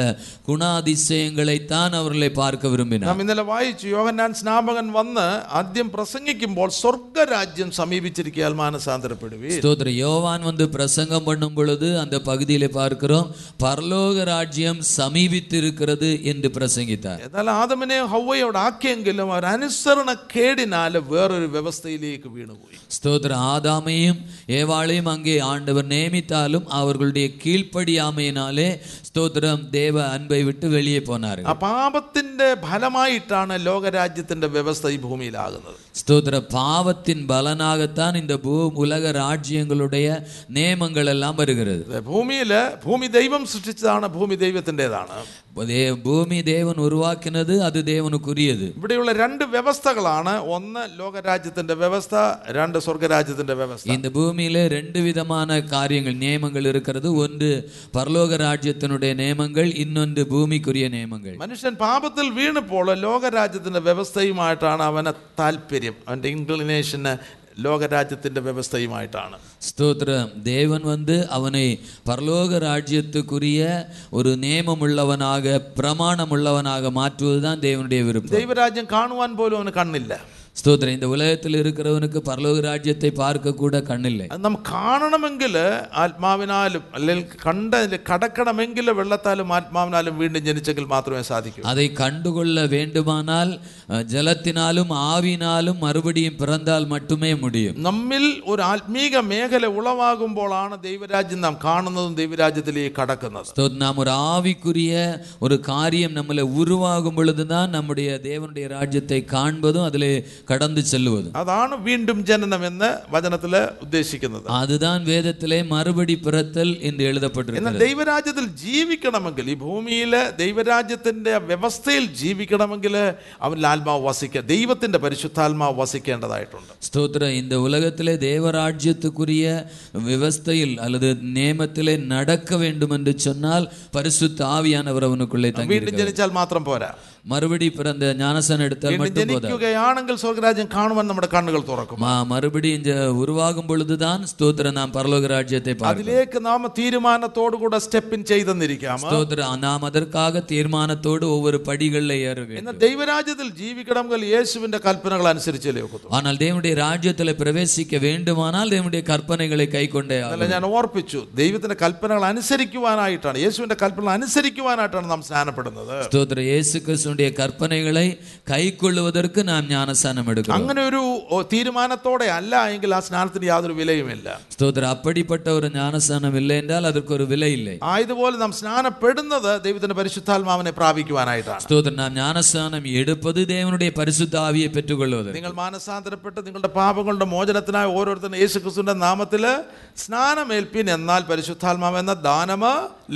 குணாதிசயங்களைத்தான் அவர்களை பார்க்க விரும்பினார் നാം ഇന്നലെ വായിച്ചു യോഹന്നാൻ സ്നാപകൻ വന്ന് ആദ്യം പ്രസംഗിക്കുമ്പോൾ സ്വർഗരാജ്യം സമീപിച്ചിരിക്കാൻ മാനസാന്തരപ്പെടുവി ஸ்தோத்திரம் யோவான் வந்து பிரசங்கம் பண்ணும் பொழுது அந்த பகுதியிலே பார்க்கிறோம் பரலோக ராஜ்யம் சமீபித்திருக்கிறது என்று பிரசங்கித்தார் എന്നാൽ ആദമിനെ ഹൗവയോട് ആക്കിയെങ്കിലും അവർ അനുസരണക്കേടിനാൽ വേറൊരു വ്യവസ്ഥയിലേക്ക് വീണുപോയി ஸ்தோத்திரம் ஆதாமையும் ஏவாளையும் அங்கே ஆண்டவர் நியமித்தாலும் அவர்களுடைய கீழ்ப்படியாமையினாலே ஸ்தோத்திரம் தேவ அன்பை விட்டு வெளியே போனார்கள் ആ പാപത്തിന്റെ ഫലമായിട്ടാണ് ലോകരാജ്യത്തിന്റെ വ്യവസ്ഥ ഈ ഭൂമിയിലാകുന്നത് ஸ்தோத்திர பாவத்தின் பலனாகத்தான் இந்த பூ உலக ராஜ்யங்களுடைய நியமங்கள் எல்லாம் வருகிறது ഭൂമിയില് ഭൂമി ദൈവം സൃഷ്ടിച്ചതാണ് ഭൂമി ദൈവത്തിൻ്റെതാണ് தே- பூமி தேவன் உருவாக்கினது அது தேவனுக்குரியது ഇവിടെയുള്ള രണ്ട് വ്യവസ്ഥകളാണ് ഒന്ന് ലോകരാജ്യത്തിന്റെ വ്യവസ്ഥ രണ്ട് സ്വർഗരാജ്യത്തിന്റെ വ്യവസ്ഥ இந்த பூமியில ரெண்டு விதமான காரியங்கள் நியமங்கள் இருக்கிறது ஒன்று பரலோக ராஜ்யத்தினுடைய நியமங்கள் இன்னொன்று பூமிக்குரிய நியமங்கள் മനുഷ്യൻ പാപത്തിൽ വീണപ്പോൾ ലോകരാജ്യത്തിന്റെ വ്യവസ്ഥയുമായിട്ടാണ് അവന് താല്പര്യം അവന്റെ ഇൻക്ലിനേഷന് ലോകരാജ്യത്തിന്റെ വ്യവസ്ഥയുമായിട്ടാണ് ஸ்தோத்திரம் தேவன் வந்து அவனை பரலோக ராஜ்யத்துக்குரிய ஒரு நியமம் உள்ளவனாக பிரமாணம் உள்ளவனாக மாற்றுவதுதான் தேவனுடைய விருப்பம் ദൈവരാജ്യം കാണുവാൻ പോലും അവന് കണ്ണില്ല ஸ்தோத்திரம் இந்த உலகத்தில் இருக்கிறவனுக்கு பரலோக ராஜ்யத்தை பார்க்க கூட கண்ணில்லை അത് നമുക്ക് കാണണമെങ്കിൽ ആത്മാവിനാലും അല്ലെങ്കിൽ കണ്ട കടക്കണമെങ്കിൽ വെള്ളത്താലും ആത്മാവിനാലും വീണ്ടും ജനിച്ചെങ്കിൽ മാത്രമേ സാധിക്കൂ அதை கண்டுகொள்ள வேண்டுமானால் அஹ், ஜலத்தினாலும் ஆவினாலும் மறுபடியும் பிறந்தால் மட்டுமே முடியும் നമ്മിൽ ഒരു ആത്മീക മേഖല ഉളവാകുമ്പോഴാണ് ദൈവരാജ്യം നാം കാണുന്നതും ദൈവരാജ്യത്തിലേക്ക് കടക്കുന്നത് ஸ்தோத் நாம் ஒரு ஆவிக்குரிய ஒரு காரியம் நம்மளை உருவாகும் பொழுதுதான் நம்முடைய தேவனுடைய ராஜ்யத்தை காண்பதும் அதிலே கடந்து செல்லுவதும் അതാണ് വീണ്ടും ജനനം എന്ന് വചനത്തിൽ ഉദ്ദേശിക്കുന്നത് அதுதான் வேதத்திலே மறுபடி பிறத்தல் என்று എന്നാൽ எழுதப்பட்டிருக்கிறது ദൈവരാജ്യത്തിൽ ജീവിക്കണമെങ്കിൽ ഈ ഭൂമിയിലെ ദൈവരാജ്യത്തിന്റെ വ്യവസ്ഥയിൽ ജീവിക്കണമെങ്കിൽ അവനിൽ ആത്മാവ് വസിക്കുക ദൈവത്തിന്റെ പരിശുദ്ധാത്മാവ് വസിക്കേണ്ടതായിട്ടുണ്ട് ஸ்தோத்திரம் இந்த உலகத்திலே தேவராஜ்யத்துக்குரிய விவஸ்தையில் அல்லது நியமத்திலே நடக்க வேண்டும் என்று சொன்னால் பரிசுத்த ஆவியானவர் அவனுக்குள்ளே വീണ്ടും தங்கி ജനിച്ചാൽ മാത്രം പോരാ மறுபடி பிறந்த ஞானசன் எடுத்தால் വീണ്ടും மட்டும் போதாது ജനിക്കുകയാണെങ്കിൽ സ്വർഗരാജ്യം കാണുവാൻ നമ്മുടെ കണ്ണുകൾ തുറക്കും மா மறுபடி இந்த உருவாகும் பொழுதுதான் ஸ்தோத்திரம் நாம் பரலோக ராஜ்யத்தை பார்க்கிறோம் അതിലേക്ക് നാം തീരുമാനത്തോടുകൂടെ സ്റ്റെപ്പിൻ ചെയ്തെന്നിരിക്കാം ஸ்தோத்திரம் நாம் அதற்காக தீர்மானத்தோடு ஒவ்வொரு படிகளில் ஏற வேண்டும் എന്നാൽ ദൈവരാജ്യത്തിൽ ജീവിക്കണമെങ്കിൽ യേശുവിന്റെ കൽപ്പനകൾ അനുസരിച്ചല്ലേ ഒക്കത്തു ஆனால் தேவனுடைய ராஜ்யத்தில் பிரவேசிக்க வேண்டுமானால் தேவனுடைய கற்பனைகளை கை கொண்டே ஆகும். അല്ല ഞാൻ ഓർപ്പിച്ചു ദൈവത്തിന്റെ കൽപ്പനകൾ അനുസരിക്കുവാനായിട്ടാണ് യേശുവിന്റെ കൽപ്പനകൾ അനുസരിക്കുവാനായിട്ടാണ് നാം സ്നാനപ്പെടുന്നത് ஸ்தோத்திரம் இயேசு கிறிஸ்துனுடைய കർത്താവിന്റെ കൽപ്പനകളെ നാം ജ്ഞാനസ്നാനം എടുക്കും അങ്ങനെ ഒരു തീരുമാനത്തോടെ അല്ല എങ്കിൽ ആ സ്നാനത്തിന് യാതൊരു വിലയുമില്ല. സ്തോത്ര. അപ്പടിപ്പെട്ട ഒരു ജ്ഞാനസ്നാനം ഇല്ല എന്നാൽ അതൊക്കെ വിലയില്ലേ. ആയതുപോലെ നാം സ്നാനപ്പെടുന്നത് ദൈവത്തിന്റെ പരിശുദ്ധാത്മാവിനെ പ്രാപിക്കുവാനായിട്ടാണ്. സ്തോത്ര. നാം ജ്ഞാനസ്നാനം എടുപ്പത് ദേവനുടെ പരിശുദ്ധാവിയെ പെറ്റുകൊള്ളുന്നത് നിങ്ങൾ മാനസാന്തരപ്പെട്ട് നിങ്ങളുടെ പാപങ്ങളുടെ മോചനത്തിനായി ഓരോരുത്തരും യേശു ക്രിസ്തുവിന്റെ നാമത്തിൽ സ്നാനമേൽപ്പിൻ എന്നാൽ പരിശുദ്ധാത്മാവ് എന്ന ദാനമ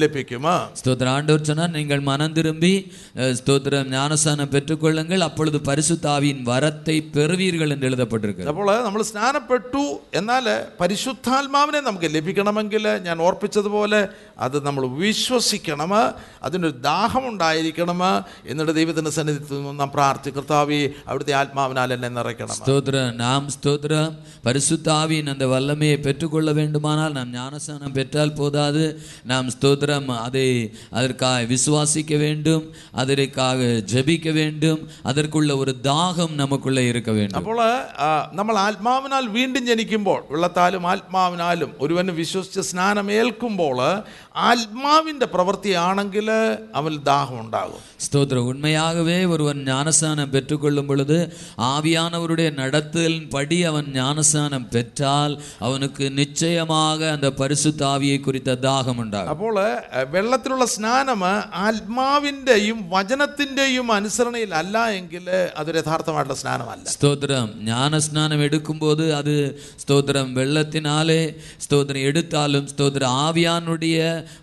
ലഭിക്കും ஸ்தோத்திரம் ஆண்டவர் சொன்னார் நீங்கள் மனம் திரும்பி அஹ், ஸ்தோத்திரம் ஞானஸ்தானம் பெற்றுக்கொள்ளுங்கள் அப்பொழுது பரிசுத்த ஆவியின் வரத்தை பெறுவீர்கள் என்று எழுதப்பட்டிருக்கு അപ്പോൾ നമ്മൾ സ്നാനപ്പെട്ടു എന്നാൽ പരിശുദ്ധാത്മാവിനെ നമുക്ക് ലഭിക്കണമെങ്കിൽ ഞാൻ ഓർപ്പിച്ചതുപോലെ അത് നമ്മൾ വിശ്വസിക്കണം അതിനൊരു ദാഹം ഉണ്ടായിരിക്കണം എന്നിട്ട് ദൈവത്തിൻ്റെ സന്നിധി നാം പ്രാർത്ഥി കർത്താവി അവിടുത്തെ ആത്മാവിനാൽ എന്നെ നിറയ്ക്കണം ஸ்தோத்திரம் நாம் ஸ்தோத்திரம் பரிசுத்த ஆவியின் அந்த வல்லமையை பெற்றுக்கொள்ள வேண்டுமானால் நாம் ஞானஸ்தானம் பெற்றால் போதாது நாம் ஸ்தோத்திரம் அதை அதற்காக விசுவாசிக்க வேண்டும் அதற்காக ஜெபிக்க வேண்டும் அதற்குள்ள ஒரு தாகம் நமக்குள்ளே இருக்க வேண்டும் അപ്പോൾ ആ, നമ്മൾ ആത്മാവിനാൽ വീണ്ടും ജനിക്കുമ്പോൾ വെള്ളത്താലും ആത്മാവിനാലും ഒരുവന് വിശ്വസിച്ച് സ്നാനമേൽക്കുമ്പോൾ ആത്മാവിൻ്റെ പ്രവൃത്തിയാണെങ്കിൽ അവൻ ദാഹം ഉണ്ടാകും സ്തോത്രം ഉണ്മയാകവേ ഒരുവൻ ജ്ഞാനസ്നാനം പെറ്റുകൊള്ളും പൊഴുത് ആവിയാനവരുടെ നടത്തലിൻ പടി അവൻ ജ്ഞാനസ്നാനം പെറ്റാൽ അവനുക്ക് നിശ്ചയമാക അന്ത പരിശുദ്ധാവിയെ കുറിത്ത ദാഹം ഉണ്ടാകും അപ്പോൾ വെള്ളത്തിലുള്ള സ്നാനം ആത്മാവിൻ്റെയും വചനത്തിൻ്റെയും അനുസരണയിലല്ല എങ്കിൽ അതൊരു യഥാർത്ഥമായിട്ടുള്ള സ്നാനമല്ല സ്തോത്രം ജ്ഞാനസ്നാനം എടുക്കുമ്പോൾ അത് സ്തോത്രം വെള്ളത്തിനാലേ സ്തോത്രം എടുത്താലും സ്തോത്രം ആവിയാനുടേ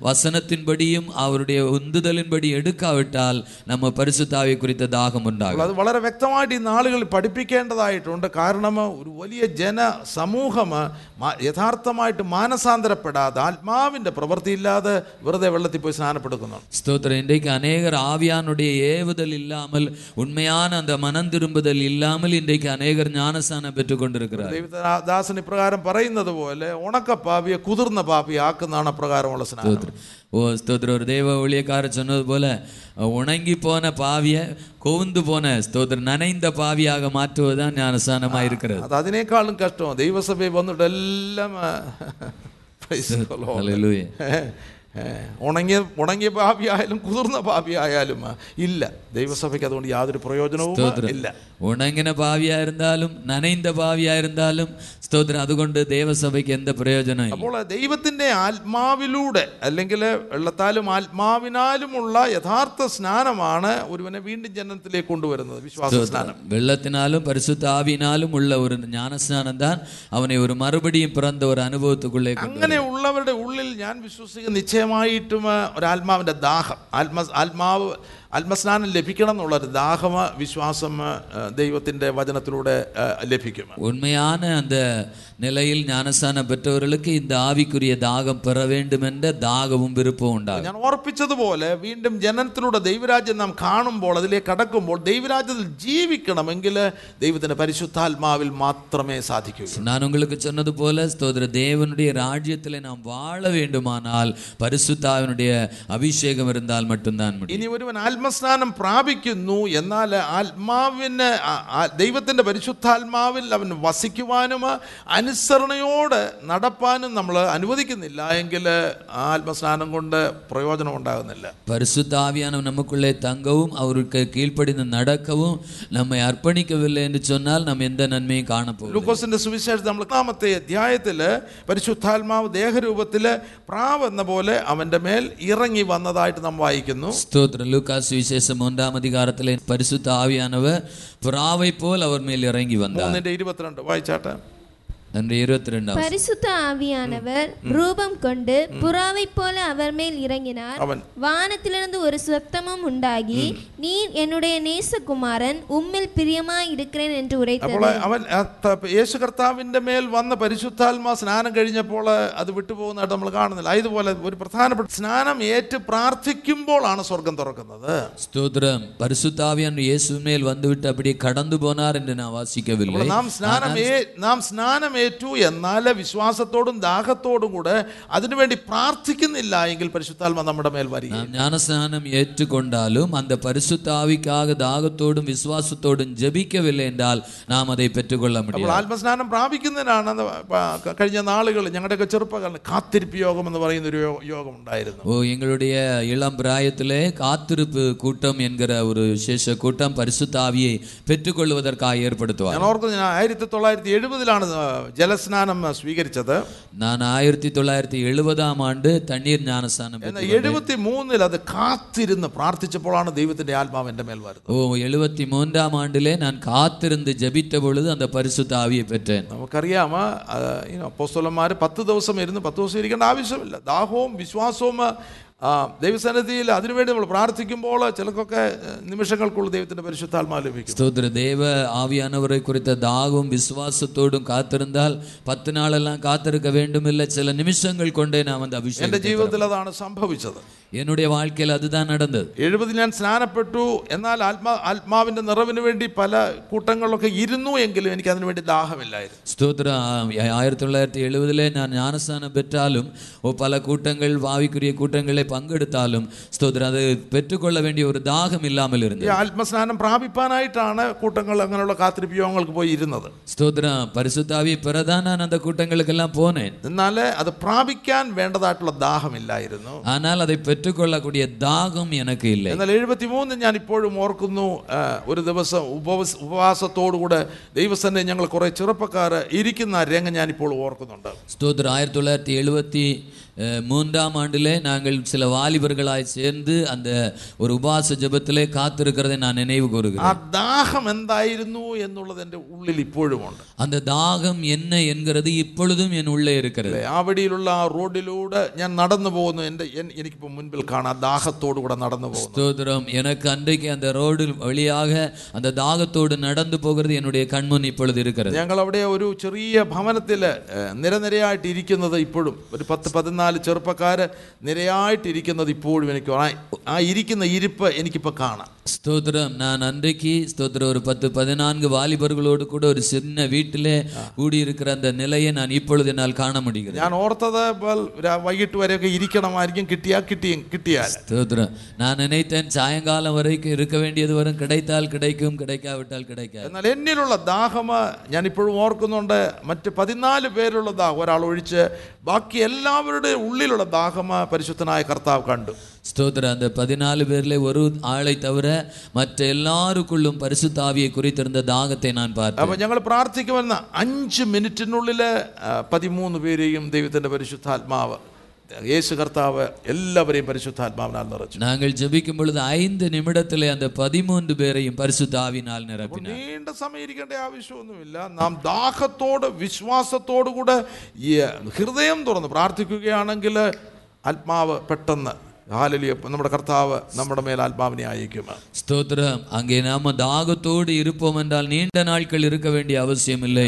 வசனத்தின்படியும் அவருடைய ഉന്തുതലിൻപടി എടുക്കാവിട്ടാൽ നമ്മ പരിശുദ്ധാവെ കുറിച്ച് ദാഹം ഉണ്ടാകും അത് വളരെ വ്യക്തമായിട്ട് ഈ നാളുകളിൽ പഠിപ്പിക്കേണ്ടതായിട്ടുണ്ട് കാരണം ഒരു വലിയ ജന സമൂഹം യഥാർത്ഥമായിട്ട് മാനസാന്തരപ്പെടാതെ ആത്മാവിന്റെ പ്രവൃത്തിയില്ലാതെ വെറുതെ വെള്ളത്തിൽ പോയി സ്നാനപ്പെടുക്കുന്നു സ്തോത്രം ഇൻറേക്ക് അനേകർ ആവിയാനുടേ ഏവുതൽ ഇല്ലാമൽ ഉണ്മയാണ് അന്ത മനം തിരുമ്പുതൽ ഇല്ലാമൽ ഇൻറേക്ക് അനേകർ ജ്ഞാനസ്ഥാനം പെറ്റുകൊണ്ടിരിക്കുന്നത് ദൈവദാസൻ ഇപ്രകാരം പറയുന്നത് പോലെ ഉണക്ക പാപിയെ കുതിർന്ന പാപിയാക്കുന്നതാണ് അപ്രകാരമുള്ള സ്നാനം ஸ்தோத்திரம். ஓ ஸ்தோத்திரம். ஒரு தெய்வ ஊழியக்காரர் சொன்னது போல உணங்கி போன பாவிய கொவுந்து போன ஸ்தோத்திரம் நனைந்த பாவியாக மாற்றுவதுதான் ஞானசானமா இருக்கிறது. அது அதினேக்காலும் கஷ்டம். தெய்வ சபை வந்துட்டு எல்லாம் ഉണങ്ങിയ ഉണങ്ങിയ ഭാവിയായാലും കുതിർന്ന ഭാവിയായാലും ഇല്ല. ദൈവസഭയ്ക്ക് അതുകൊണ്ട് യാതൊരു പ്രയോജനവും ഇല്ല. ഉണങ്ങിന ഭാവിയായിരുന്നാലും നനയിന്റെ ഭാവിയായിരുന്നാലും സ്തോത്രം. അതുകൊണ്ട് ദൈവസഭയ്ക്ക് എന്ത് പ്രയോജനം അപ്പോൾ ദൈവത്തിന്റെ ആത്മാവിലൂടെ അല്ലെങ്കിൽ വെള്ളത്താലും ആത്മാവിനാലുമുള്ള യഥാർത്ഥ സ്നാനമാണ് ഒരുവനെ വീണ്ടും ജനനത്തിലേക്ക് കൊണ്ടുവരുന്നത് വിശ്വാസ സ്നാനം. വെള്ളത്തിനാലും പരിശുദ്ധ ആവിനാലും ഉള്ള ഒരു ജ്ഞാനസ്നാനം താൻ അവനെ ഒരു മറുപടിയും പിറന്ന ഒരു അനുഭവത്തുക്കുള്ളേ അങ്ങനെ ഉള്ളവരുടെ ഉള്ളിൽ ഞാൻ വിശ്വസിക്കുന്ന നിശ്ചയം ആ, ഒരാത്മാവിന്റെ ദാഹം. ആത്മ ആത്മാവ് ആത്മസ്നാനം ലഭിക്കണം എന്നുള്ളൊരു ദാഹം വിശ്വാസം ആ, ദൈവത്തിൻ്റെ വചനത്തിലൂടെ ആ, ലഭിക്കും உண்மையான அந்த நிலையில் ஞானஸ்தானம் பெற்றவர்களுக்கு இந்த ஆவிக்குரிய தாகம் பெற வேண்டும் என்ற தாகமும் விருப்பம் உண்டாகும் ഞാൻ ഓർപ്പിച്ചതുപോലെ വീണ്ടും ജനനത്തിലൂടെ ദൈവരാജ്യം നാം കാണുമ്പോൾ അതിലേക്ക് കടക്കുമ്പോൾ ദൈവരാജ്യത്തിൽ ജീവിക്കണമെങ്കിൽ ദൈവത്തിൻ്റെ പരിശുദ്ധാത്മാവിൽ മാത്രമേ സാധിക്കൂ நான் உங்களுக்கு சொன்னது போல ஸ்தோத்திர தேவனுடைய ராஜ்யத்தில் நாம் வாழ வேண்டுமானால் பரிசுத்தாவினுடைய அபிஷேகம் இருந்தால் மட்டும்தான் முடியும் ഇനി ഒരുവൻ ആത്മസ്നാനം പ്രാപിക്കുന്നു എന്നാൽ ആത്മാവിന് ദൈവത്തിന്റെ പരിശുദ്ധാത്മാവിൽ അവൻ വസിക്കുവാനും അനുസരണയോട് നടപ്പാനും നമ്മൾ അനുവദിക്കുന്നില്ല എങ്കിൽ ആത്മസ്നാനം കൊണ്ട് പ്രയോജനം ഉണ്ടാകുന്നില്ല. പരിശുദ്ധാവിയാനം നമുക്കുള്ള തങ്കവും അവർക്ക് കീഴ്പ്പടിന്ന് നടക്കവും നമ്മെ അർപ്പണിക്കവില്ല എന്ന് ചൊന്നാൽ നാം എന്ത് നന്മയും കാണപ്പെടും ലൂക്കോസിന്റെ സുവിശേഷം നമ്മൾ ഒന്നാമത്തെ അധ്യായത്തിൽ പരിശുദ്ധാത്മാവ് ദേഹരൂപത്തിൽ പ്രാവെന്ന പോലെ അവന്റെ മേൽ ഇറങ്ങി വന്നതായിട്ട് നാം വായിക്കുന്നു. സ്തോത്രം. ലൂക്കാസ് சுவிசேஷம் மூன்றாம் அதிகாரத்திலே பரிசுத்த ஆவியானவர் புறாவை போல் அவர் மேல் இறங்கி வந்தார் இருபத்தி ரெண்டு வாய்ச்சாட்டேன் அன்று இருபத்தி ரெண்டாம் பரிசுத்த ஆவியானவர் ரூபம் கொண்டு புறாவைப் போல அவர் மேல் இறங்கினார் അവൻ வானத்திலிருந்து ஒரு சத்தமும் உண்டாகி நீர் என்னுடைய நேசகுமாரன் உம்மில் பிரியமாய் இருக்கிறேன் என்று உரைத்தது അപ്പോൾ അവൻ ആ ത- യേശു കർത്താവിൻ്റെ മേൽ വന്ന പരിശുദ്ധാത്മാ സ്നാനം കഴിഞ്ഞപ്പോൾ അത് വിട്ടുപോകുന്നതായിട്ട് നമ്മൾ കാണുന്നില്ല ഇതുപോലെ ഒരു പ്രധാനപ്പെട്ട സ്നാനം ഏറ്റ് പ്രാർത്ഥിക്കുമ്പോഴാണ് സ്വർഗം തുറക്കുന്നത് ஸ்தோத்திரம் பரிசுத்த ஆவியானவர் இயேசு மேல் வந்துவிட்டு அப்படியே கடந்து போனார் என்று நான் வாசிக்கவில்லை അപ്പോൾ നാം സ്നാനം ഏ- നാം സ്നാനം ഏറ്റു എന്നാൽ വിശ്വാസത്തോടും ദാഹത്തോടും കൂടെ അതിനുവേണ്ടി പ്രാർത്ഥിക്കുന്നില്ല എങ്കിൽ പരിശുദ്ധാത്മ നമ്മുടെ മേൽ വരിക நாம் ஞானஸ்நானம் ஏற்றுக்கொண்டாலும் அந்த பரிசுத்த ஆவிக்காக தாகத்தோடும் விசுவாசத்தோடும் ஜெபிக்கவில்லை என்றால் நாம் அதை பெற்றுக்கொள்ள അപ്പോൾ முடியாது ആത്മസ്നാനം പ്രാപിക്കുന്നതിനാണ് അത് പ- കഴിഞ്ഞ നാളുകൾ ഞങ്ങളുടെയൊക്കെ ചെറുപ്പകാലം കാത്തിരിപ്പ് യോഗം എന്ന് പറയുന്ന ഒരു യോ- യോഗം ഉണ്ടായിരുന്നു ஓ எங்களுடைய இளம் பிராயத்திலே காத்திருப்பு கூட்டம் என்கிற ஒரு விசேஷ கூட்டம் பரிசுத்த ஆவியை பெற்றுக்கொள்வதற்காக ஏற்படுத்துவார் ഞാൻ ഓർക്കുന്നു ഞാൻ ആയിരത്തി തൊള്ളായിരത്തി എഴുപതിലാണ് ജലസ്നാനം സ്വീകരിച്ചത് ഞാൻ ആയിരത്തി തൊള്ളായിരത്തി എഴുപതാം ആണ്ട് തണ്ണീർ ജ്ഞാനസ്നാനം എഴുപത്തി മൂന്നിൽ അത് കാത്തിരുന്ന് പ്രാർത്ഥിച്ചപ്പോഴാണ് ദൈവത്തിന്റെ ആത്മാവ് എന്റെ മേൽ വരുന്നത് ഓ എഴുപത്തി മൂന്നാം ആണ്ടിലെ ഞാൻ കാത്തിരുന്ന് ജപിച്ചപ്പോഴത് അന്ത പരിശുദ്ധ ആവിയെ പറ്റേൻ നമുക്കറിയാമോ അപ്പോസ്തോലന്മാർ പത്ത് ദിവസം ഇരുന്ന് പത്ത് ദിവസം ഇരിക്കേണ്ട ആവശ്യമില്ല ദാഹവും വിശ്വാസവും ദൈവസന്നിധിയിൽ അതിനുവേണ്ടി നമ്മൾ പ്രാർത്ഥിക്കുമ്പോൾ ചിലക്കൊക്കെ നിമിഷങ്ങൾക്കുള്ള ദൈവത്തിന്റെ പരിശുദ്ധാത്മാ ലഭിക്കും. സ്തോത്ര. ദൈവ ആവിയാനവരെ കുറിച്ച് ദാഹവും വിശ്വാസത്തോടും കാത്തിരുന്നാൽ പത്തിനാളെല്ലാം കാത്തിരിക്ക വേണ്ടുമില്ല. ചില നിമിഷങ്ങൾ കൊണ്ടേ നാം അത് അഭിഷേകം എന്റെ ജീവിതത്തിൽ അതാണ് സംഭവിച്ചത്. എന്നുടേ വാഴ്ക്കയിൽ അതുതാ നടന്നത്. എഴുപതിൽ ഞാൻ സ്നാനപ്പെട്ടു. എന്നാൽ ആത്മാ ആത്മാവിന്റെ നിറവിന് വേണ്ടി പല കൂട്ടങ്ങളിലൊക്കെ ഇരുന്നു എങ്കിലും എനിക്ക് അതിനു വേണ്ടി ദാഹമില്ലായിരുന്നു. സ്തോത്ര. ആയിരത്തി തൊള്ളായിരത്തി എഴുപതിലെ ഞാൻ ജ്ഞാനസ്നാനം പെറ്റാലും പല കൂട്ടങ്ങൾ വാവിക്കുരിയ കൂട്ടങ്ങളെ പങ്കെടുത്താലും സ്തോത്രം അത് പെറ്റുകൊള്ള വേണ്ടിയ ഒരു ദാഹം ഇല്ലാമല്ലിരുന്നു ആത്മസ്നാനം പ്രാപിപ്പാനായിട്ടാണ് കൂട്ടങ്ങൾ അങ്ങനെയുള്ള കാത്തിരിപ്പ് യോഗങ്ങൾക്ക് പോയി ഇരുന്നത് സ്തോത്ര പരിശുദ്ധാവി പ്രധാനാനന്ദ കൂട്ടങ്ങൾക്കെല്ലാം പോനെ എന്നാൽ അത് പ്രാപിക്കാൻ വേണ്ടതായിട്ടുള്ള ദാഹമില്ലായിരുന്നു. ആനാൽ അത് പെറ്റുകൊള്ളക്കൂടിയ ദാഹം എനിക്ക് ഇല്ല. എന്നാൽ എഴുപത്തിമൂന്ന് ഞാൻ ഇപ്പോഴും ഓർക്കുന്നു ഒരു ദിവസം ഉപവസ ഉപവാസത്തോടുകൂടെ ദൈവസന്നെ ഞങ്ങൾ കുറേ ചെറുപ്പക്കാർ ഇരിക്കുന്ന രംഗം ഞാനിപ്പോൾ ഓർക്കുന്നുണ്ട്. സ്തോത്ര ആയിരത്തി തൊള്ളായിരത്തി എഴുപത്തി மூன்றாம் ஆண்டிலே நாங்கள் சில வாலிபர்களாய் சேர்ந்து அந்த ஒரு உபாச ஜெபத்திலே காத்திருக்கிறதை நான் நினைவு ആ கூறுகிறேன் ദാഹം എന്തായിരുന്നു എന്നുള്ളത് എൻ്റെ ഉള്ളിൽ ഇപ്പോഴുമുണ്ട് அந்த தாகம் என்ன என்கிறது இப்பொழுதும் என் உள்ளே இருக்கிறது അല്ലേ? ആ വഴിയിലുള്ള ആ റോഡിലൂടെ ഞാൻ നടന്നു പോകുന്നു എൻ്റെ എൻ- എനിക്കിപ്പോൾ മുൻപിൽ കാണാം ദാഹത്തോടു കൂടെ നടന്നു പോകുന്നു ஸ்தோத்திரம் எனக்கு அன்றைக்கு அந்த ரோடு வழியாக அந்த தாகத்தோடு நடந்து போகிறது என்னுடைய கண்முன் இப்பொழுது இருக்கிறது ഞങ്ങൾ അവിടെ ഒരു ചെറിയ ഭവനത്തിൽ നിരനിരയായിട്ട് ഇരിക്കുന്നത് ഇപ്പോഴും ഒരു പത്ത് പതിനാല് ചെറുപ്പക്കാര് നിരയായിട്ട് ഇരിക്കുന്നത് ഇപ്പോഴും എനിക്ക് ആ- ആ ഇരിക്കുന്ന ഇരിപ്പ് എനിക്കിപ്പോൾ കാണാം ஸ்தோத்திரம் நான் அன்றைக்கு ஸ்தோத்திரம் ஒரு பத்து பதினான்கு வாலிபர்களோடு கூட ஒரு சின்ன வீட்டிலே கூடியிருக்கிற அந்த நிலையை நான் இப்பொழுது என்னால் காண முடிகிறது ഞാൻ ഓർത്തത് ഇപ്പോൾ രാ- വൈകിട്ട് വരെയൊക്കെ ഇരിക്കണമായിരിക്കും കിട്ടിയാൽ കിട്ടി കിട്ടിയാൽ ஸ்தோத்திரம் நான் நினைத்தேன் சாயங்காலம் வரைக்கும் இருக்க வேண்டியது வரும் கிடைத்தால் கிடைக்கும் கிடைக்காவிட்டால் கிடைக்காது എന്നാൽ എന്നിലുള്ള ദാഹം ഞാൻ ഇപ്പോഴും ഓർക്കുന്നുണ്ട് മറ്റ് പതിനാല് പേരുള്ള ദാഹം ഒരാൾ ഒഴിച്ച് ബാക്കി എല്ലാവരുടെ ഉള്ളിലുള്ള ദാഹം പരിശുദ്ധനായ കർത്താവ് കണ്ടു ஸ்தோத்திரம் அந்த பதினாலு பேர்ல ஒரு ஆளை தவிர மற்ற எல்லாருக்குள்ளும் பரிசுத்த ஆவியை குறித்திருந்த தாகத்தை நான் பார்த்தேன் അപ്പൊ ഞങ്ങൾ പ്രാർത്ഥിക്കുമെന്ന അഞ്ച് മിനിറ്റിനുള്ളിൽ ആ, പതിമൂന്ന് പേരെയും ദൈവത്തിന്റെ പരിശുദ്ധാത്മാവ് യേശു കർത്താവ് എല്ലാവരെയും പരിശുദ്ധാത്മാവിനാൽ നിറച്ചു நாங்கள் ஜெபிக்கும் பொழுது ஐந்து நிமிடத்திலே அந்த பதிமூன்று பேரையும் பரிசுத்த ஆவினால் நிரப்பினார் നീണ്ട സമയം ഇരിക്കേണ്ട ആവശ്യമൊന്നുമില്ല നാം ദാഹത്തോട് വിശ്വാസത്തോടു കൂടെ ഈ ഹൃദയം തുറന്ന് പ്രാർത്ഥിക്കുകയാണെങ്കിൽ ആത്മാവ് പെട്ടെന്ന് ഹാലലിയ നമ്മുടെ കർത്താവ് നമ്മുടെ മേൽ ആത്മാവിനെ അയക്കും ஸ்தோத்திரம் அங்கே நாம தாகத்தோடு இருப்போம் என்றால் நீண்ட நாட்கள் இருக்க வேண்டிய அவசியம் இல்லை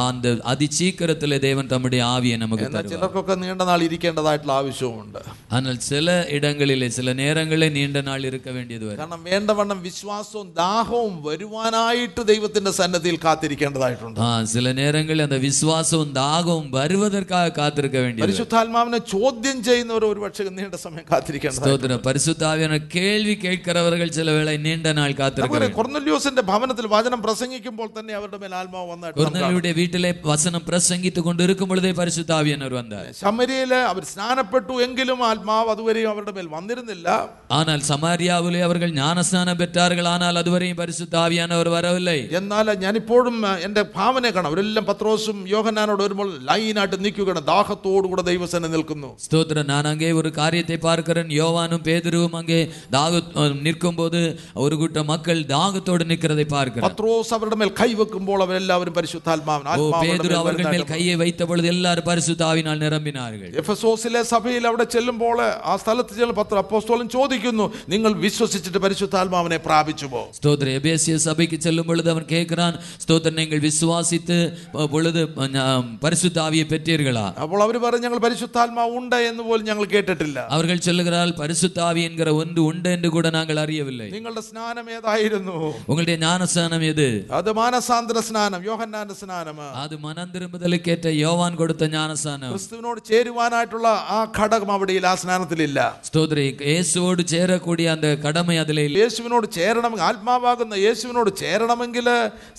அந்த அதி சீக்கிரத்திலே தேவன் தம்முடைய ஆவியை நமக்கு എന്നാൽ தருவார் ചിലർക്കൊക്കെ നീണ്ട നാൾ ഇരിക്കേണ്ടതായിട്ടുള്ള ആവശ്യവുമുണ്ട് ஆனால் சில இடங்களிலே சில நேரங்களில் நீண்ட நாள் இருக்க வேண்டியது வரும் കാരണം വേണ്ടവണ്ണം വിശ്വാസവും ദാഹവും വരുവാനായിട്ട് ദൈവത്തിന്റെ സന്നദ്ധിയിൽ കാത്തിരിക്കേണ്ടതായിട്ടുണ്ട് ஆ, சில நேரங்களில் அந்த விசுவாசமும் தாகமும் வருவதற்காக காத்திருக்க வேண்டியது പരിശുദ്ധാത്മാവിനെ ചോദ്യം ചെയ്യുന്നവർ ഒരു പക്ഷേ നീണ്ട സമയം കാത്തിരിക്കേണ്ടതായി സ്തോത്രം. പരിശുദ്ധാവിയാണ് കേൾവി കേൾക്കുന്നവർ ചില വേള നീണ്ട നാൾ കാത്തിരിക്കും ഭവനത്തിൽ വചനം പ്രസംഗിക്കുമ്പോൾ തന്നെ അവരുടെ മേൽ ആത്മാവ് വന്നായിട്ട് കൊർന്നല്ലിയുടെ വീട്ടിലെ വചനം പ്രസംഗിച്ചു കൊണ്ടിരിക്കുമ്പോഴേ പരിശുദ്ധാവിയാണ് അവർ വന്നത് അവർ സ്നാനപ്പെട്ടു എങ്കിലും ആത്മാവ് അതുവരെയും അവരുടെ മേൽ വന്നിരുന്നില്ല. ആനാൽ സമാരിയാവിലെ അവർ ജ്ഞാനസ്നാനം പെറ്റാറുകൾ ആനാൽ അതുവരെയും പരിശുദ്ധാവിയാണ് അവർ വരവില്ലേ? എന്നാൽ ഞാനിപ്പോഴും എന്റെ ഭാവനെ കാണാം. അവരെല്ലാം പത്രോസും യോഹനാനോട് വരുമ്പോൾ ലൈനായിട്ട് നിൽക്കുകയാണ്. ദാഹത്തോടുകൂടെ ദൈവസേന നിൽക്കുന്നു. സ്തോത്രം. ഞാൻ അങ്ങേ ഒരു കാര്യത്തെ പാർക്കരൻ யோவானும் பேதுருவும் அங்கே தாக நிற்கும் போது ஒரு கூட்டம் மக்கள் தாகத்தோடு நிற்கிறதை பார்க்கிறேன் പത്രോസ് അവരുടെ മേൽ കൈവെക്കുമ്പോൾ അവരെല്ലാവരും പരിശുദ്ധാത്മാവൻ ஓ ആത്മാവ് അവരുടെ பேதுரு മേൽ அவர்கள் மேல் വരുന്നതായിട്ട് கையை வைத்த பொழுது எல்லாரும் பரிசுத்த ஆவினால் நிரம்பினார்கள் എഫസോസിലെ സഭയിൽ അവിടെ ചെല്ലുമ്പോൾ ആ സ്ഥലത്ത് ചെല്ലും പത്ര അപ്പോസ്തോലൻ ചോദിക്കുന്നു നിങ്ങൾ വിശ്വസിച്ചിട്ട് പരിശുദ്ധാത്മാവിനെ പ്രാപിച്ചു പോ ஸ்தோத்திர எபேசிய சபைக்கு செல்லும் பொழுது அவன் கேட்கிறான் ஸ்தோத்திரம் நீங்கள் விசுவாசித்து அஹ், பொழுது அஹ், பரிசுத்த ஆவியை பெற்றீர்களா അപ്പോൾ അവർ പറഞ്ഞു ഞങ്ങൾ പരിശുദ്ധാത്മാവ് ഉണ്ട് എന്ന് പോലും ഞങ്ങൾ കേട്ടിട്ടില്ല அவர்கள் சொல்லுகிறார்கள் பரிசுத்த ஆவி என்கிற ஒன்று உண்டு என்று கூட நாங்கள் அறியவில்லை നിങ്ങളുടെ സ്നാനം ഏതായിരുന്നു உங்களுடைய ஞானஸ்தானம் எது അത് മാനസാന്തര സ്നാനം യോഹന്നാന്റെ സ്നാനം அது மனம் திரும்புதலுக்கேற்ற யோவான் கொடுத்த ஞானஸ்தானம் ക്രിസ്തുവിനോട് ചേരുവാനായിട്ടുള്ള ആ ഘടകം അവിടെ ആ സ്നാനത്തിലില്ല ஸ்தோத்திரி இயேசுவோடு சேரக்கூடிய அந்த கடமை அதில் இல்லை യേശുവിനോട് ചേരണം ആത്മാവാകുന്ന യേശുവിനോട് ചേരണമെങ്കിൽ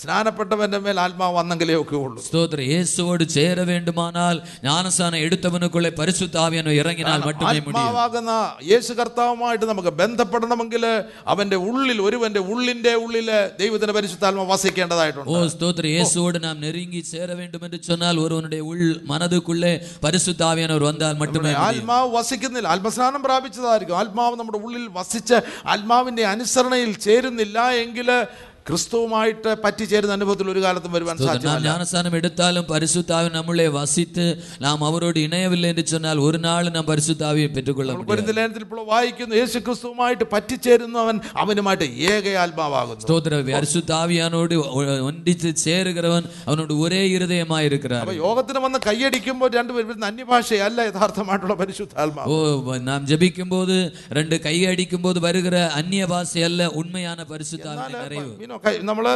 സ്നാനപ്പെട്ടവന്റെ മേൽ ആത്മാവ് വന്നെങ്കിലേ ഒക്കെ ഉള്ളൂ ஸ்தோத்திர இயேசுவோடு சேர வேண்டுமானால் ஞானஸ்தானம் எடுத்தவனுக்குள்ளே பரிசுத்த ஆவியானவர் இறங்கினால் மட்டுமே முடியும் ആത്മാവാകുന്ന യേശു കർത്താവുമായിട്ട് നമുക്ക് ബന്ധപ്പെടണമെങ്കിൽ അവന്റെ ഉള്ളിൽ ഒരുവന്റെ ഉള്ളിന്റെ ഉള്ളിൽ ദൈവത്തിന്റെ പരിശുദ്ധാത്മ വസിക്കേണ്ടതായിട്ടുണ്ട്. ഓ നാം ആത്മാവ് വസിക്കുന്നില്ല. ആത്മസ്നാനം പ്രാപിച്ചതായിരിക്കും. ആത്മാവ് നമ്മുടെ ഉള്ളിൽ വസിച്ച് ആത്മാവിന്റെ അനുസരണയിൽ ചേരുന്നില്ല എങ്കിൽ ക്രിസ്തുവുമായിട്ട് പറ്റിച്ചേരുന്ന അനുഭവത്തിൽ ഒരു കാലത്തും വരുവാൻ ஸ்தோத்திரம். நாம் സാധ്യമല്ല ஞானஸ்தானம் எடுத்தாலும் பரிசுத்தாவி நம்மளே வசித்து நாம் அவரோடு இணையவில்லை என்று சொன்னால் ஒரு நாள் நாம் பரிசுத்தாவியை பெற்றுக்கொள்ள முடியாது കൊരിന്ത്യലേഖനത്തിൽ ഇപ്പോൾ വായിക്കുന്നു യേശു ക്രിസ്തുവുമായിട്ട് പറ്റിച്ചേരുന്നവൻ അവനുമായിട്ട് ഏക ആത്മാവാകുന്നു ஸ்தோத்திர பரிசுத்தாவியானோடு ஒ- ஒன்றித்து சேருகிறவன் அவனோடு ஒரே இருதயமாய் இருக்கிறார் അപ്പൊ യോഗത്തിന് വന്ന് കൈയടിക്കുമ്പോൾ രണ്ടുപേരും വരുന്ന അന്യഭാഷയല്ല യഥാർത്ഥമായിട്ടുള്ള പരിശുദ്ധാത്മാവ് ஓ நாம் ஜெபிக்கும் போது ரெண்டு கை அடிக்கும் போது வருகிற அந்நிய பாஷை அல்ல உண்மையான பரிசுத்தாவின் நிறைவு മീനോ കൈ- നമ്മള്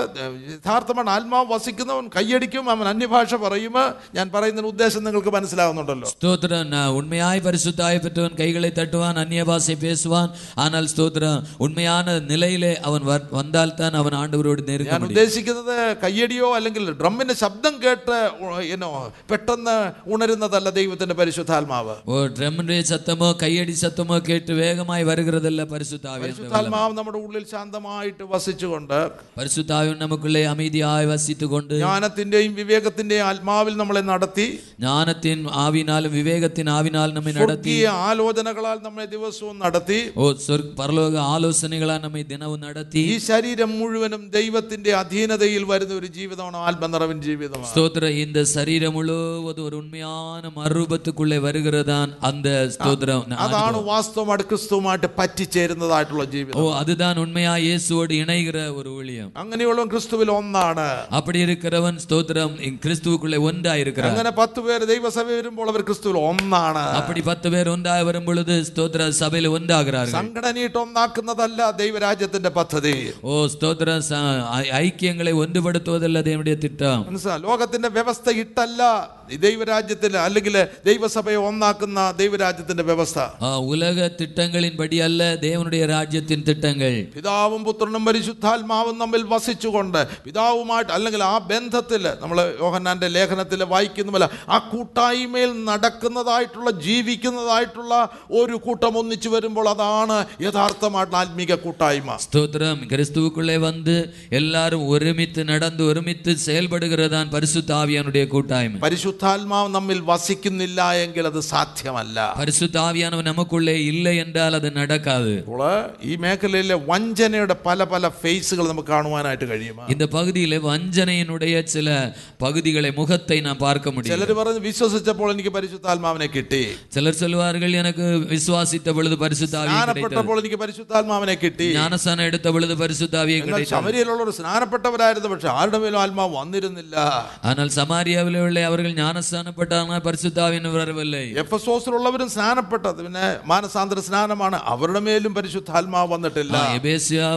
യഥാർത്ഥമാണ് ആത്മാവ് വസിക്കുന്നവൻ കൈയടിക്കും അവൻ അന്യഭാഷ പറയും ഞാൻ പറയുന്നതിന് ഉദ്ദേശം നിങ്ങൾക്ക് മനസ്സിലാവുന്നുണ്ടല്ലോ ஸ்தோத்திரம் நான் உண்மையாய் பரிசுத்தாய் பெற்றவன் கைகளை தட்டுவான் அந்நிய பாஷை பேசுவான் ஆனால் ஸ்தோத்திரம் உண்மையான நிலையிலே அவன் வர்- வந்தால்தான் அவன் ஆண்டவரோடு நெருங்க ഞാൻ முடியும் ഉദ്ദേശിക്കുന്നത് കയ്യടിയോ അല്ലെങ്കിൽ ഡ്രമ്മിന്റെ ശബ്ദം കേട്ട് ഉ- എന്നോ പെട്ടെന്ന് ഉണരുന്നതല്ല ദൈവത്തിന്റെ പരിശുദ്ധാത്മാവ് ஓ ட்ரம்முடைய சத்தமோ கையடி சத்தமோ கேட்டு வேகமாய் வருகிறதல்ல பரிசுத்தாவி പരിശുദ്ധാത്മാവ് നമ്മുടെ ഉള്ളിൽ ശാന്തമായിട്ട് വസിച്ചുകൊണ്ട് பரிசுத்தாவின் நமக்குள்ளே அமைதியாய் வசித்துக் கொண்டு ജ്ഞാനത്തിന്റെയും വിവേകത്തിന്റെയും ആത്മാവിൽ നമ്മളെ നടത്തി ஞானத்தின் ஆவினாலும் விவேகத்தின் ஆவினாலும் நம்மை நடத்தி സ്വർഗീയ ആലോചനകളാൽ നമ്മളെ ദിവസവും നടത്തി ஓ சொற் பரலோக ஆலோசனைகளால் நம்மை தினமும் நடத்தி ഈ ശരീരം മുഴുവനും ദൈവത്തിന്റെ അധീനതയിൽ വരുന്ന ഒരു ജീവിതമാണ് ആത്മനിറവിൻ ജീവിതമാണ് ஸ்தோத்திர இந்த சரீரம் முழுவதும் ஒரு உண்மையான மறுரூபத்துக்குள்ளே வருகிறதான் அந்த ஸ்தோத்திரம் അതാണ് വാസ്തവമായിട്ട് ക്രിസ്തുവുമായിട്ട് പറ്റിച്ചേരുന്നതായിട്ടുള്ള ജീവിതം ஓ அதுதான் உண்மையா இயேசுவோடு இணைகிற ஒரு ஊழியம் അങ്ങനെയുള്ളവൻ ക്രിസ്തുവിൽ ഒന്നാണ് அப்படி இருக்கிறவன் ஸ்தோத்திரம் இங் கிறிஸ்துவுக்குள்ளே ஒன்றாய் இருக்கிறார் അങ്ങനെ പത്ത് പേര് ദൈവസഭ വരുമ്പോൾ അവർ ക്രിസ്തുവിൽ ഒന്നാണ് அப்படி பத்து பேர் ஒன்றாய் வரும் பொழுது ஸ்தோத்திர சபையில் ஒன்றாகிறார்கள் സംഘടനയിട്ട് ഒന്നാക്കുന്നതല്ല ദൈവരാജ്യത്തിന്റെ പദ്ധതി ஓ ஸ்தோத்திர ச- ஐ- ஐக்கியங்களை ஒன்றுபடுத்துவதல்ல தேவனுடைய திட்டம் മനസ്സിലാ ലോകത്തിന്റെ വ്യവസ്ഥ ഇട്ടല്ല ഈ ദൈവരാജ്യത്തിൽ അല്ലെങ്കിൽ ദൈവസഭയെ ഒന്നാക്കുന്ന ദൈവരാജ്യത്തിന്റെ വ്യവസ്ഥ ஆ, உலக திட்டங்களின்படி அல்ல தேவனுடைய ராஜ்யத்தின் திட்டங்கள் പിതാവും പുത്രനും പരിശുദ്ധാത്മാവും തമ്മിൽ വസിച്ചുകൊണ്ട് പിതാവുമായിട്ട് അല്ലെങ്കിൽ ആ ബന്ധത്തിൽ നമ്മൾ യോഹന്നാന്റെ ലേഖനത്തിൽ വായിക്കുന്നുമല്ല ആ കൂട്ടായ്മയിൽ നടക്കുന്നതായിട്ടുള്ള ജീവിക്കുന്നതായിട്ടുള്ള ഒരു കൂട്ടം ഒന്നിച്ചു വരുമ്പോൾ അതാണ് യഥാർത്ഥമായിട്ടുള്ള ആത്മീക കൂട്ടായ്മ ஸ்தோத்திரம் கிறிஸ்துவுக்குள்ளே வந்து எல்லாரும் ஒருமித்து நடந்து ஒருமித்து செயல்படுகிறதான் பரிசுத்த ஆவியானுடைய கூட்டாய்மை പരിശുദ്ധാത്മാവ് നമ്മിൽ വസിക്കുന്നില്ല എങ്കിൽ അത് സാധ്യമല്ല பரிசுத்த ஆவியானவர் நமக்குள்ளே இல்லை என்றால் அது நடக்காது അപ്പോൾ ഈ മേഖലയിലെ വഞ്ചനയുടെ പല പല ഫേസുകൾ നമുക്ക് കാണുവാനായിട്ട് കഴിയും இந்த பகுதியில வஞ்சனையினுடைய சில பகுதிகளை முகத்தை நான் பார்க்க முடியும் ചിലർ പറഞ്ഞ് വിശ്വസിച്ചപ്പോൾ എനിക്ക് പരിശുദ്ധാത്മാവിനെ കിട്ടി சிலர் சொல்வார்கள் எனக்கு விசுவாசித்த பொழுது பரிசுத்த ஆவியை கிடைத்தது സ്നാനപ്പെട്ടപ്പോൾ എനിക്ക് പരിശുദ്ധാത്മാവിനെ കിട്ടി ஞானஸ்தானம் எடுத்த பொழுது பரிசுத்த ஆவியை എന്നാൽ கிடைத்தது ശമരിയിലുള്ളവർ സ്നാനപ്പെട്ടവരായിരുന്നു പക്ഷെ ആരുടെ മേലും ആത്മാവ് വന്നിരുന്നില്ല ஆனால் சமாரியாவில் உள்ள அவர்கள் ஞானஸ்தானப்பட்டாங்க பரிசுத்தாவின் வரவில்லை എഫസോസിലുള്ളവരും സ്നാനപ്പെട്ടത് പിന്നെ മാനസാന്തര സ്നാനമാണ് അവരുടെ മേലും പരിശുദ്ധാത്മാവ് വന്നിട്ടില്ല ஆ, எபேசியா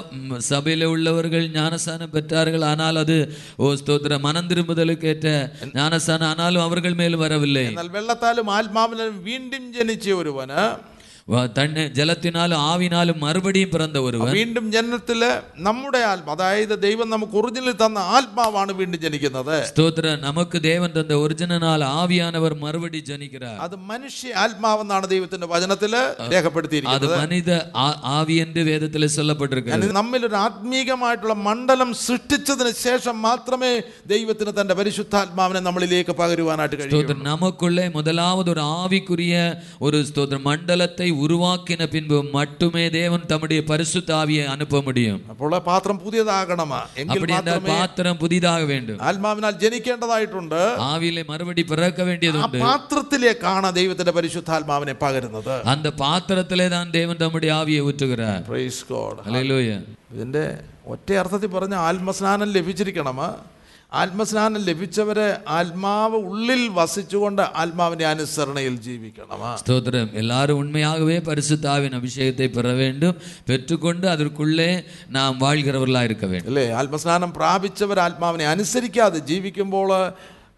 ம், சபையில உள்ளவர்கள் ஞானஸ்தானம் பெற்றார்கள் ஆனால் அது ஓ ஸ்தோத்திர மனம் திரும்புதலுக்கு ஏற்ற ஞானஸ்தானம் ஆனாலும் அவர்கள் மேலும் வரவில்லை എന്നാൽ വെള്ളത്താലും ആത്മാവിനും വീണ്ടും ജനിച്ച ഒരുവന് வ- தண்ணி ஜலத்தினாலும் ஆவினாலும் மறுபடியும் பிறந்த ஒருவர் വീണ്ടും ജനനത്തില് നമ്മുടെ ആത്മ അതായത് ദൈവം നമുക്ക് ഒറിജിനൽ തന്ന ആത്മാവാണ് വീണ്ടും ജനിക്കുന്നത് ஸ்தோத்திர நமக்கு தேவன் தந்த ஒரிஜினல் ஆவியானவர் மறுபடி ஜனிக்கிறார் അത് മനുഷ്യ ആത്മാവെന്നാണ് ദൈവത്തിന്റെ വചനത്തില് அது രേഖപ്പെടുത്തിയിരിക്കുന്നത് மனித ஆ- ஆவி என்று வேதத்தில் சொல்லப்பட்டிருக்கிறது ഞാൻ നമ്മിൽ ഒരു ആത്മീകമായിട്ടുള്ള മണ്ഡലം സൃഷ്ടിച്ചതിന് ശേഷം മാത്രമേ ദൈവത്തിന് തന്റെ പരിശുദ്ധാത്മാവിനെ നമ്മളിലേക്ക് പകരുവാനായിട്ട് കഴിയൂ ஸ்தோத்திரம் நமக்குள்ளே முதலாவது ஒரு ஆவிக்குரிய ஒரு ஸ்தோத்திர மண்டலத்தை உருவாக்கின பின்பு மட்டுமே தேவன் தம்முடைய பரிசுத்த ஆவியை அனுப்ப முடியும் അപ്പോൾ ആ പാത്രം പുതിയതാകണമാ എങ്കിൽ அப்படி என்றால் മാത്രമേ பாத்திரம் புதிதாக வேண்டும் ആത്മാവിനാൽ ജനിക്കേണ്ടതായിട്ടുണ്ട് ஆவியிலே மறுபடி பிறக்க வேண்டியது ആ உண்டு പാത്രത്തിലേക്കാണ് ദൈവത്തിന്റെ പരിശുദ്ധാത്മാവിനെ പകരുന്നത് அந்த பாத்திரத்திலே தான் தேவன் தம்முடைய ஆவியை ஊற்றுகிறார் പ്രൈസ് ഗോഡ് ஹalleluya ഇതിന്റെ ഒറ്റ അർത്ഥത്തിൽ പറഞ്ഞ ആത്മസ്നാനം ലഭിച്ചിരിക്കണം ആത്മസ്നാനം ലഭിച്ചവരെ ആത്മാവ് ഉള്ളിൽ വസിച്ചുകൊണ്ട് ആത്മാവിന്റെ അനുസരണയിൽ ജീവിക്കണം ஸ்தோத்திரம் எல்லாரும் உண்மையாகவே பரிசுத்த ஆவியின் அபிஷேகத்தை பெற வேண்டும் பெற்றுக்கொண்டு அதற்குள்ளே நாம் வாழ்கிறவர்களாக இருக்க வேண்டும் അല്ലേ ആത്മസ്നാനം പ്രാപിച്ചവർ ആത്മാവിനെ അനുസരിക്കാതെ ജീവിക്കുമ്പോൾ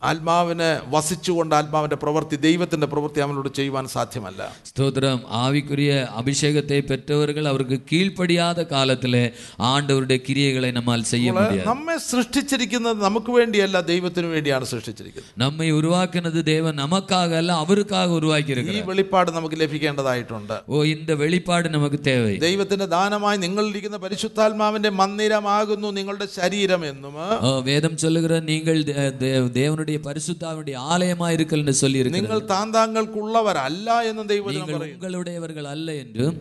ആത്മാവിനെ വസിച്ചുകൊണ്ട് ആത്മാവിന്റെ പ്രവൃത്തി ദൈവത്തിന്റെ പ്രവൃത്തി അവനോട് ചെയ്യുവാൻ സാധ്യമല്ല. സ്തോത്രം. ആവിക്കുരിയ അഭിഷേകത്തെ പെറ്റവരുകൾ അവർക്ക് കീഴ്പടിയാത്ത കാലത്തിലെ ആണ്ടവരുടെ കിരിയകളെ നമ്മൾ ചെയ്യുന്നത് നമ്മെ സൃഷ്ടിച്ചിരിക്കുന്നത് നമുക്ക് വേണ്ടിയല്ല ദൈവത്തിന് വേണ്ടിയാണ് സൃഷ്ടിച്ചിരിക്കുന്നത്. നമ്മെ ഉരുവാക്കുന്നത് ദൈവം നമുക്കാകല്ല അവർക്കാക ഈ വെളിപ്പാട് നമുക്ക് ലഭിക്കേണ്ടതായിട്ടുണ്ട്. ഓ ഇന്റെ വെളിപ്പാട് നമുക്ക് തേവ. ദൈവത്തിന്റെ ദാനമായി നിങ്ങളിരിക്കുന്ന പരിശുദ്ധാത്മാവിന്റെ മന്ദിരമാകുന്നു നിങ്ങളുടെ ശരീരം എന്നും വേദം ചൊല്ലുക നിങ്ങൾ ദേവനുடைய தேவனுடைய பரிசுத்தாவுடைய ஆலயமா இருக்கல் என்று சொல்லி നിങ്ങൾ താന്താങ്ങൾക്കുള്ളവരല്ല എന്നും ദൈവം நீங்கள் உங்களுடையவர்கள் அல்ல என்றும்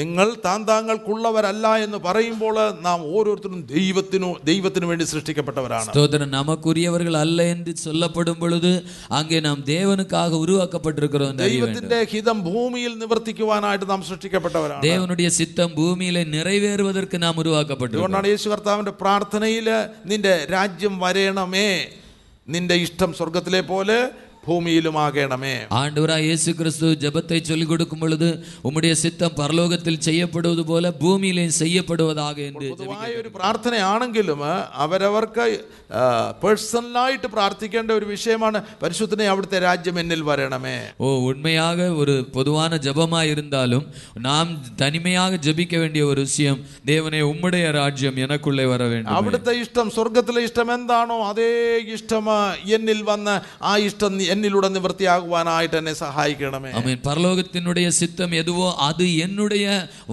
നിങ്ങൾ താന്താങ്ങൾക്കുള്ളവരല്ല എന്ന് പറയുമ്പോൾ നാം ഓരോരുത്തരും ദൈവത്തിനു ദൈവത്തിനു വേണ്ടി സൃഷ്ടിക്കപ്പെട്ടവരാണ് ஸ்தோத்திரம் நமக்குரியவர்கள் அல்ல என்று சொல்லப்படும் பொழுது அங்கே நாம் தேவனுக்காக உருவாக்கப்பட்டிருக்கிறோம் என்று அறிய வேண்டும். ദൈവത്തിന്റെ ഹിതം ഭൂമിയിൽ നിവർത്തിക്കുവാനായിട്ട് നാം സൃഷ്ടിക്കപ്പെട്ടവരാണ് தேவனுடைய சித்தம் பூமியிலே நிறைவேறுவதற்கு நாம் உருவாக்கப்பட்டிருக்கிறோம் അതുകൊണ്ടാണ് യേശു കർത്താവിന്റെ പ്രാർത്ഥനയിൽ നിന്റെ രാജ്യം വരേണമേ നിന്റെ ഇഷ്ടം സ്വർഗത്തിലെ പോലെ ഭൂമിയിലുമാകണമേ ஆண்டவராய் இயேசு கிறிஸ்து ஜெபத்தை சொல்லிக் கொடுக்கும் பொழுது உம்முடைய சித்தம் பரலோகத்தில் செய்யப்படுவது போல பூமியிலே செய்யப்படுவதாக என்று പൊതുവായ ഒരു പ്രാർത്ഥനയാണെങ്കിലും അവരവർക്ക് പേഴ്സണലായിട്ട് പ്രാർത്ഥിക്കേണ്ട ഒരു വിഷയമാണ് പരിശുദ്ധനെ അവിടുത്തെ രാജ്യം എന്നിൽ വരണമേ ஓ உண்மையாக ஒரு பொதுவான ஜெபமா இருந்தாலும் நாம் தனிமையாக ஜெபிக்க வேண்டிய ஒரு விஷயம் தேவனே உம்முடைய ராஜ்யம் எனக்குள்ளே வர வேண்டும் അവിടുത്തെ ഇഷ്ടം സ്വർഗത്തിലെ ഇഷ്ടം എന്താണോ അതേ ഇഷ്ടം എന്നിൽ വന്ന് ആ ഇഷ്ടം എന്നിലൂടെ നിവൃത്തിയാകുവാനായിട്ട് എന്നെ സഹായിക്കണമേ ஆமென் பரலோகத்தினுடைய சித்தம் எதுவோ அது என்னுடைய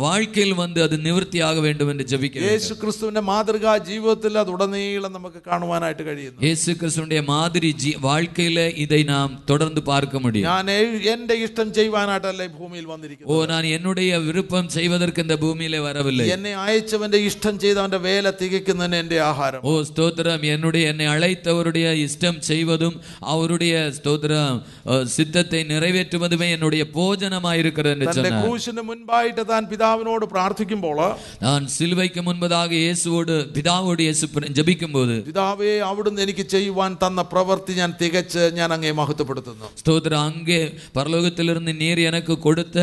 வாழ்க்கையில் வந்து அது நிவர்த்தியாக வேண்டும் என்று ஜெபிக்க வேண்டும். യേശു ക്രിസ്തുവിന്റെ മാതൃകാ ജീവിതത്തിൽ അത് ഉടനീളം നമുക്ക് കാണുവാനായിട്ട് കഴിയുന്നു இயேசு கிறிஸ்துடைய மாதிரி ஜீ வாழ்க்கையில இதை நாம் தொடர்ந்து பார்க்க முடியும் ഞാൻ എ- എന്റെ ഇഷ്ടം ചെയ്യുവാനായിട്ടല്ല ഈ ഭൂമിയിൽ ஓ വന്നിരിക്കുന്നത് நான் என்னுடைய விருப்பம் செய்வதற்கு இந்த பூமியிலே வரவில்லை എന്നെ അയച്ചവന്റെ ഇഷ്ടം ചെയ്തവന്റെ വേല തികയ്ക്കുന്നതിന് എന്റെ ആഹാരം ஓ ஸ்தோத்திரம் என்னுடைய என்னை அழைத்தவருடைய இஷ்டம் செய்வதும் அவருடைய ஸ்தோத்திரம் அஹ், சித்தத்தை நிறைவேற்றுவதுமே என்னுடைய போஜனமாய் இருக்கிறது என்று തന്റെ சொன்னார் ക്രൂശിന് മുൻപായിട്ട് താൻ പിതാവിനോട് പ്രാർത്ഥിക്കുമ്പോൾ நான் சிலுவைக்கு முன்பதாக இயேசுவோடு பிதாவோடு இயேசு பிர- ஜெபிக்கும்போது പിതാവേ അവിടുന്ന് എനിക്ക് ചെയ്യുവാൻ തന്ന പ്രവൃത്തി ഞാൻ തികച്ച് ഞാൻ അങ്ങേ മഹത്വപ്പെടുത്തുന്നു ஸ்தோத்திரம் அங்கே பரலோகத்திலிருந்து நீர் எனக்கு கொடுத்த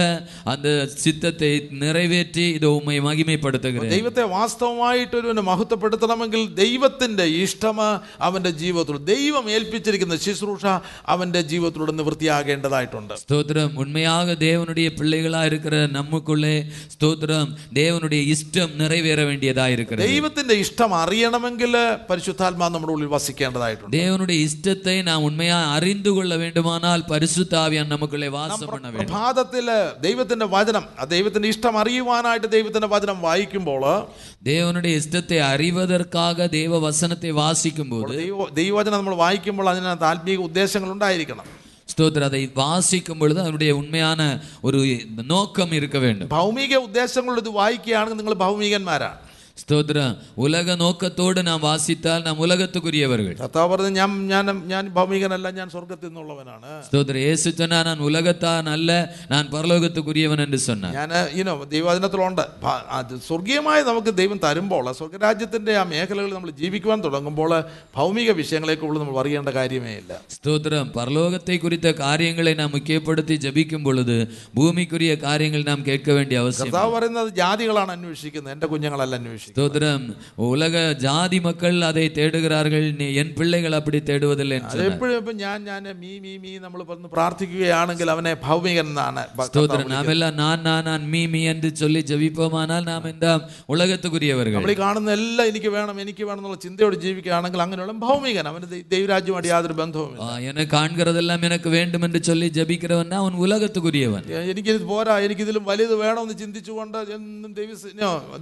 அந்த சித்தத்தை நிறைவேற்றி இது உம்மை மகிமைப்படுத்துகிறேன் ദൈവത്തെ വാസ്തവമായിട്ട് ഒരുവന് മഹത്വപ്പെടുത്തണമെങ്കിൽ ദൈവത്തിന്റെ ഇഷ്ടം അവന്റെ ജീവിതത്തിലൂടെ ദൈവം ഏൽപ്പിച്ചിരിക്കുന്ന ശുശ്രൂഷ അവന്റെ ജീവിതത്തിലൂടെ നിവൃത്തിയാകേണ്ടതായിട്ടുണ്ട് ஸ்தோத்திரம் உண்மையாக தேவனுடைய பிள்ளைகளா இருக்கிற நமக்குள்ளே ஸ்தோத்திரம் தேவனுடைய இஷ்டம் நிறைவேற வேண்டியதா இருக்கிறது ദൈവത്തിന്റെ ഇഷ്ടം അറിയണമെങ്കിൽ പരിശുദ്ധാത്മാ നമ്മുടെ ഉള്ളിൽ വസിക്കേണ്ടതായിട്ടുണ്ട് தேவனுடைய இஷ்டத்தை நாம் உண்மையா அறிந்து கொள்ள வேண்டுமானால் பரிசுத்தாவியான் நமக்குள்ளே வாசம் பண்ண வேண்டும் പ്രഭാതത്തില് ദൈവത്തിന്റെ വചനം ആ ദൈവത്തിന്റെ ഇഷ്ടം അറിയുവാനായിട്ട് ദൈവത്തിന്റെ വചനം വായിക്കുമ്പോൾ தேவனுடைய இஷ்டத்தை அறிவதற்காக தேவ வசனத்தை வாசிக்கும் போது ദൈവ ദൈവവചനം നമ്മൾ വായിക്കുമ്പോൾ അതിനകത്ത് ആത്മീയ ഉദ്ദേശങ്ങൾ ഉണ്ടായിരിക്കണം ஸ்தோத்திரம் அதை வாசிக்கும் பொழுது அதனுடைய உண்மையான ஒரு நோக்கம் இருக்க வேண்டும் ഭൗമിക ഉദ്ദേശങ്ങൾ ഇത് വായിക്കുകയാണെങ്കിൽ നിങ്ങൾ ഭൗമികന്മാരാണ് ஸ்தோத்திரம் உலக நோக்கத்தோடு நாம் வாசித்தால் நாம் உலகத்துக்குரியவர்கள் കർത്താവ് പറഞ്ഞു ഞാൻ ഞാൻ ഞാൻ ഭൗമികനല്ല ഞാൻ സ്വർഗത്തിൽ നിന്നുള്ളവനാണ് ஸ்தோத்திரம் இயேசு சொன்னா நான் உலகத்தான் அல்ல நான் பரலோகத்துக்குரியவன் என்று சொன்னார் ഞാൻ ഇനോ ദൈവവചനത്തിലുണ്ട് ഭ- അത് സ്വർഗീയമായി നമുക്ക് ദൈവം തരുമ്പോൾ സ്വർഗരാജ്യത്തിന്റെ ആ മേഖലകളിൽ നമ്മൾ ജീവിക്കുവാൻ തുടങ്ങുമ്പോൾ ഭൗമിക വിഷയങ്ങളെക്കുള്ള നമ്മൾ അറിയേണ്ട കാര്യമേ ഇല്ല ஸ்தோத்திரம் பரலோகத்தை குறித்த காரியங்களை நாம் முக்கியப்படுத்தி ஜெபிக்கும் பொழுது பூமிக்குரிய காரியங்கள் நாம் கேட்க வேண்டிய அவசியம் കർത്താവ് പറയുന്നത് ജാതികളാണ് അന്വേഷിക്കുന്നത് എൻ്റെ കുഞ്ഞുങ്ങളല്ല അന്വേഷിക്കുന്നത് ஸ்தோத்திரம் உலக ஜாதி மக்கள் அதை தேடுகிறார்கள் நீ- என் பிள்ளைகள் அப்படி தேடுவதில்லை என்று சொன்னார். എപ്പോഴും ഇപ്പം ഞാൻ ഞാൻ മീ മീ മീ നമ്മൾ പറഞ്ഞ് പ്രാർത്ഥിക്കുകയാണെങ്കിൽ അവനെ ഭൗമികൻ എന്നാണ് ഭ- ஸ்தோத்திரம் நாமெல்லாம் நான் நான் நான் மீ மீ என்று சொல்லி ஜெபிப்போமானால் நாம் இந்த உலகத்துக்குரியவர்கள் നമ്മൾ ഈ കാണുന്ന എല്ലാം എനിക്ക് വേണം എനിക്ക് വേണം എന്നുള്ള ചിന്തയോട് ജീവിക്കുകയാണെങ്കിൽ അങ്ങനെയുള്ള ഭൗമികൻ അവന് ദൈ- ദൈവരാജ്യമായിട്ട് യാതൊരു ബന്ധവുമില്ല ஆ, எனக்கு காண்கிறதெல்லாம் எனக்கு வேண்டும் என்று சொல்லி ஜெபிக்கிறவன் அவன் உலகத்துக்குரியவன் എ- എനിക്കിത് പോരാ എനിക്കിതിലും വലുത് വേണമെന്ന് ചിന്തിച്ചുകൊണ്ട് എന്നും ദൈവസ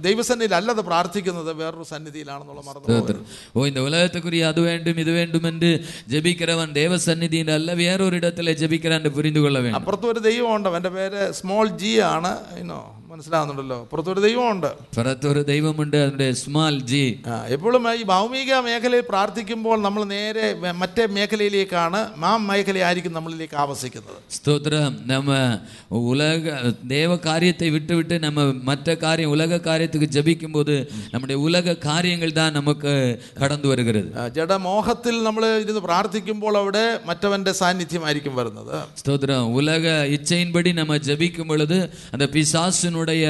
ദൈവസന്നിധിയിൽ അല്ലത് പ്രാർത്ഥിക്കുന്നത് വേറൊരു സന്നിധിയിലാണെന്നുള്ള മറന്നു പോകരുത്. ஸ்தோத்திரம். ஓ இந்த உலகத்துக்குரிய அது வேண்டும் இது வேண்டும் என்று ஜெபிக்கிறவன் தேவ சந்நிதியில் அல்ல வேறொரு இடத்துல ஜெபிக்கிறான் என்று புரிந்து கொள்ள வேண்டும் അപ്പുറത്ത് ഒരു ദൈവമുണ്ട് അവൻ്റെ പേര് സ്മോൾ ജി ആണ് ഇനോ മനസ്സിലാവുന്നുണ്ടല്ലോ. പുറത്തൊരു ദൈവമുണ്ട്. പുറത്തൊരു ദൈവമുണ്ട് അതിന്റെ സ്മാൽ ജി എപ്പോഴും ഈ ഭൗമിക മേഖലയിൽ പ്രാർത്ഥിക്കുമ്പോൾ നമ്മൾ നേരെ മറ്റേ മേഖലയിലേക്കാണ് ആ മേഖലയായിരിക്കും നമ്മളിലേക്ക് ആവസിക്കുന്നത്. സ്തോത്രം. നമ്മ ഉലക ദേവ കാര്യത്തെ വിട്ടുവിട്ട് നമ്മ മറ്റേ കാര്യം ഉലക കാര്യത്തേക്ക് ജപിക്കുമ്പോൾ നമ്മുടെ ഉലക കാര്യങ്ങൾ താൻ നമുക്ക് കടന്നു വരുകരുത്. ജഡമോഹത്തിൽ നമ്മൾ ഇരുന്ന് പ്രാർത്ഥിക്കുമ്പോൾ അവിടെ മറ്റവന്റെ സാന്നിധ്യമായിരിക്കും വരുന്നത്. സ്തോത്രം. ഉലക ഇച്ഛയിൻപടി നമ്മൾ ജപിക്കുമ്പോൾ അത് പിശാസിനു தேவனுடைய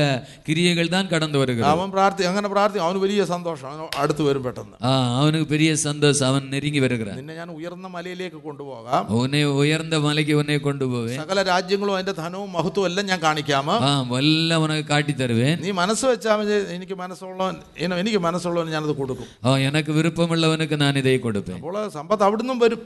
கிரியைகள் தான் കടന്നു வருகிறது അവൻ പ്രാർത്ഥി അങ്ങനെ പ്രാർത്ഥി അവന് വലിയ സന്തോഷം. അവന് അടുത്ത് വരും പെട്ടെന്ന്. ആ അവന് വലിയ സന്തോഷം അവൻ நெருங்கி வருகிறான் നിന്നെ ഞാൻ ഉയർന്ന മലയിലേക്ക് കൊണ്ടുപോകാം. உன்னை உயர்ந்த மலைக்கு உன்னை கொண்டு போவேன் സകല രാജ്യങ്ങളും അതിന്റെ ധനവും മഹത്വവും എല്ലാം ഞാൻ കാണിക്കാമോ ஆ எல்லாம் ഉനக்கு காட்டி തരുവേൻ നീ മനസ്സ് വെച്ചാൽ മതി എനിക്ക് മനസ്സുള്ളവൻ ഇനി എനിക്ക് മനസ്സുള്ളവൻ ഞാനത് കൊടുക്കും. ആ എനിക്ക് விருப்பமுள்ளவனுக்கு ഞാൻ இதை കൊടുക്കും അപ്പോൾ സമ്പത്ത് അവിടുന്നും വരും.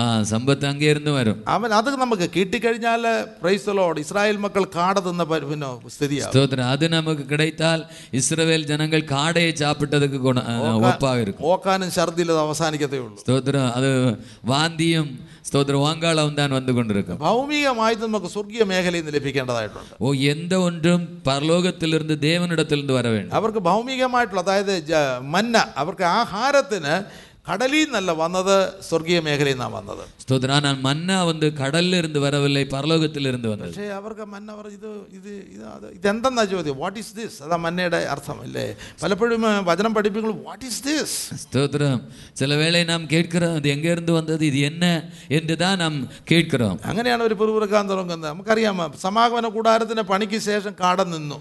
ആ സമ്പത്ത് അങ്ങേരുന്ന് വരും. അവൻ അത് നമുക്ക് കിട്ടിക്കഴിഞ്ഞാൽ പ്രൈസലോട് ഇസ്രായേൽ മക്കൾ കാട തന്ന പിന്നെ സ്ഥിതി സ്തോത്രം. അത് നമുക്ക് കിടത്താൽ ഇസ്രവേൽ ജനങ്ങൾ കാടയെ ചാപ്പിട്ടതൊക്കെ ഗുണ ഒപ്പായിരിക്കും ഓക്കാനും ഛർദിൽ അത് അവസാനിക്കത്തേ ഉള്ളൂ സ്തോത്രം. അത് വാന്തിയും സ്തോത്ര വാങ്കാളവും താൻ വന്നുകൊണ്ടിരിക്കും. ഭൗമികമായി നമുക്ക് സ്വർഗീയ മേഖലയിൽ നിന്ന് ലഭിക്കേണ്ടതായിട്ടുണ്ട്. ഓ എന്ത ഒന്നും പരലോകത്തിലിരുന്ന് ദേവനിടത്തിൽ നിന്ന് വരവേണ്ട അവർക്ക് ഭൗമികമായിട്ടുള്ള അതായത് മന്ന അവർക്ക് ആഹാരത്തിന് കടലിൽ നിന്നല്ല വന്നത് സ്വർഗീയ മേഖലയിൽ നിന്നാണ് വന്നത് ஸ்தோத்திரம் ஆனால் மன்னா வந்து கடல்ல இருந்து வரவில்லை பரலோகத்திலிருந்து வந்தது പക്ഷേ അവർക്ക് മന്ന അവർ ഇത് ഇത് ഇത് അത് ഇതെന്തെന്നാ ചോദ്യം വാട്ട് ഈസ് ദിസ് അതാ മന്നയുടെ അർത്ഥം അല്ലേ പലപ്പോഴും ആ, വചനം പഠിപ്പിക്കുമ്പോൾ വാട്ട് ഈസ് ദിസ് ஸ்தோத்திரம் சில வேளை நாம் கேட்கிறோம் இது எங்க இருந்து வந்தது இது என்ன என்று தான் நாம் கேட்கிறோம் അങ്ങനെയാണ് ഒരു പിറുപിറുക്കാൻ തുടങ്ങുന്നത് നമുക്കറിയാം സമാഗമന കൂടാരത്തിന് പണിക്ക് ശേഷം കാട നിന്നു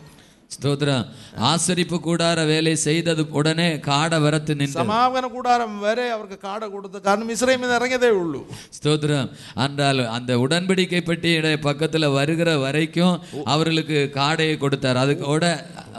ஸ்தோத்திரம் ஆசரிப்பு கூடார வேலை செய்தது உடனே காடை வரத்து நின்று സമാഗമന കൂടാരം വരെ അവർക്ക് കാട കൊടുത്ത് കാരണം ഇസ്രൈമിൽ നിന്ന് ഇറങ്ങിയതേ ഉള്ളൂ ஸ்தோத்திரம் ஆனால் அந்த உடன்படிக்கை பெட்டியுடைய பக்கத்துல வருகிற வரைக்கும் அவர்களுக்கு காடையை கொடுத்தார் அதுக்கோட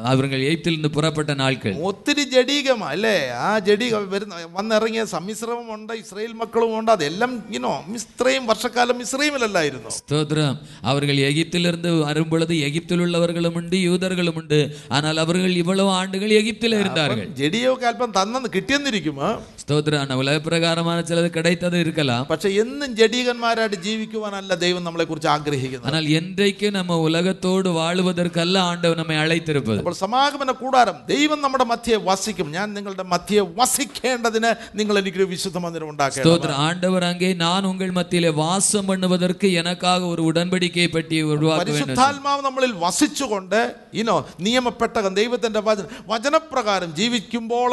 அவர்கள் எய்ப்திலிருந்து புறப்பட்ட நாட்கள் ഒത്തിരി ജഡീകമാ അല്ലേ ആ ജഡീക വരുന്ന വന്നിറങ്ങിയ സമ്മിശ്രമുണ്ട് ഇസ്രയേൽ മക്കളും ഉണ്ട് അതെല്ലാം ഇനോ ഇത്രയും വർഷക്കാലം ഇസ്രയേമിലല്ലായിരുന്നു ஸ்தோத்திரம் அவர்கள் எகிப்திலிருந்து வரும்பொழுது எகிப்தில் உள்ளவர்களும் உண்டு யூதர்களும் உண்டு ஆனால் அவர்கள் இவ்வளவு ஆண்டுகள் எகிப்தில் இருந்தார்கள் ജഡീയൊക്കെ അല്പം തന്നെന്ന് കിട്ടിയെന്നിരിക്കുമോ ஸ்தோத்திரம் ஆனா உலக பிரகாரமான சிலது கிடைத்தது இருக்கலாம் പക്ഷെ എന്നും ജഡീകന്മാരായിട്ട് ജീവിക്കുവാനല്ല ദൈവം നമ്മളെ കുറിച്ച് ആഗ്രഹിക്കുന്നത് ஆனால் என்றைக்கு நம்ம உலகத்தோடு வாழுவதற்கல்ல ஆண்டவர் நம்மை அழைத்திருப்பது അപ്പോൾ സമാഗമന കൂടാരം ദൈവം നമ്മുടെ മധ്യയെ വസിക്കും ഞാൻ നിങ്ങളുടെ മധ്യയെ വസിക്കേണ്ടതിന് നിങ്ങൾ എനിക്കൊരു വിശുദ്ധ മന്ദിരം ഉണ്ടാക്കണം ஸ்தோத்திரம் ஆண்டவர் அங்கே நான் உங்கள் மத்தியிலே வாசம் பண்ணுவதற்கு எனக்காக ஒரு உடன்படிக்கை பெட்டியை உருவாக்க வேண்டும் പരിശുദ്ധാത്മാവ് നമ്മളിൽ വസിച്ചുകൊണ്ട് ഇനോ നിയമപ്പെട്ടകം ദൈവത്തിന്റെ വചന വചനപ്രകാരം ജീവിക്കുമ്പോൾ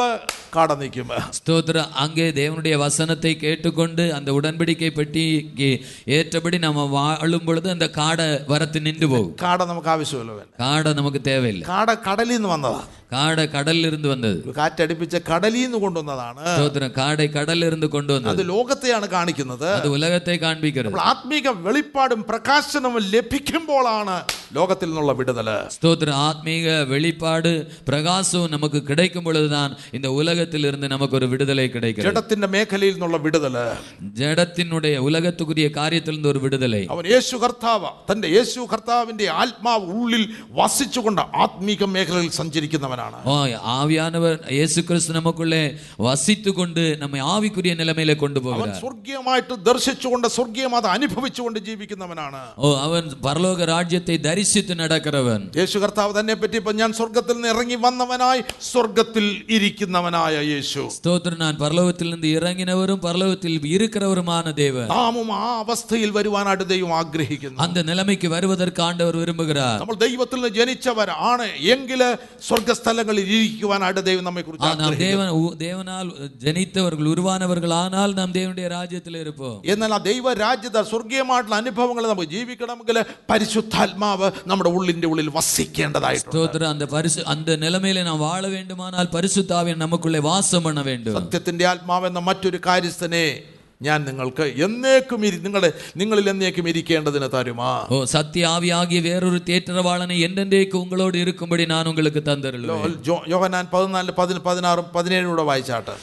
കാട നിൽക്കും ஸ்தோத்திரம் அங்கே தேவனுடைய வசனத்தை கேட்டுக்கொண்டு அந்த உடன்படிக்கை பெட்டிக்கு ஏற்றபடி நம்ம வாழும் பொழுது அந்த காடை வரத்து நின்று போகும் കാട നമുക്ക് ആവശ്യമില്ല காடை நமக்கு தேவையில்லை കാട കടലിൽ നിന്ന് വന്നതാ காடை கடல்ல இருந்து வந்தது ഒരു കാറ്റടിപ്പിച്ച കടലിൽ നിന്ന് കൊണ്ടുവന്നതാണ് ஸ்தோத்திரம் காடை கடல்ல இருந்து கொண்டு അത് வந்தது ലോകത്തെയാണ് കാണിക്കുന്നത് அது உலகத்தை காண்பிக்கிறது അപ്പോൾ ആത്മീക വെളിപ്പാടും പ്രകാശനവും ലഭിക്കുമ്പോഴാണ് ലോകത്തിൽ നിന്നുള്ള വിടുതല് ஸ்தோத்திரம் ஆத்மீக வெளிப்பாடு பிரகாசம் நமக்கு கிடைக்கும் பொழுதுதான் இந்த உலகத்திலிருந்து நமக்கு ஒரு விடுதலை கிடைக்கிறது ജഡത്തിന്റെ മേഖലയിൽ നിന്നുള്ള വിടുതല് ஜடத்தினுடைய உலகத்துக்குரிய காரியத்திலிருந்து ஒரு விடுதலை അവൻ യേശു കർത്താവ് തന്റെ യേശു കർത്താവിന്റെ ആത്മാവ് ഉള്ളിൽ വസിച്ചുകൊണ്ട് ആത്മീക മേഖലയിൽ സഞ്ചരിക്കുന്നവനാണ് ஓ ஆவியானவர் இயேசு கிறிஸ்து நமக்குள்ளே வசித்து கொண்டு நம்மை ஆவிக்குரிய நிலைமையில கொண்டு അവൻ போகிறார் സ്വർഗീയമായിട്ട് ദർശിച്ചുകൊണ്ട് സ്വർഗീയം അത് അനുഭവിച്ചുകൊണ്ട് ജീവിക്കുന്നവനാണ് ஓ அவன் பரலோக ராஜ்யத்தை தரிசித்து நடக்கிறவன் യേശു കർത്താവ് തന്നെ പറ്റി ഇപ്പൊ ഞാൻ സ്വർഗത്തിൽ നിന്ന് ഇറങ്ങി വന്നവനായി സ്വർഗത്തിൽ ഇരിക്കുന്നവനായ യേശു ஸ்தோத்திரம் நான் பரலோகத்திலிருந்து இறங்கினவரும் பரலோகத்தில் இருக்கிறவருமான தேவன் നാമും ആ അവസ്ഥയിൽ വരുവാനായിട്ട് ദൈവം ആഗ്രഹിക്കുന്നു அந்த நிலைமைக்கு வருவதற்கு ஆண்டவர் விரும்புகிறார் നമ്മൾ ദൈവത്തിൽ നിന്ന് ജനിച്ചവരാണ് എങ്കില് സ്വർഗസ്ഥലങ്ങളിൽ ഇരിക്കുവാനായിട്ട് ദൈവം നമ്മെ ஆ, കുറിച്ച് நாம் தேவன் உ- தேவனால் ஜனித்தவர்கள் உருவானவர்கள் ஆனால் நாம் தேவனுடைய ராஜ்யத்தில் இருப்போம் എന്നാൽ ആ ദൈവ രാജ്യത സ്വർഗീയമായിട്ടുള്ള അനുഭവങ്ങൾ നമുക്ക് ജീവിക്കണമെങ്കിൽ പരിശുദ്ധാത്മാവ് നമ്മുടെ ഉള്ളിന്റെ ഉള്ളിൽ വസിക്കേണ്ടതായിട്ടുണ്ട് ஸ்தோத்திரம் அந்த பரிசு அந்த நிலைமையில நாம் வாழ வேண்டுமானால் பரிசுத்தாவியன் நமக்குள்ளே வாசம் பண்ண வேண்டும் സത്യത്തിന്റെ ആത്മാവ് എന്ന മറ്റൊരു കാര്യസ്ഥനെ ഞാൻ നിങ്ങൾക്ക് എന്നേക്കും ഇരി നിങ്ങളുടെ നിങ്ങളിൽ എന്നേക്കും ഇരിക്കേണ്ടതിന് തരുമാ. ഓ സത്യ ആവിയാകിയ വേറൊരു തേറ്ററവാളനെ എന്തെന്തേക്ക് ഉങ്ങളോട് ഇരിക്കുമ്പോൾ ഞാൻ ഉങ്ങൾക്ക് തന്നിരുന്നു യോഹന്നാൻ 14 പതിനാറും പതിനേഴും കൂടെ വായിച്ചാട്ടെ.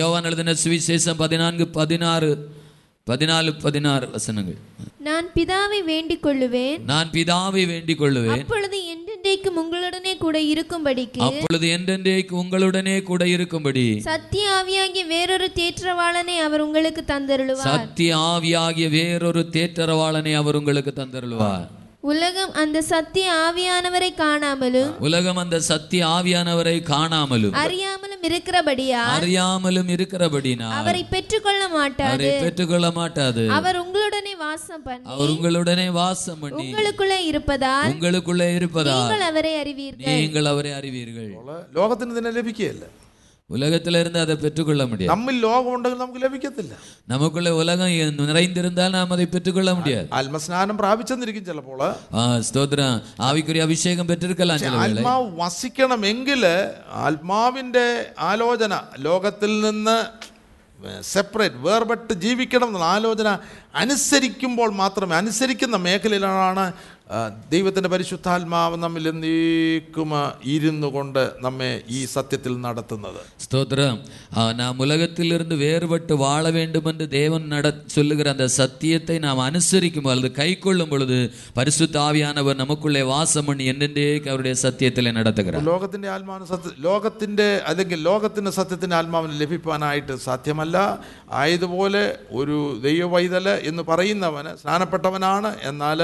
യോഹൻ എഴുതുന്ന സുവിശേഷം പതിനാല് പതിനാറ്. பதினாலு பதினாறு வசனங்கள். நான் பிதாவை வேண்டிக் கொள்ளுவேன் நான் பிதாவை வேண்டிக் கொள்ளுவேன் அப்பொழுது என்றென்றைக்கும் உங்களுடனே கூட இருக்கும்படிக்கு. அப்பொழுது என்றென்றைக்கு உங்களுடனே கூட இருக்கும்படி. சத்திய ஆவியாகிய வேறொரு தேற்றவாளனை அவர் உங்களுக்கு தந்தருளுவார். சத்திய ஆவியாகிய வேறொரு தேற்றரவாளனை அவர் உங்களுக்கு தந்தருளுவார். உலகம் அந்த சத்திய ஆவியானவரை காணாமலும் உலகம் அந்த சத்திய ஆவியானவரை காணாமலும் அறியாமலும் இருக்கிறபடியா அறியாமலும் இருக்கிறபடினால் அவரை பெற்றுக்கொள்ள மாட்டார் அவரை பெற்றுக்கொள்ள மாட்டாது அவர் உங்களுடனே வாசம் பண்ணி அவர் உங்களுடனே வாசம் பண்ணி உங்களுக்குள்ளே இருப்பதால் உங்களுக்குள்ளே இருப்பதால் நீங்கள் அவரை அறிவீர்கள் நீங்கள் அவரை அறிவீர்கள் ലോകത്തിന് ഇതിനെ ലഭിക്കുകയില്ല உலகத்திலிருந்து அதை பெற்றுக்கொள்ள முடியாது നമ്മിൽ ലോകം ഉണ്ടെങ്കിൽ നമുക്ക് ലഭിക്കത്തില്ല நமக்குள்ள உலகம் நிறைந்திருந்தால் நாம் அதை பெற்றுக்கொள்ள முடியாது ആത്മസ്നാനം പ്രാപിച്ചെന്നിരിക്കും ചിലപ്പോൾ ஆ, ஸ்தோத்திரம் ஆவிக்குரிய அபிஷேகம் பெற்றிருக்கலாம் சில வேளை ആത്മാവ് വസിക്കണമെങ്കിൽ ആത്മാവിൻ്റെ ആലോചന ലോകത്തിൽ നിന്ന് സെപ്പറേറ്റ് വേർപെട്ട് ജീവിക്കണം എന്നുള്ള ആലോചന അനുസരിക്കുമ്പോൾ മാത്രമേ അനുസരിക്കുന്ന മേഖലയിലാണ് ആ, ദൈവത്തിൻ്റെ പരിശുദ്ധാത്മാവ് നമ്മിൽ എന്നേക്കും ഇരുന്നു കൊണ്ട് നമ്മെ ഈ സത്യത്തിൽ നടത്തുന്നത് ஸ்தோத்திரம் ஆ, நாம் உலகத்திலிருந்து வேறுபட்டு வாழ வேண்டும் என்று தேவன் நட சொல்லுகிற அந்த சத்தியத்தை நாம் அனுசரிக்கும் அல்லது கை கொள்ளும் பொழுது பரிசுத்த ஆவியானவர் நமக்குள்ளே வாசம் பண்ணி என்னென்றேக்கு அவருடைய சத்தியத்திலே நடத்துகிறார் ലോകത്തിൻ്റെ ആത്മാവിന് സത്യ ലോകത്തിൻ്റെ അല്ലെങ്കിൽ ലോകത്തിൻ്റെ സത്യത്തിൻ്റെ ആത്മാവിന് ലഭിക്കാനായിട്ട് സാധ്യമല്ല ആയതുപോലെ ഒരു ദൈവവൈതല് എന്ന് പറയുന്നവന് സ്നാനപ്പെട്ടവനാണ് എന്നാൽ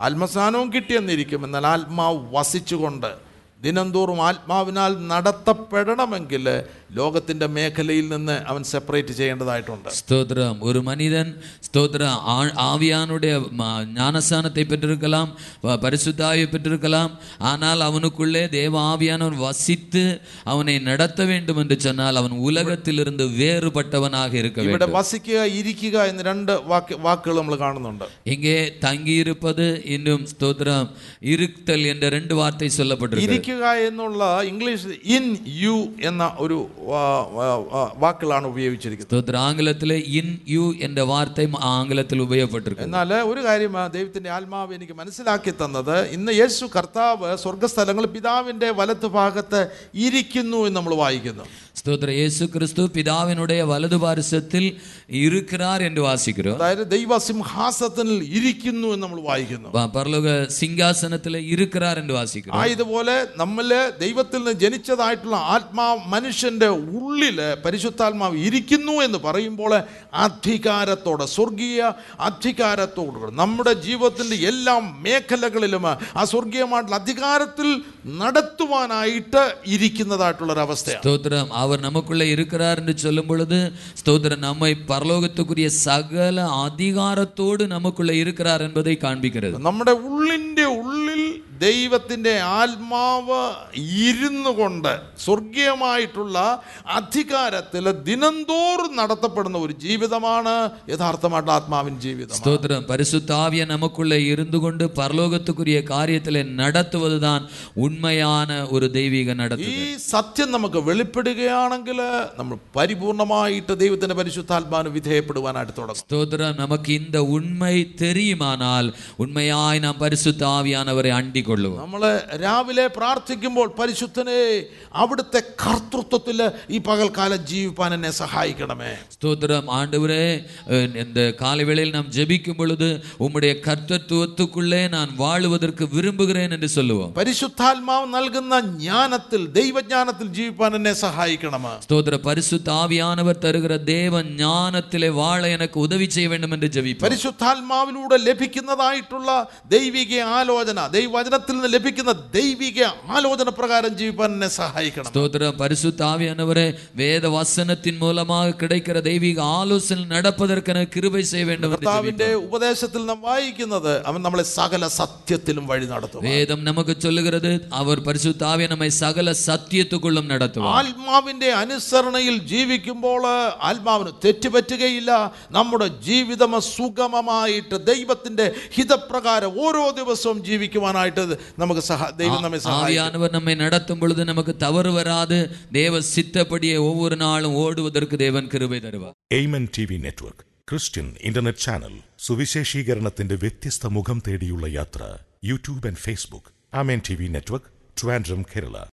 ആത്മസ്നാനവും കിട്ടിയെന്നിരിക്കും. എന്നാൽ ആത്മാവ് വസിച്ചുകൊണ്ട് ദിനംതോറും ആത്മാവിനാൽ നടത്തപ്പെടണമെങ്കിൽ ലോകത്തിൻ്റെ മേഖലയിൽ നിന്ന് അവൻ സെപ്പറേറ്റ് ചെയ്യേണ്ടതായിട്ടുണ്ട് ஸ்தோத்திரம் ஒரு மனிதன் ஸ்தோத்திரம் ஆ- ஆவியானுடைய ம- ஞானஸ்தானத்தை பெற்றிருக்கலாம் ப- பரிசுத்தாவியை பெற்றிருக்கலாம் ஆனால் அவனுக்குள்ளே தேவ ஆவியானவர் வசித்து அவனை நடத்த வேண்டும் என்று சொன்னால் அவன் உலகத்திலிருந்து வேறுபட்டவனாக இருக்க வேண்டும் ഇവിടെ വസിക്കുക ഇരിക്കുക എന്ന് രണ്ട് വാക്ക് വാക്കുകൾ നമ്മൾ കാണുന്നുണ്ട് இங்கே தங்கி இருப்பது இன்னும் ஸ்தோத்திரம் இருத்தல் என்ற ரெண்டு வார்த்தை சொல்லப்பட்டிருக்கு ഇരിക്കുക എന്നുള്ള ഇംഗ്ലീഷ് ഇൻ യു എന്ന ഒരു ആ, ആ, ആ, വാക്കുകളാണ് ഉപയോഗിച്ചിരിക്കുന്നത്. സ്തോത്രം. ആംഗലത്തിലെ ഇൻ യു എന്റെ വാർത്തയും ആംഗലത്തിൽ ഉപയോഗപ്പെട്ടിരിക്കും എന്നാൽ ഒരു കാര്യം ദൈവത്തിന്റെ ആത്മാവ് എനിക്ക് മനസ്സിലാക്കി തന്നത് ഇന്ന് യേശു കർത്താവ് സ്വർഗസ്ഥലങ്ങൾ പിതാവിന്റെ വലത്തുഭാഗത്ത് ഇരിക്കുന്നു എന്ന് നമ്മൾ വായിക്കുന്നു. ஸ்தோத்திர இயேசு கிறிஸ்து பிதாவினுடைய வலது பாரிசத்தில் இருக்கிறார் என்று வாசிக்கிறோம் അതായത് ദൈവ സിംഹാസനത്തിൽ ഇരിക്കുന്നു എന്ന് നമ്മൾ വായിക്കുന്നു ப- பரலோக சிங்காசனத்தில் இருக்கிறார் என்று வாசிக்கிறோம் ആ ഇതുപോലെ നമ്മള് ദൈവത്തിൽ നിന്ന് ജനിച്ചതായിട്ടുള്ള ആത്മാ മനുഷ്യന്റെ ഉള്ളില് പരിശുദ്ധാത്മാവ് ഇരിക്കുന്നു എന്ന് പറയുമ്പോൾ അധികാരത്തോടെ സ്വർഗീയ അധികാരത്തോട് നമ്മുടെ ജീവിതത്തിന്റെ എല്ലാ മേഖലകളിലും ആ സ്വർഗീയമായിട്ടുള്ള അധികാരത്തിൽ നടത്തുവാനായിട്ട് ഇരിക്കുന്നതായിട്ടുള്ള ഒരു അവസ്ഥയാണ് ஸ்தோத்திரம் அவர் நமக்குள்ளே இருக்கிறார் என்று சொல்லும் பொழுது ஸ்தோத்திரம் நம்மை பரலோகத்துக்குரிய சகல அதிகாரத்தோடு நமக்குள்ளே இருக்கிறார் என்பதை காண்பிக்கிறது നമ്മുടെ ഉള്ളിൻ്റെ ഉള്ളിൽ ദൈവത്തിന്റെ ആത്മാവ് ഇരുന്നു കൊണ്ട് സ്വർഗീയമായിട്ടുള്ള അധികാരത്തിൽ ദിനംതോറും നടത്തപ്പെടുന്ന ഒരു ജീവിതമാണ് യഥാർത്ഥമായിട്ട് ആത്മാവിൻ ജീവിതം സ്തോത്രം. പരിശുദ്ധാവിയ നമുക്കുള്ള ഇരുന്നു കൊണ്ട് പരലോകത്തുക്കുரிய കാര്യത്തിലെ നടത്തുവതുതാൻ ഉണ്മയാണ് ഒരു ദൈവിക നടത്തി ഈ സത്യം നമുക്ക് വെളിപ്പെടുകയാണെങ്കിൽ നമ്മൾ പരിപൂർണമായിട്ട് ദൈവത്തിന്റെ പരിശുദ്ധാത്മാവിന് വിധേയപ്പെടുവാനായിട്ട് തുടങ്ങും. സ്തോത്രം. നമുക്ക് ഇന്ന ഉണ്മ തെരിയുമാനാൽ ഉണ്മയായി നാം പരിശുദ്ധാവിയാനവരെ അണ്ടി அண்டிக் கொள்ளுவோம் നമ്മൾ രാവിലെ പ്രാർത്ഥിക്കുമ്പോൾ പരിശുദ്ധനെ അവിടുത്തെ കർത്തൃത്വത്തിൽ ഈ പകൽക്കാലം ജീവിപ്പാൻ എന്നെ സഹായിക്കണമേ ஸ்தோத்திரம் ஆண்டவரே அஹ், இந்த காலை வேளையில் நாம் ஜெபிக்கும் பொழுது உம்முடைய கர்த்தத்துவத்துக்குள்ளே நான் வாழுவதற்கு விரும்புகிறேன் என்று சொல்லுவோம் പരിശുദ്ധാത്മാവ് നൽകുന്ന ജ്ഞാനത്തിൽ ദൈവജ്ഞാനത്തിൽ ജീവിപ്പാൻ എന്നെ സഹായിക്കണമേ ஸ்தோத்திர பரிசுத்த ஆவியானவர் தருகிற தேவ ஞானத்திலே வாழ எனக்கு உதவி செய்ய வேண்டும் என்று ஜெபிப்போம் പരിശുദ്ധാത്മാവിലൂടെ ലഭിക്കുന്നതായിട്ടുള്ള ദൈവിക ആലോചന ദൈവവചനത്തിൽ നിന്ന് ലഭിക്കുന്ന ദൈവിക ആലോചന പ്രകാരം ജീവിപ്പാൻ എന്നെ സഹായിക്കണം ஸ்தோத்திரம் பரிசுத்த ஆவியானவரே வேத வசனத்தின் மூலமாக கிடைக்கிற தெய்வீக ஆலோசனை நடப்பதற்கு எனக்கு கிருபை செய்ய வேண்டும் என்று കർത്താവിന്റെ ഉപദേശത്തിൽ നാം വായിക്കുന്നത് അവൻ നമ്മളെ സകല സത്യത്തിലും വഴി നടത്തും வேதம் நமக்கு சொல்லுகிறது அவர் பரிசுத்த ஆவியை நம்மை சகல சத்தியத்துக்குள்ளும் நடத்துவார் ആത്മാവിന്റെ അനുസരണയിൽ ജീവിക്കുമ്പോൾ ആത്മാവിന് തെറ്റുപറ്റുകയില്ല നമ്മുടെ ജീവിതം സുഗമമായിട്ട് ദൈവത്തിന്റെ ഹിതപ്രകാരം ഓരോ ദിവസവും ജീവിക്കുവാനായിട്ട് നമുക്ക് സഹ ദൈവം നമ്മെ സഹായിക്കും ஆவியானவர் நம்மை நடத்தும் பொழுது நமக்கு தவறு வராது தேவ சித்தப்படியே ஒவ்வொரு நாளும் ஓடுவதற்கு தேவன் கிருபை தருவார் Amen T V network Christian internet channel സുവിശേഷീകരണത്തിന്റെ വ്യത്യസ്ത മുഖം തേടിയുള്ള യാത്ര YouTube and Facebook Amen T V network Trivandrum Kerala